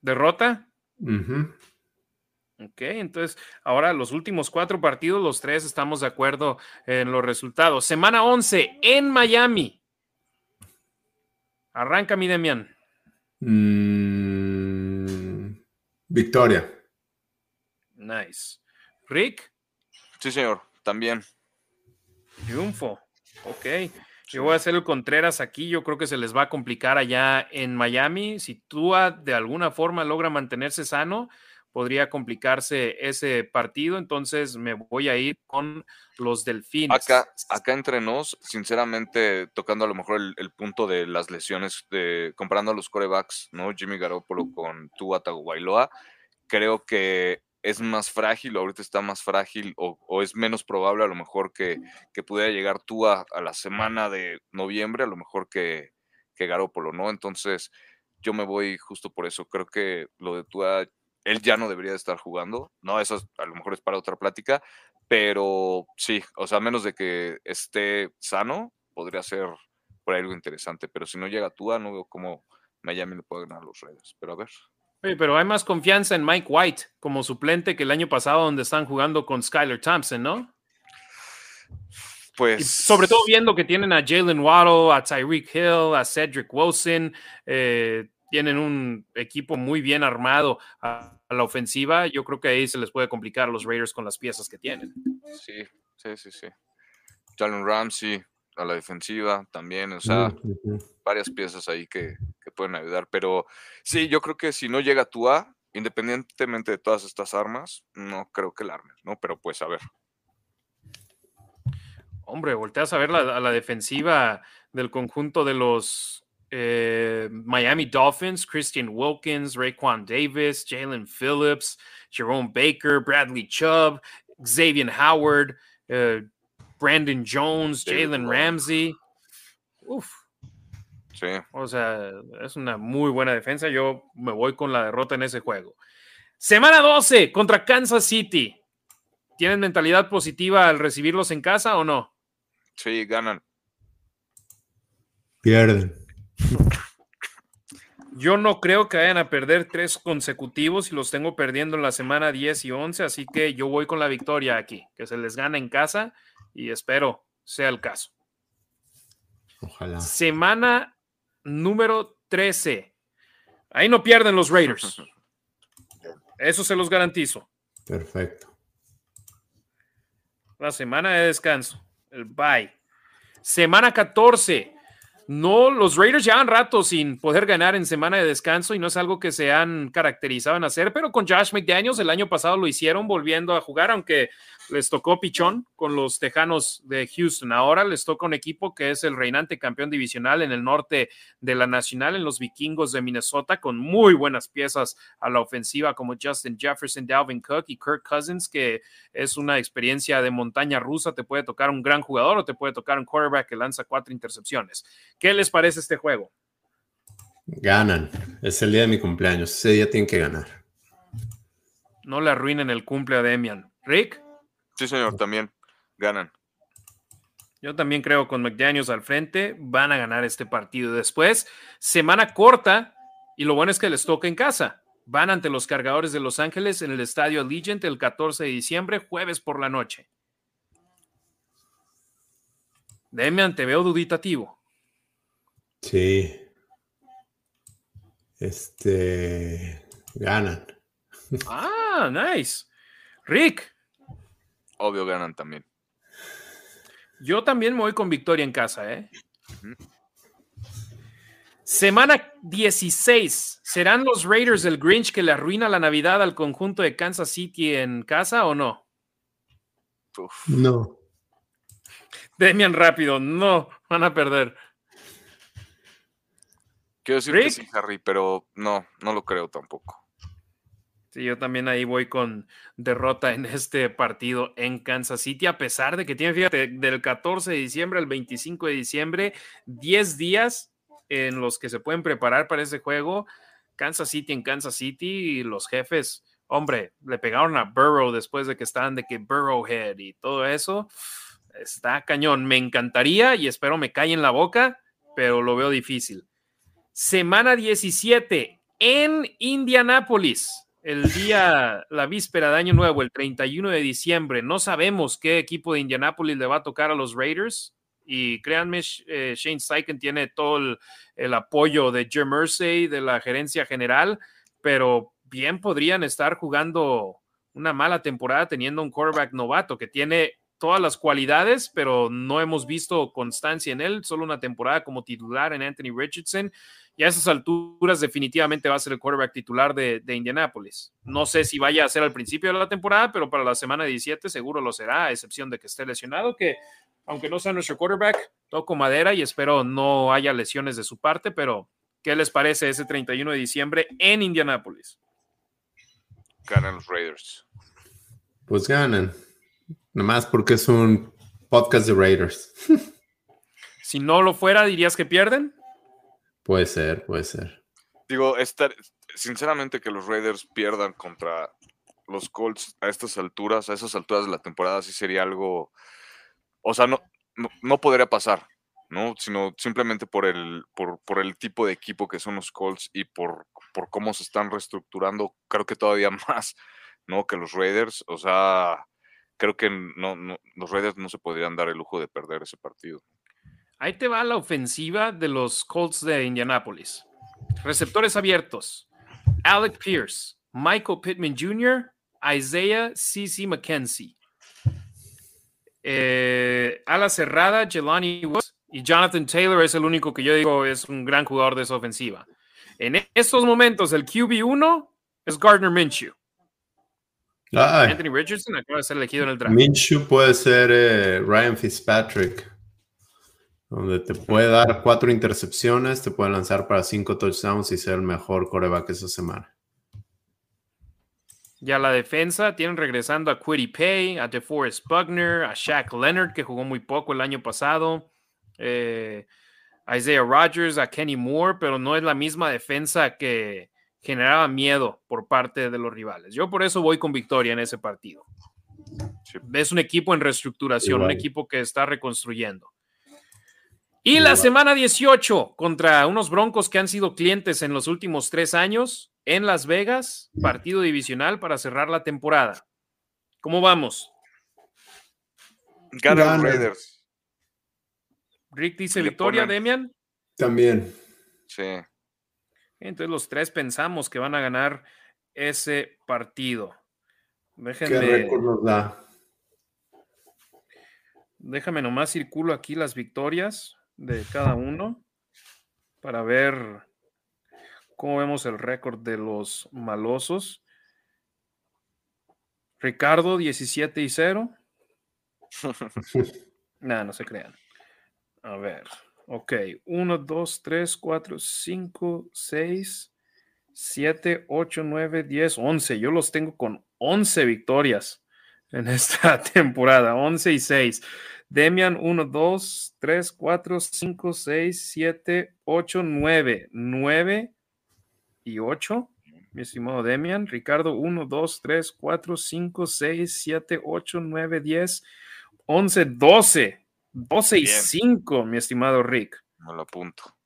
¿Derrota? Ok, entonces ahora los últimos cuatro partidos, los tres estamos de acuerdo en los resultados. Semana 11 en Miami. Arranca mi Demian. Mm, victoria. Nice. Rick. Sí, señor, también. Triunfo. Ok. Yo voy a hacer el Contreras aquí. Yo creo que se les va a complicar allá en Miami. Si Tua de alguna forma logra mantenerse sano, podría complicarse ese partido, entonces me voy a ir con los Delfines. Acá, acá entre nos, sinceramente, tocando a lo mejor el, punto de las lesiones, de, comparando a los corebacks, ¿no? Jimmy Garoppolo con Tua Tagovailoa, creo que es más frágil, ahorita está más frágil o, es menos probable a lo mejor que, que pudiera llegar Tua a la semana de noviembre, a lo mejor que, que Garoppolo, ¿no? Entonces, yo me voy justo por eso. Creo que lo de Tua él ya no debería de estar jugando, ¿no? Eso a lo mejor es para otra plática, pero sí, o sea, a menos de que esté sano, podría ser por algo interesante, pero si no llega Tua, no veo cómo Miami le puede ganar los Raiders, pero a ver. pero hay más confianza en Mike White como suplente que el año pasado donde están jugando con Skyler Thompson, ¿no? Pues. sobre todo viendo que tienen a Jalen Waddle, a Tyreek Hill, a Cedric Wilson, eh, tienen un equipo muy bien armado a, la ofensiva, yo creo que ahí se les puede complicar a los Raiders con las piezas que tienen. Sí, sí, sí, sí. Jalen Ramsey a la defensiva también, o sea, varias piezas ahí que, pueden ayudar, pero sí, yo creo que si no llega Tua, independientemente de todas estas armas, no creo que la armen, ¿no? Pero pues a ver. Hombre, volteas a ver la, a la defensiva del conjunto de los eh, Miami Dolphins, Christian Wilkins, Raquan Davis, Jalen Phillips, Jerome Baker, Bradley Chubb, Xavier Howard, uh, Brandon Jones, Jalen Ramsey. Uf. Sí. O sea, es una muy buena defensa. Yo me voy con la derrota en ese juego. Semana 12 contra Kansas City. ¿Tienen mentalidad positiva al recibirlos en casa o no? Sí, ganan. Pierden. Yo no creo que vayan a perder tres consecutivos y los tengo perdiendo en la semana 10 y 11, así que yo voy con la victoria aquí, que se les gana en casa y espero sea el caso. Ojalá. Semana número 13. Ahí no pierden los Raiders. Eso se los garantizo. Perfecto. La semana de descanso, el bye. Semana 14. No, los Raiders llevan rato sin poder ganar en semana de descanso y no es algo que se han caracterizado en hacer, pero con Josh McDaniels el año pasado lo hicieron volviendo a jugar, aunque les tocó pichón con los Tejanos de Houston. Ahora les toca un equipo que es el reinante campeón divisional en el norte de la Nacional, en los Vikingos de Minnesota, con muy buenas piezas a la ofensiva como Justin Jefferson, Dalvin Cook y Kirk Cousins, que es una experiencia de montaña rusa. Te puede tocar un gran jugador o te puede tocar un quarterback que lanza cuatro intercepciones. ¿Qué les parece este juego? Ganan. Es el día de mi cumpleaños. Ese día tienen que ganar. No le arruinen el cumple a Demian. Rick. Sí, señor, también ganan. Yo también creo con McDaniels al frente van a ganar este partido. Después, semana corta y lo bueno es que les toca en casa. Van ante los cargadores de Los Ángeles en el estadio Allegiant el 14 de diciembre, jueves por la noche. Demian, te veo duditativo. Sí. Este. Ganan. Ah, nice. Rick. Obvio ganan también. Yo también me voy con victoria en casa, ¿eh? Semana 16. ¿Serán los Raiders del Grinch que le arruina la Navidad al conjunto de Kansas City en casa o no? Uf. No. Demian rápido, no, van a perder. Quiero decir que sí, Harry, pero no, no lo creo tampoco. Sí, yo también ahí voy con derrota en este partido en Kansas City, a pesar de que tiene, fíjate, del 14 de diciembre al 25 de diciembre, 10 días en los que se pueden preparar para ese juego. Kansas City en Kansas City y los jefes, hombre, le pegaron a Burrow después de que estaban de que Burrowhead y todo eso. Está cañón. Me encantaría y espero me calle en la boca, pero lo veo difícil. Semana 17 en Indianápolis el día, la víspera de Año Nuevo, el 31 de diciembre. No sabemos qué equipo de Indianapolis le va a tocar a los Raiders. Y créanme, eh, Shane Steichen tiene todo el, el, apoyo de Jim Mersey, de la gerencia general, pero bien podrían estar jugando una mala temporada teniendo un quarterback novato que tiene todas las cualidades, pero no hemos visto constancia en él, solo una temporada como titular en Anthony Richardson y a esas alturas definitivamente va a ser el quarterback titular de, de, Indianapolis. No sé si vaya a ser al principio de la temporada, pero para la semana 17 seguro lo será, a excepción de que esté lesionado, que aunque no sea nuestro quarterback, toco madera y espero no haya lesiones de su parte, pero ¿qué les parece ese 31 de diciembre en Indianapolis? Ganan los Raiders. Pues ganan. Nomás porque es un podcast de Raiders. si no lo fuera, ¿dirías que pierden? Puede ser, puede ser. Digo, estar, sinceramente que los Raiders pierdan contra los Colts a estas alturas, a esas alturas de la temporada, sí sería algo, o sea, no, no, no podría pasar, ¿no? Sino simplemente por el, por, por, el tipo de equipo que son los Colts y por, por cómo se están reestructurando, creo que todavía más, ¿no? Que los Raiders, o sea, creo que no, no, los Raiders no se podrían dar el lujo de perder ese partido. Ahí te va la ofensiva de los Colts de Indianapolis. Receptores abiertos. Alec Pierce, Michael Pittman Jr., Isaiah C.C. McKenzie. Eh, ala cerrada, Jelani Woods y Jonathan Taylor es el único que yo digo es un gran jugador de esa ofensiva. En estos momentos, el QB1 es Gardner Minshew. Anthony Richardson acaba de ser elegido en el draft. Minshew puede ser eh, Ryan Fitzpatrick, donde te puede dar cuatro intercepciones, te puede lanzar para cinco touchdowns y ser el mejor coreback esa semana. Ya la defensa tienen regresando a Quiddy Pay, a DeForest Buckner, a Shaq Leonard, que jugó muy poco el año pasado, eh, a Isaiah Rodgers, a Kenny Moore, pero no es la misma defensa que generaba miedo por parte de los rivales. Yo por eso voy con victoria en ese partido. Es un equipo en reestructuración, un equipo que está reconstruyendo. Y la semana 18 contra unos Broncos que han sido clientes en los últimos tres años en Las Vegas, partido divisional para cerrar la temporada. ¿Cómo vamos? Ganan Raiders. Rick dice victoria, Demian. También. Sí. Entonces los tres pensamos que van a ganar ese partido. Déjenme, ¿Qué récord nos da? Déjame nomás circulo aquí las victorias de cada uno para ver cómo vemos el récord de los malosos. Ricardo, 17 y 0. Nada, no se crean. A ver. Ok, 1, 2, 3, 4, 5, 6, 7, 8, 9, 10, 11. Yo los tengo con 11 victorias en esta temporada, 11 y 6. Demian, 1, 2, 3, 4, 5, 6, 7, 8, 9. 9 y 8, mi estimado Demian. Ricardo, 1, 2, 3, 4, 5, 6, 7, 8, 9, 10, 11, 12. 12 y 5, mi estimado Rick. Me lo apunto.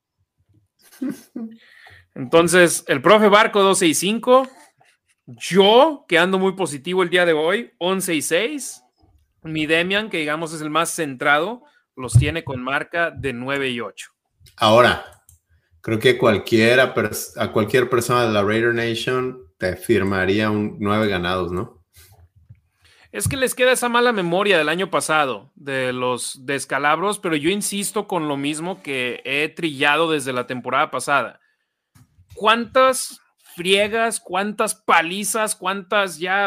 Entonces, el profe Barco 12 y 5. Yo, que ando muy positivo el día de hoy, 11 y 6. Mi Demian, que digamos es el más centrado, los tiene con marca de 9 y 8. Ahora, creo que cualquiera, a cualquier persona de la Raider Nation te firmaría un 9 ganados, ¿no? Es que les queda esa mala memoria del año pasado, de los descalabros, pero yo insisto con lo mismo que he trillado desde la temporada pasada. ¿Cuántas friegas, cuántas palizas, cuántas ya,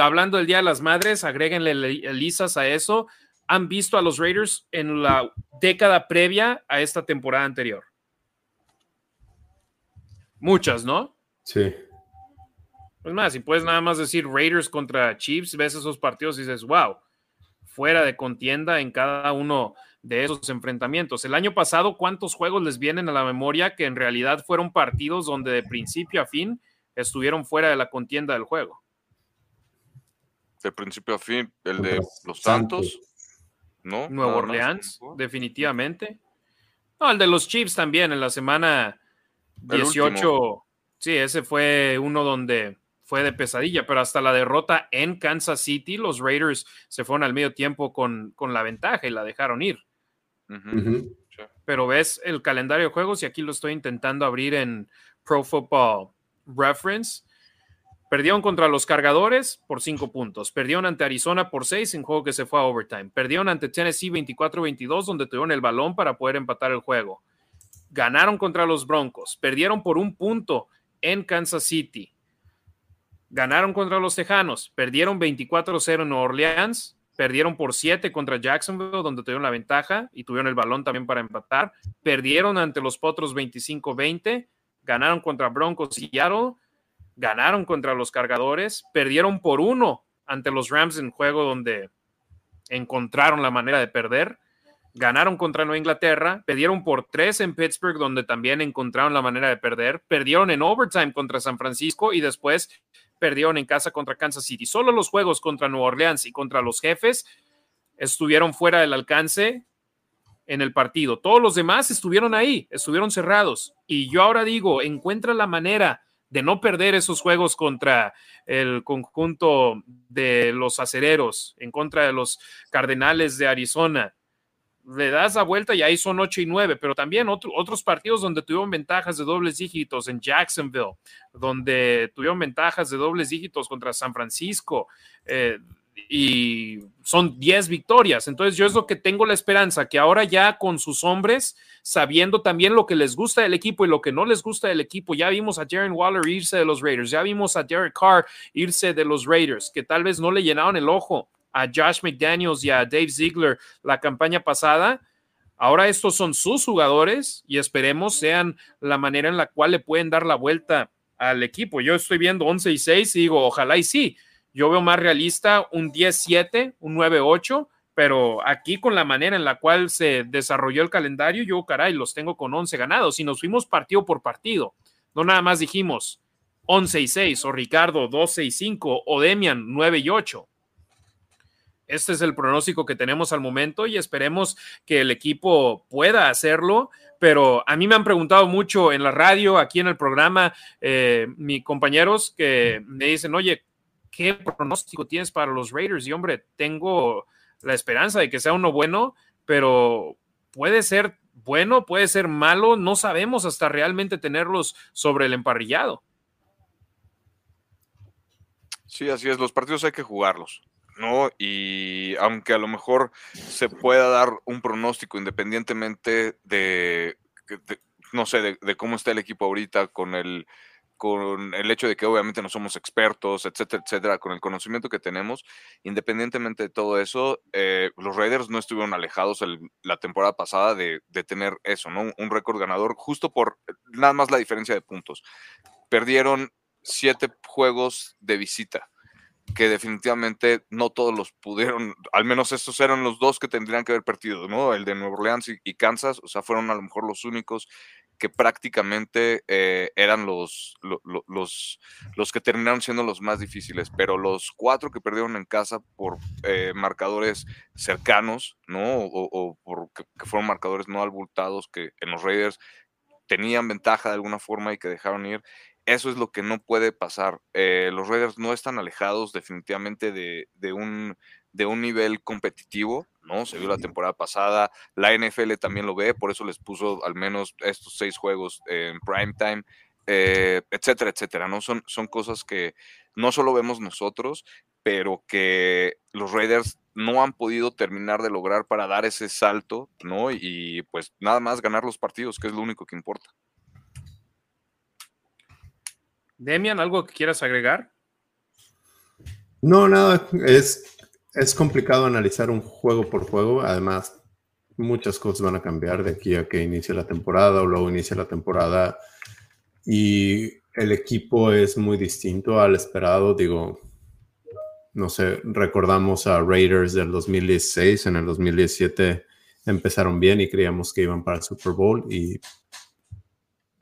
hablando del Día de las Madres, agréguenle lisas a eso, han visto a los Raiders en la década previa a esta temporada anterior? Muchas, ¿no? Sí. Es más, si puedes nada más decir Raiders contra Chiefs, ves esos partidos y dices, wow, fuera de contienda en cada uno de esos enfrentamientos. El año pasado, ¿cuántos juegos les vienen a la memoria que en realidad fueron partidos donde de principio a fin estuvieron fuera de la contienda del juego? De principio a fin, el de los Santos, ¿no? Nuevo Orleans, definitivamente. No, el de los Chiefs también, en la semana 18. Sí, ese fue uno donde fue de pesadilla, pero hasta la derrota en Kansas City, los Raiders se fueron al medio tiempo con, la ventaja y la dejaron ir. Pero ves el calendario de juegos y aquí lo estoy intentando abrir en Pro Football Reference. Perdieron contra los cargadores por cinco puntos. Perdieron ante Arizona por seis en juego que se fue a overtime. Perdieron ante Tennessee 24-22 donde tuvieron el balón para poder empatar el juego. Ganaron contra los Broncos. Perdieron por un punto en Kansas City Ganaron contra los Tejanos, perdieron 24-0 en Orleans, perdieron por 7 contra Jacksonville, donde tuvieron la ventaja y tuvieron el balón también para empatar, perdieron ante los Potros 25-20, ganaron contra Broncos y Seattle, ganaron contra los Cargadores, perdieron por uno ante los Rams en juego donde encontraron la manera de perder, ganaron contra Nueva Inglaterra, perdieron por tres en Pittsburgh, donde también encontraron la manera de perder, perdieron en overtime contra San Francisco y después perdieron en casa contra Kansas City. Solo los juegos contra Nueva Orleans y contra los jefes estuvieron fuera del alcance en el partido. Todos los demás estuvieron ahí, estuvieron cerrados. Y yo ahora digo, encuentra la manera de no perder esos juegos contra el conjunto de los acereros, en contra de los Cardenales de Arizona, le das la vuelta y ahí son 8 y 9, pero también otros partidos donde tuvieron ventajas de dobles dígitos en Jacksonville, donde tuvieron ventajas de dobles dígitos contra San Francisco eh, y son 10 victorias. Entonces yo es lo que tengo la esperanza, que ahora ya con sus hombres, sabiendo también lo que les gusta del equipo y lo que no les gusta del equipo, ya vimos a Jaren Waller irse de los Raiders, ya vimos a Derek Carr irse de los Raiders, que tal vez no le llenaron el ojo a Josh McDaniels y a Dave Ziegler la campaña pasada. Ahora estos son sus jugadores y esperemos sean la manera en la cual le pueden dar la vuelta al equipo. Yo estoy viendo 11 y 6 y digo, ojalá y sí, yo veo más realista un 10-7, un 9-8, pero aquí con la manera en la cual se desarrolló el calendario, yo, caray, los tengo con 11 ganados y nos fuimos partido por partido. No nada más dijimos 11 y 6, o Ricardo 12 y 5, o Demian 9 y 8. Este es el pronóstico que tenemos al momento y esperemos que el equipo pueda hacerlo. Pero a mí me han preguntado mucho en la radio, aquí en el programa, eh, mis compañeros que me dicen, oye, ¿qué pronóstico tienes para los Raiders? Y hombre, tengo la esperanza de que sea uno bueno, pero puede ser bueno, puede ser malo, no sabemos hasta realmente tenerlos sobre el emparrillado. Sí, así es, los partidos hay que jugarlos, ¿no? Y aunque a lo mejor se pueda dar un pronóstico independientemente de, no sé, de cómo está el equipo ahorita con el con el hecho de que obviamente no somos expertos, etcétera, etcétera, con el conocimiento que tenemos, independientemente de todo eso, eh, los Raiders no estuvieron alejados la temporada pasada de, tener eso, ¿no? Un récord ganador, justo por nada más la diferencia de puntos. Perdieron siete juegos de visita, que definitivamente no todos los pudieron, al menos estos eran los dos que tendrían que haber perdido, ¿no? El de Nueva Orleans y Kansas, o sea, fueron a lo mejor los únicos que prácticamente eh, eran los, los, los, que terminaron siendo los más difíciles, pero los cuatro que perdieron en casa por eh, marcadores cercanos, ¿no? O, o por que, fueron marcadores no abultados, que en los Raiders tenían ventaja de alguna forma y que dejaron ir. Eso es lo que no puede pasar. Eh, los Raiders no están alejados definitivamente de, de, un, de un nivel competitivo ¿no? Se vio la temporada pasada, la NFL también lo ve, por eso les puso al menos estos seis juegos en prime time, eh, etcétera, etcétera, ¿no? Son, son cosas que no solo vemos nosotros, pero que los Raiders no han podido terminar de lograr para dar ese salto, ¿no? Y pues nada más ganar los partidos, que es lo único que importa. Demian, ¿algo que quieras agregar? No, nada, es es complicado analizar un juego por juego. Además, muchas cosas van a cambiar de aquí a que inicie la temporada o luego inicie la temporada. Y el equipo es muy distinto al esperado. Digo, no sé, recordamos a Raiders del 2016. En el 2017 empezaron bien y creíamos que iban para el Super Bowl y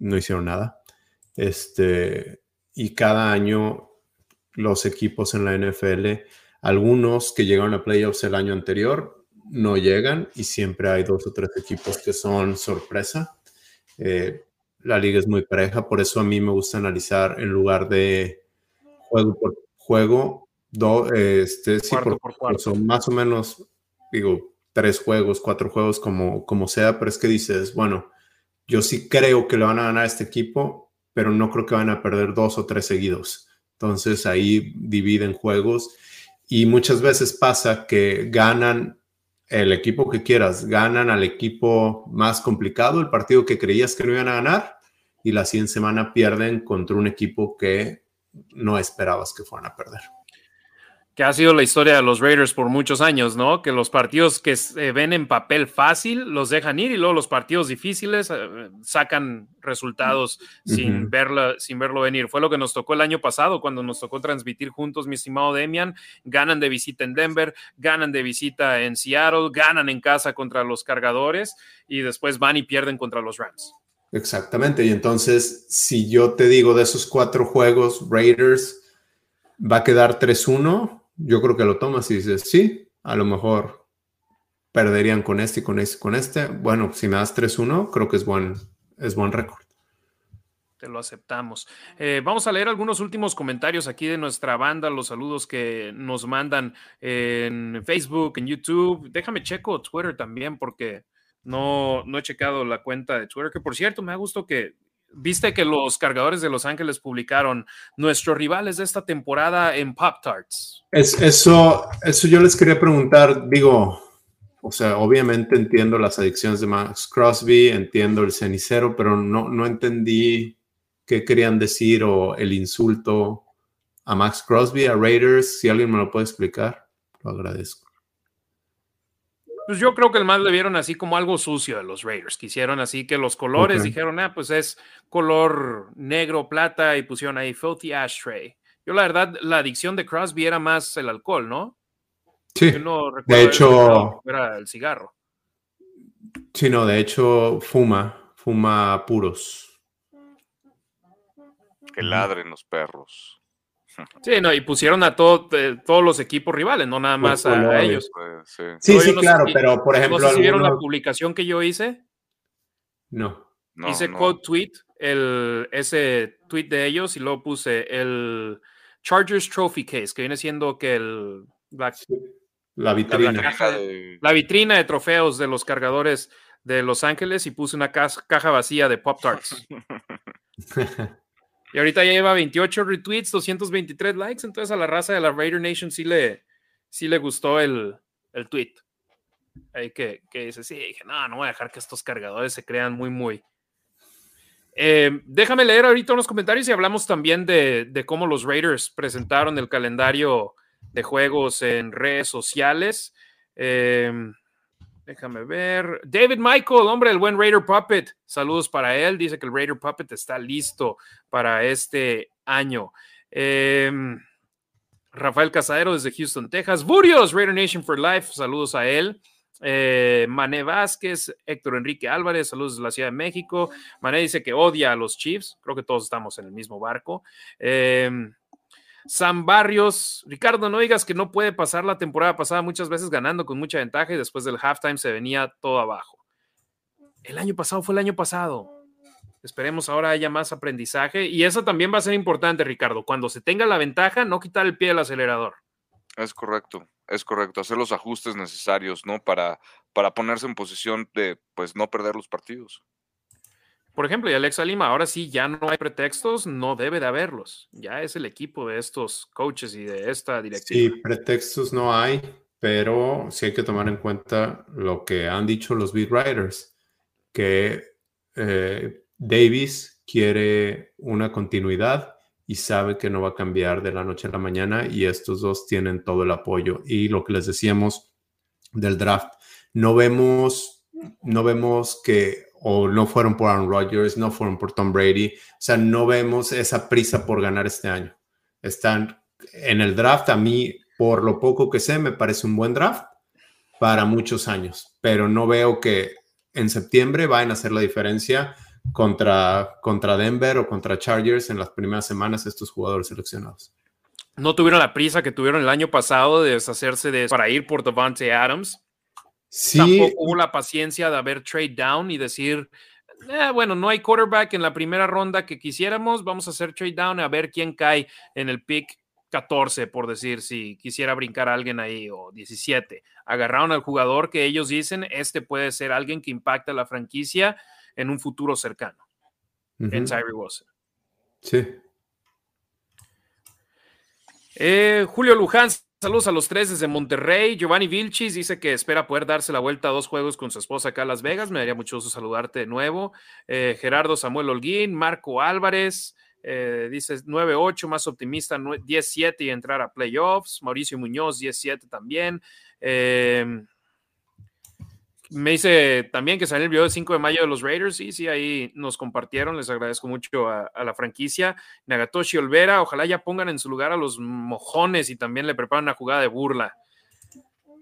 no hicieron nada. Este, y cada año los equipos en la NFL algunos que llegaron a playoffs el año anterior no llegan y siempre hay dos o tres equipos que son sorpresa. Eh, la liga es muy pareja, por eso a mí me gusta analizar en lugar de juego por juego, este, sí, por, Son más o menos, digo, tres juegos, cuatro juegos, como, como sea, pero es que dices, bueno, yo sí creo que le van a ganar a este equipo, pero no creo que van a perder dos o tres seguidos. Entonces ahí dividen juegos y muchas veces pasa que ganan el equipo que quieras, ganan al equipo más complicado, el partido que creías que no iban a ganar, y la siguiente semana pierden contra un equipo que no esperabas que fueran a perder que ha sido la historia de los Raiders por muchos años, ¿no? Que los partidos que se ven en papel fácil los dejan ir y luego los partidos difíciles eh, sacan resultados sin, verla, sin verlo venir. Fue lo que nos tocó el año pasado cuando nos tocó transmitir juntos, mi estimado Demian. Ganan de visita en Denver, ganan de visita en Seattle, ganan en casa contra los cargadores y después van y pierden contra los Rams. Exactamente. Y entonces, si yo te digo de esos cuatro juegos, Raiders va a quedar 3-1 yo creo que lo tomas y dices, sí, a lo mejor perderían con este y con este con este. Bueno, si me das 3-1, creo que es buen, es buen récord. Te lo aceptamos. Eh, vamos a leer algunos últimos comentarios aquí de nuestra banda, los saludos que nos mandan en Facebook, en YouTube. Déjame checo Twitter también porque no, no he checado la cuenta de Twitter, que por cierto me ha gustado que viste que los cargadores de Los Ángeles publicaron nuestros rivales de esta temporada en Pop Tarts. Es, eso, eso yo les quería preguntar, digo, o sea, obviamente entiendo las adicciones de Max Crosby, entiendo el cenicero, pero no, no entendí qué querían decir o el insulto a Max Crosby, a Raiders. Si alguien me lo puede explicar, lo agradezco. Pues yo creo que el más le vieron así como algo sucio de los Raiders. Quisieron así que los colores dijeron, ah, pues es color negro, plata y pusieron ahí filthy ashtray. Yo la verdad, la adicción de Crosby era más el alcohol, ¿no? Sí. de hecho, era el cigarro. Sí, no, de hecho fuma, fuma puros. Que ladren los perros. Sí, no, y pusieron a todo, eh, todos los equipos rivales, no nada más a, ellos. Pues, sí, sí, claro, pero por ejemplo. ¿No vieron la publicación que yo hice? No. hice code tweet, el, ese tweet de ellos, y luego puse el Chargers Trophy Case, que viene siendo que el. La, vitrina. La, vitrina de trofeos de los cargadores de Los Ángeles, y puse una caja vacía de Pop Tarts. Y ahorita ya lleva 28 retweets, 223 likes. Entonces a la raza de la Raider Nation sí le, sí le gustó el, el tweet. Ahí que, que dice, sí, dije, no, no voy a dejar que estos cargadores se crean muy, muy. Eh, déjame leer ahorita unos comentarios y hablamos también de, de, cómo los Raiders presentaron el calendario de juegos en redes sociales. Eh, Déjame ver. David Michael, hombre, el buen Raider Puppet. Saludos para él. Dice que el Raider Puppet está listo para este año. Em, Rafael Casadero desde Houston, Texas. Burios, Raider Nation for Life. Saludos a él. Eh, Mané Vázquez, Héctor Enrique Álvarez, saludos desde la Ciudad de México. Mané dice que odia a los Chiefs. Creo que todos estamos en el mismo barco. Eh, Sam Barrios, Ricardo, no digas que no puede pasar la temporada pasada muchas veces ganando con mucha ventaja y después del halftime se venía todo abajo. El año pasado fue el año pasado. Esperemos ahora haya más aprendizaje y eso también va a ser importante, Ricardo. Cuando se tenga la ventaja, no quitar el pie del acelerador. Es correcto, es correcto. Hacer los ajustes necesarios, ¿no? Para, para ponerse en posición de, pues, no perder los partidos. Por ejemplo, y Alexa Lima, ahora sí ya no hay pretextos, no debe de haberlos. Ya es el equipo de estos coaches y de esta directiva. Sí, pretextos no hay, pero sí hay que tomar en cuenta lo que han dicho los beat writers, que eh, Davis quiere una continuidad y sabe que no va a cambiar de la noche a la mañana y estos dos tienen todo el apoyo. Y lo que les decíamos del draft, no vemos, no vemos que o no fueron por Aaron Rodgers, no fueron por Tom Brady. O sea, no vemos esa prisa por ganar este año. Están en el draft, a mí, por lo poco que sé, me parece un buen draft para muchos años, pero no veo que en septiembre vayan a hacer la diferencia contra, contra Denver o contra Chargers en las primeras semanas estos jugadores seleccionados. No tuvieron la prisa que tuvieron el año pasado de deshacerse de para ir por Devante Adams Tampoco hubo la paciencia de haber trade down y decir, eh, bueno, no hay quarterback en la primera ronda que quisiéramos, vamos a hacer trade down a ver quién cae en el pick 14, por decir, si quisiera brincar a alguien ahí, o 17. Agarraron al jugador que ellos dicen, este puede ser alguien que impacta la franquicia en un futuro cercano, en Tyree Wilson. Sí. Eh, Julio Luján Saludos a los tres desde Monterrey. Giovanni Vilchis dice que espera poder darse la vuelta a dos juegos con su esposa acá en Las Vegas. Me daría mucho gusto saludarte de nuevo. Eh, Gerardo Samuel Holguín, Marco Álvarez, eh, dice 9-8, más optimista, 10-7 y entrar a playoffs. Mauricio Muñoz, 10-7 también. Eh, me dice también que salió el video del 5 de mayo de los Raiders. Sí, sí, ahí nos compartieron. Les agradezco mucho a, la franquicia. Nagatoshi Olvera, ojalá ya pongan en su lugar a los mojones y también le preparan una jugada de burla.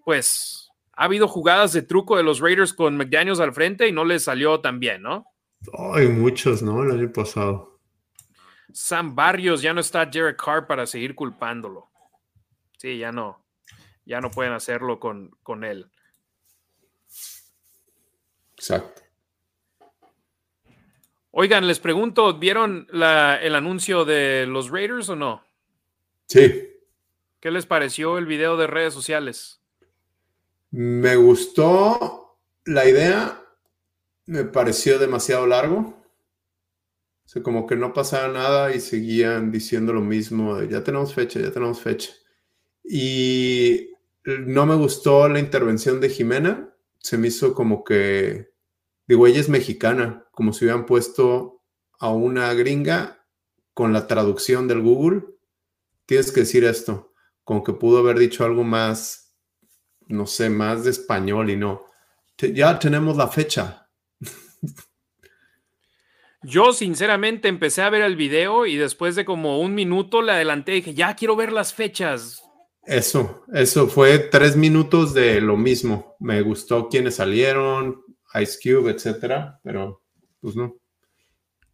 Pues ha habido jugadas de truco de los Raiders con McDaniels al frente y no les salió tan bien, ¿no? Hay muchos, ¿no? El año pasado. Sam Barrios, ya no está Jared Carr para seguir culpándolo. Sí, ya no. Ya no pueden hacerlo con, con él. Exacto. Oigan, les pregunto, ¿vieron el anuncio de los Raiders o no? Sí. ¿Qué les pareció el video de redes sociales? Me gustó la idea, me pareció demasiado largo. O sea, como que no pasaba nada y seguían diciendo lo mismo, de, ya tenemos fecha, ya tenemos fecha. Y no me gustó la intervención de Jimena, se me hizo como que, digo, ella es mexicana, como si hubieran puesto a una gringa con la traducción del Google. Tienes que decir esto, como que pudo haber dicho algo más, no sé, más de español y no. Ya tenemos la fecha. Yo sinceramente empecé a ver el video y después de como un minuto le adelanté y dije, ya quiero ver las fechas. Eso, eso fue tres minutos de lo mismo. Me gustó quienes salieron, Ice Cube, etcétera, pero pues no.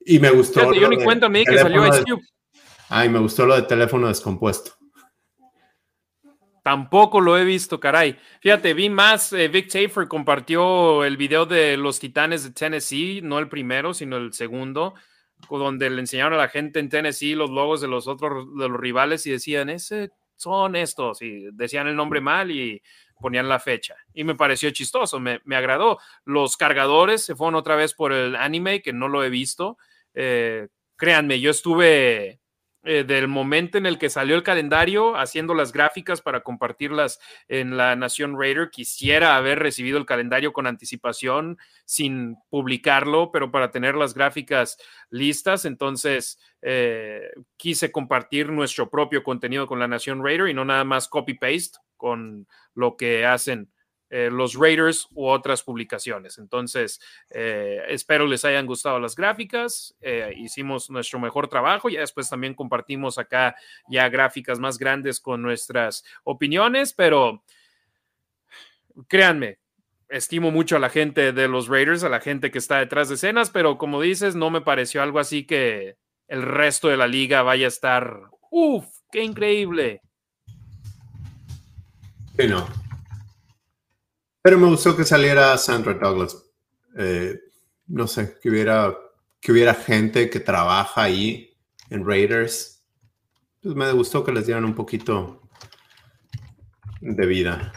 Y me gustó. yo ni cuenta me que salió Ice Cube. Ay, me gustó lo de teléfono descompuesto. Tampoco lo he visto, caray. Fíjate, vi más. Eh, Vic Tafer compartió el video de los Titanes de Tennessee, no el primero, sino el segundo, donde le enseñaron a la gente en Tennessee los logos de los otros de los rivales y decían, ese son estos, y decían el nombre mal y ponían la fecha. Y me pareció chistoso, me, agradó. Los cargadores se fueron otra vez por el anime, que no lo he visto. Eh, créanme, yo estuve eh, del momento en el que salió el calendario, haciendo las gráficas para compartirlas en la Nación Raider. Quisiera haber recibido el calendario con anticipación sin publicarlo, pero para tener las gráficas listas. Entonces, eh, quise compartir nuestro propio contenido con la Nación Raider y no nada más copy-paste con lo que hacen eh, los Raiders u otras publicaciones. Entonces, eh, espero les hayan gustado las gráficas. Eh, hicimos nuestro mejor trabajo. Ya después también compartimos acá ya gráficas más grandes con nuestras opiniones, pero créanme, estimo mucho a la gente de los Raiders, a la gente que está detrás de escenas, pero como dices, no me pareció algo así que el resto de la liga vaya a estar, ¡uf! ¡Qué increíble! Sí, no, pero me gustó que saliera Sandra Douglas. Eh, no sé, que hubiera, que hubiera gente que trabaja ahí en Raiders. Pues me gustó que les dieran un poquito de vida.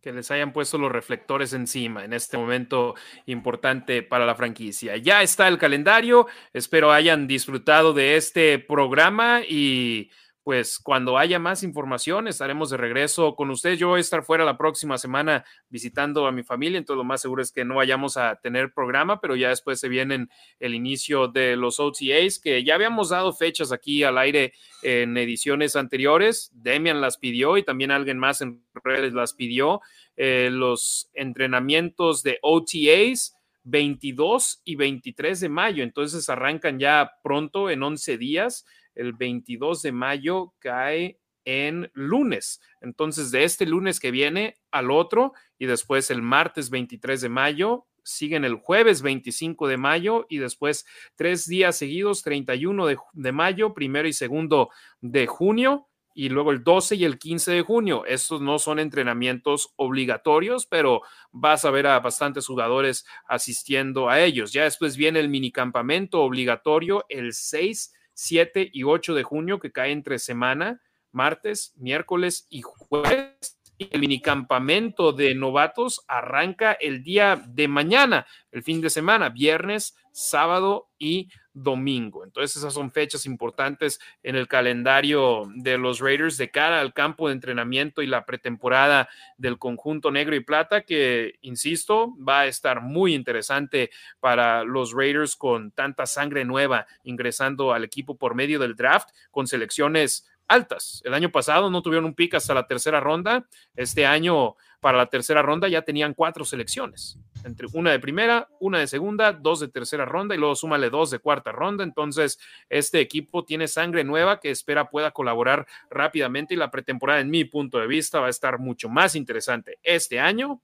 Que les hayan puesto los reflectores encima en este momento importante para la franquicia. Ya está el calendario. Espero hayan disfrutado de este programa y pues cuando haya más información estaremos de regreso con ustedes. Yo voy a estar fuera la próxima semana visitando a mi familia, entonces lo más seguro es que no vayamos a tener programa, pero ya después se vienen el inicio de los OTAs, que ya habíamos dado fechas aquí al aire en ediciones anteriores. Demian las pidió y también alguien más en redes las pidió. Eh, los entrenamientos de OTAs. 22 y 23 de mayo, entonces arrancan ya pronto en 11 días el 22 de mayo cae en lunes. Entonces, de este lunes que viene al otro y después el martes 23 de mayo, siguen el jueves 25 de mayo y después tres días seguidos, 31 de, de mayo, primero y segundo de junio y luego el 12 y el 15 de junio. Estos no son entrenamientos obligatorios, pero vas a ver a bastantes jugadores asistiendo a ellos. Ya después viene el minicampamento obligatorio el 6 7 y 8 de junio, que cae entre semana, martes, miércoles y jueves. Y el minicampamento de novatos arranca el día de mañana, el fin de semana, viernes, sábado y. Entonces esas son fechas importantes en el calendario de los Raiders de cara al campo de entrenamiento y la pretemporada del conjunto negro y plata que, insisto, va a estar muy interesante para los Raiders con tanta sangre nueva ingresando al equipo por medio del draft con selecciones altas. El año pasado no tuvieron un pick hasta la tercera ronda. Este año para la tercera ronda ya tenían cuatro selecciones, entre una de primera, una de segunda, dos de tercera ronda y luego súmale dos de cuarta ronda. Entonces, este equipo tiene sangre nueva que espera pueda colaborar rápidamente y la pretemporada, en mi punto de vista, va a estar mucho más interesante este año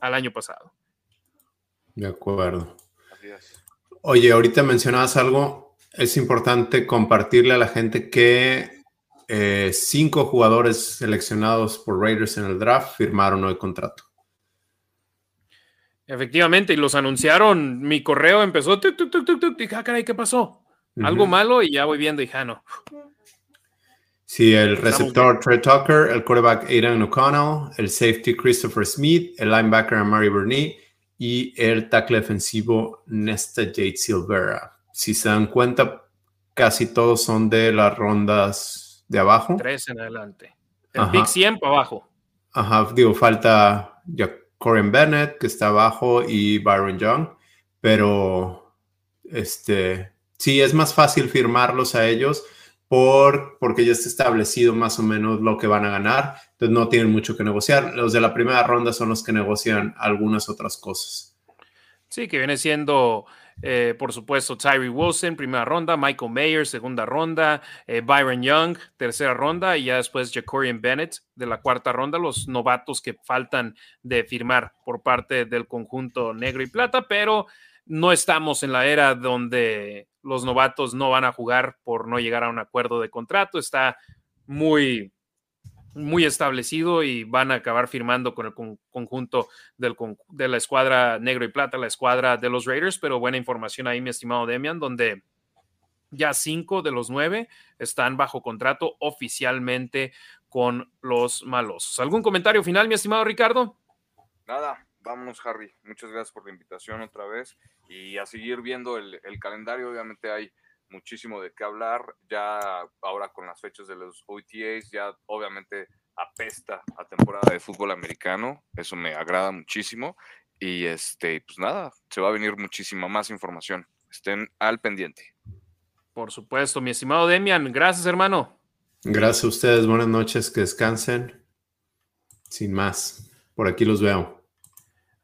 al año pasado. De acuerdo. Oye, ahorita mencionabas algo, es importante compartirle a la gente que eh, cinco jugadores seleccionados por Raiders en el draft firmaron hoy contrato. Efectivamente, y los anunciaron. Mi correo empezó. Tuk, dije, ah, caray, ¿qué pasó? Algo malo y ya voy viendo, hija, no. Sí, el receptor Trey Tucker, el quarterback Aidan O'Connell, el safety Christopher Smith, el linebacker Amari Burney y el tackle defensivo Nesta Jade Silvera. Si se dan cuenta, casi todos son de las rondas de abajo. Tres en adelante. El Big 100 para abajo. Ajá, digo, falta ya Corin Bennett, que está abajo, y Byron Young, pero este, sí, es más fácil firmarlos a ellos por, porque ya está establecido más o menos lo que van a ganar, entonces no tienen mucho que negociar. Los de la primera ronda son los que negocian algunas otras cosas. Sí, que viene siendo, eh, por supuesto, Tyree Wilson, primera ronda, Michael Mayer, segunda ronda, eh, Byron Young, tercera ronda, y ya después Jacorian Bennett de la cuarta ronda, los novatos que faltan de firmar por parte del conjunto negro y plata, pero no estamos en la era donde los novatos no van a jugar por no llegar a un acuerdo de contrato. Está muy, muy establecido y van a acabar firmando con el conjunto del, de la escuadra negro y plata, la escuadra de los Raiders. Pero buena información ahí, mi estimado Demian, donde ya cinco de los nueve están bajo contrato oficialmente con los malos. ¿Algún comentario final, mi estimado Ricardo? Nada, Vamos, Harry. Muchas gracias por la invitación otra vez y a seguir viendo el, calendario. Obviamente hay muchísimo de qué hablar. Ya ahora con las fechas de los OTAs, ya obviamente apesta a temporada de fútbol americano. Eso me agrada muchísimo. Y este, pues nada, se va a venir muchísima más información. Estén al pendiente. Por supuesto, mi estimado Demian. Gracias, hermano. Gracias a ustedes. Buenas noches. Que descansen. Sin más. Por aquí los veo.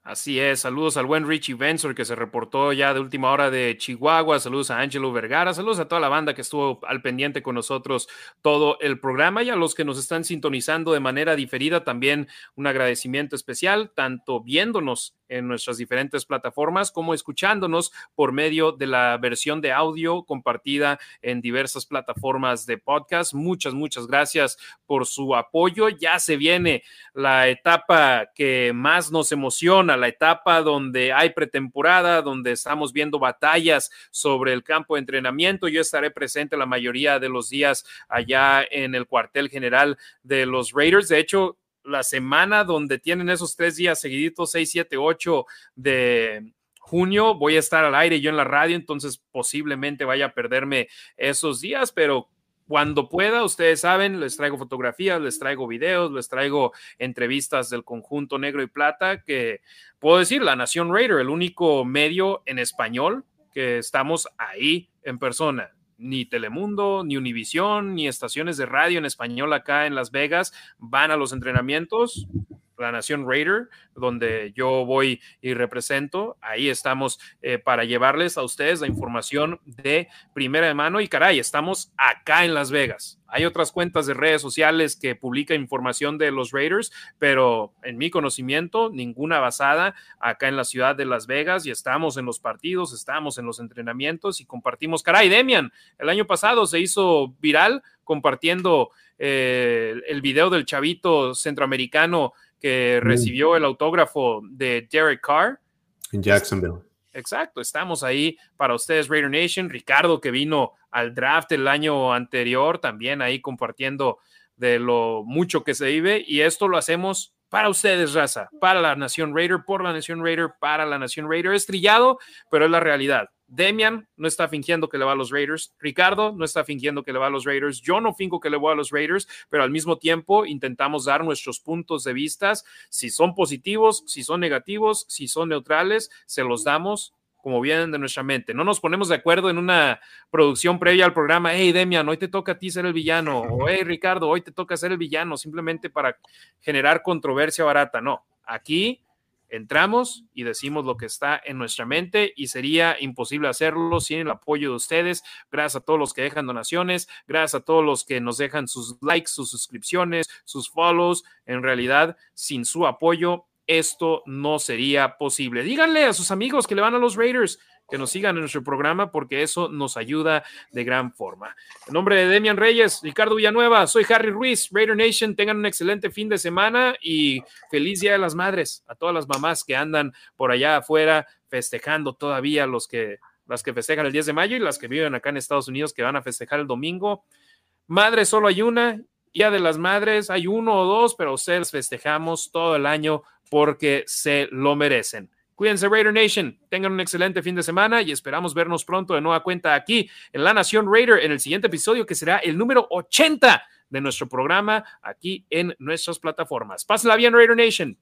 Así es, saludos al buen Richie Bensor que se reportó ya de última hora de Chihuahua, saludos a Angelo Vergara, saludos a toda la banda que estuvo al pendiente con nosotros todo el programa y a los que nos están sintonizando de manera diferida también un agradecimiento especial, tanto viéndonos en nuestras diferentes plataformas, como escuchándonos por medio de la versión de audio compartida en diversas plataformas de podcast. Muchas, muchas gracias por su apoyo. Ya se viene la etapa que más nos emociona, la etapa donde hay pretemporada, donde estamos viendo batallas sobre el campo de entrenamiento. Yo estaré presente la mayoría de los días allá en el cuartel general de los Raiders. De hecho, la semana donde tienen esos tres días seguiditos, 6, 7, 8 de junio, voy a estar al aire yo en la radio, entonces posiblemente vaya a perderme esos días, pero cuando pueda, ustedes saben, les traigo fotografías, les traigo videos, les traigo entrevistas del conjunto negro y plata, que puedo decir, La Nación Raider, el único medio en español que estamos ahí en persona ni Telemundo, ni Univisión, ni estaciones de radio en español acá en Las Vegas van a los entrenamientos la Nación Raider, donde yo voy y represento. Ahí estamos eh, para llevarles a ustedes la información de primera mano y caray, estamos acá en Las Vegas. Hay otras cuentas de redes sociales que publican información de los Raiders, pero en mi conocimiento, ninguna basada acá en la ciudad de Las Vegas y estamos en los partidos, estamos en los entrenamientos y compartimos. Caray, Demian, el año pasado se hizo viral compartiendo eh, el video del chavito centroamericano que recibió el autógrafo de Derek Carr. En Jacksonville. Exacto, estamos ahí para ustedes, Raider Nation. Ricardo, que vino al draft el año anterior, también ahí compartiendo de lo mucho que se vive. Y esto lo hacemos para ustedes, raza, para la Nación Raider, por la Nación Raider, para la Nación Raider. Es trillado, pero es la realidad. Demian no está fingiendo que le va a los Raiders. Ricardo no está fingiendo que le va a los Raiders. Yo no fingo que le voy a los Raiders, pero al mismo tiempo intentamos dar nuestros puntos de vista. Si son positivos, si son negativos, si son neutrales, se los damos como vienen de nuestra mente. No nos ponemos de acuerdo en una producción previa al programa. Hey, Demian, hoy te toca a ti ser el villano. O hey, Ricardo, hoy te toca ser el villano, simplemente para generar controversia barata. No, aquí entramos y decimos lo que está en nuestra mente y sería imposible hacerlo sin el apoyo de ustedes. Gracias a todos los que dejan donaciones, gracias a todos los que nos dejan sus likes, sus suscripciones, sus follows. En realidad, sin su apoyo, esto no sería posible. Díganle a sus amigos que le van a los Raiders que nos sigan en nuestro programa porque eso nos ayuda de gran forma. En nombre de Demian Reyes, Ricardo Villanueva, soy Harry Ruiz, Raider Nation, tengan un excelente fin de semana y feliz Día de las Madres a todas las mamás que andan por allá afuera festejando todavía los que las que festejan el 10 de mayo y las que viven acá en Estados Unidos que van a festejar el domingo. Madre solo hay una, Día de las Madres hay uno o dos, pero ustedes festejamos todo el año porque se lo merecen Cuídense, Raider Nation. Tengan un excelente fin de semana y esperamos vernos pronto de nueva cuenta aquí en La Nación Raider en el siguiente episodio que será el número 80 de nuestro programa aquí en nuestras plataformas. Pásenla bien, Raider Nation.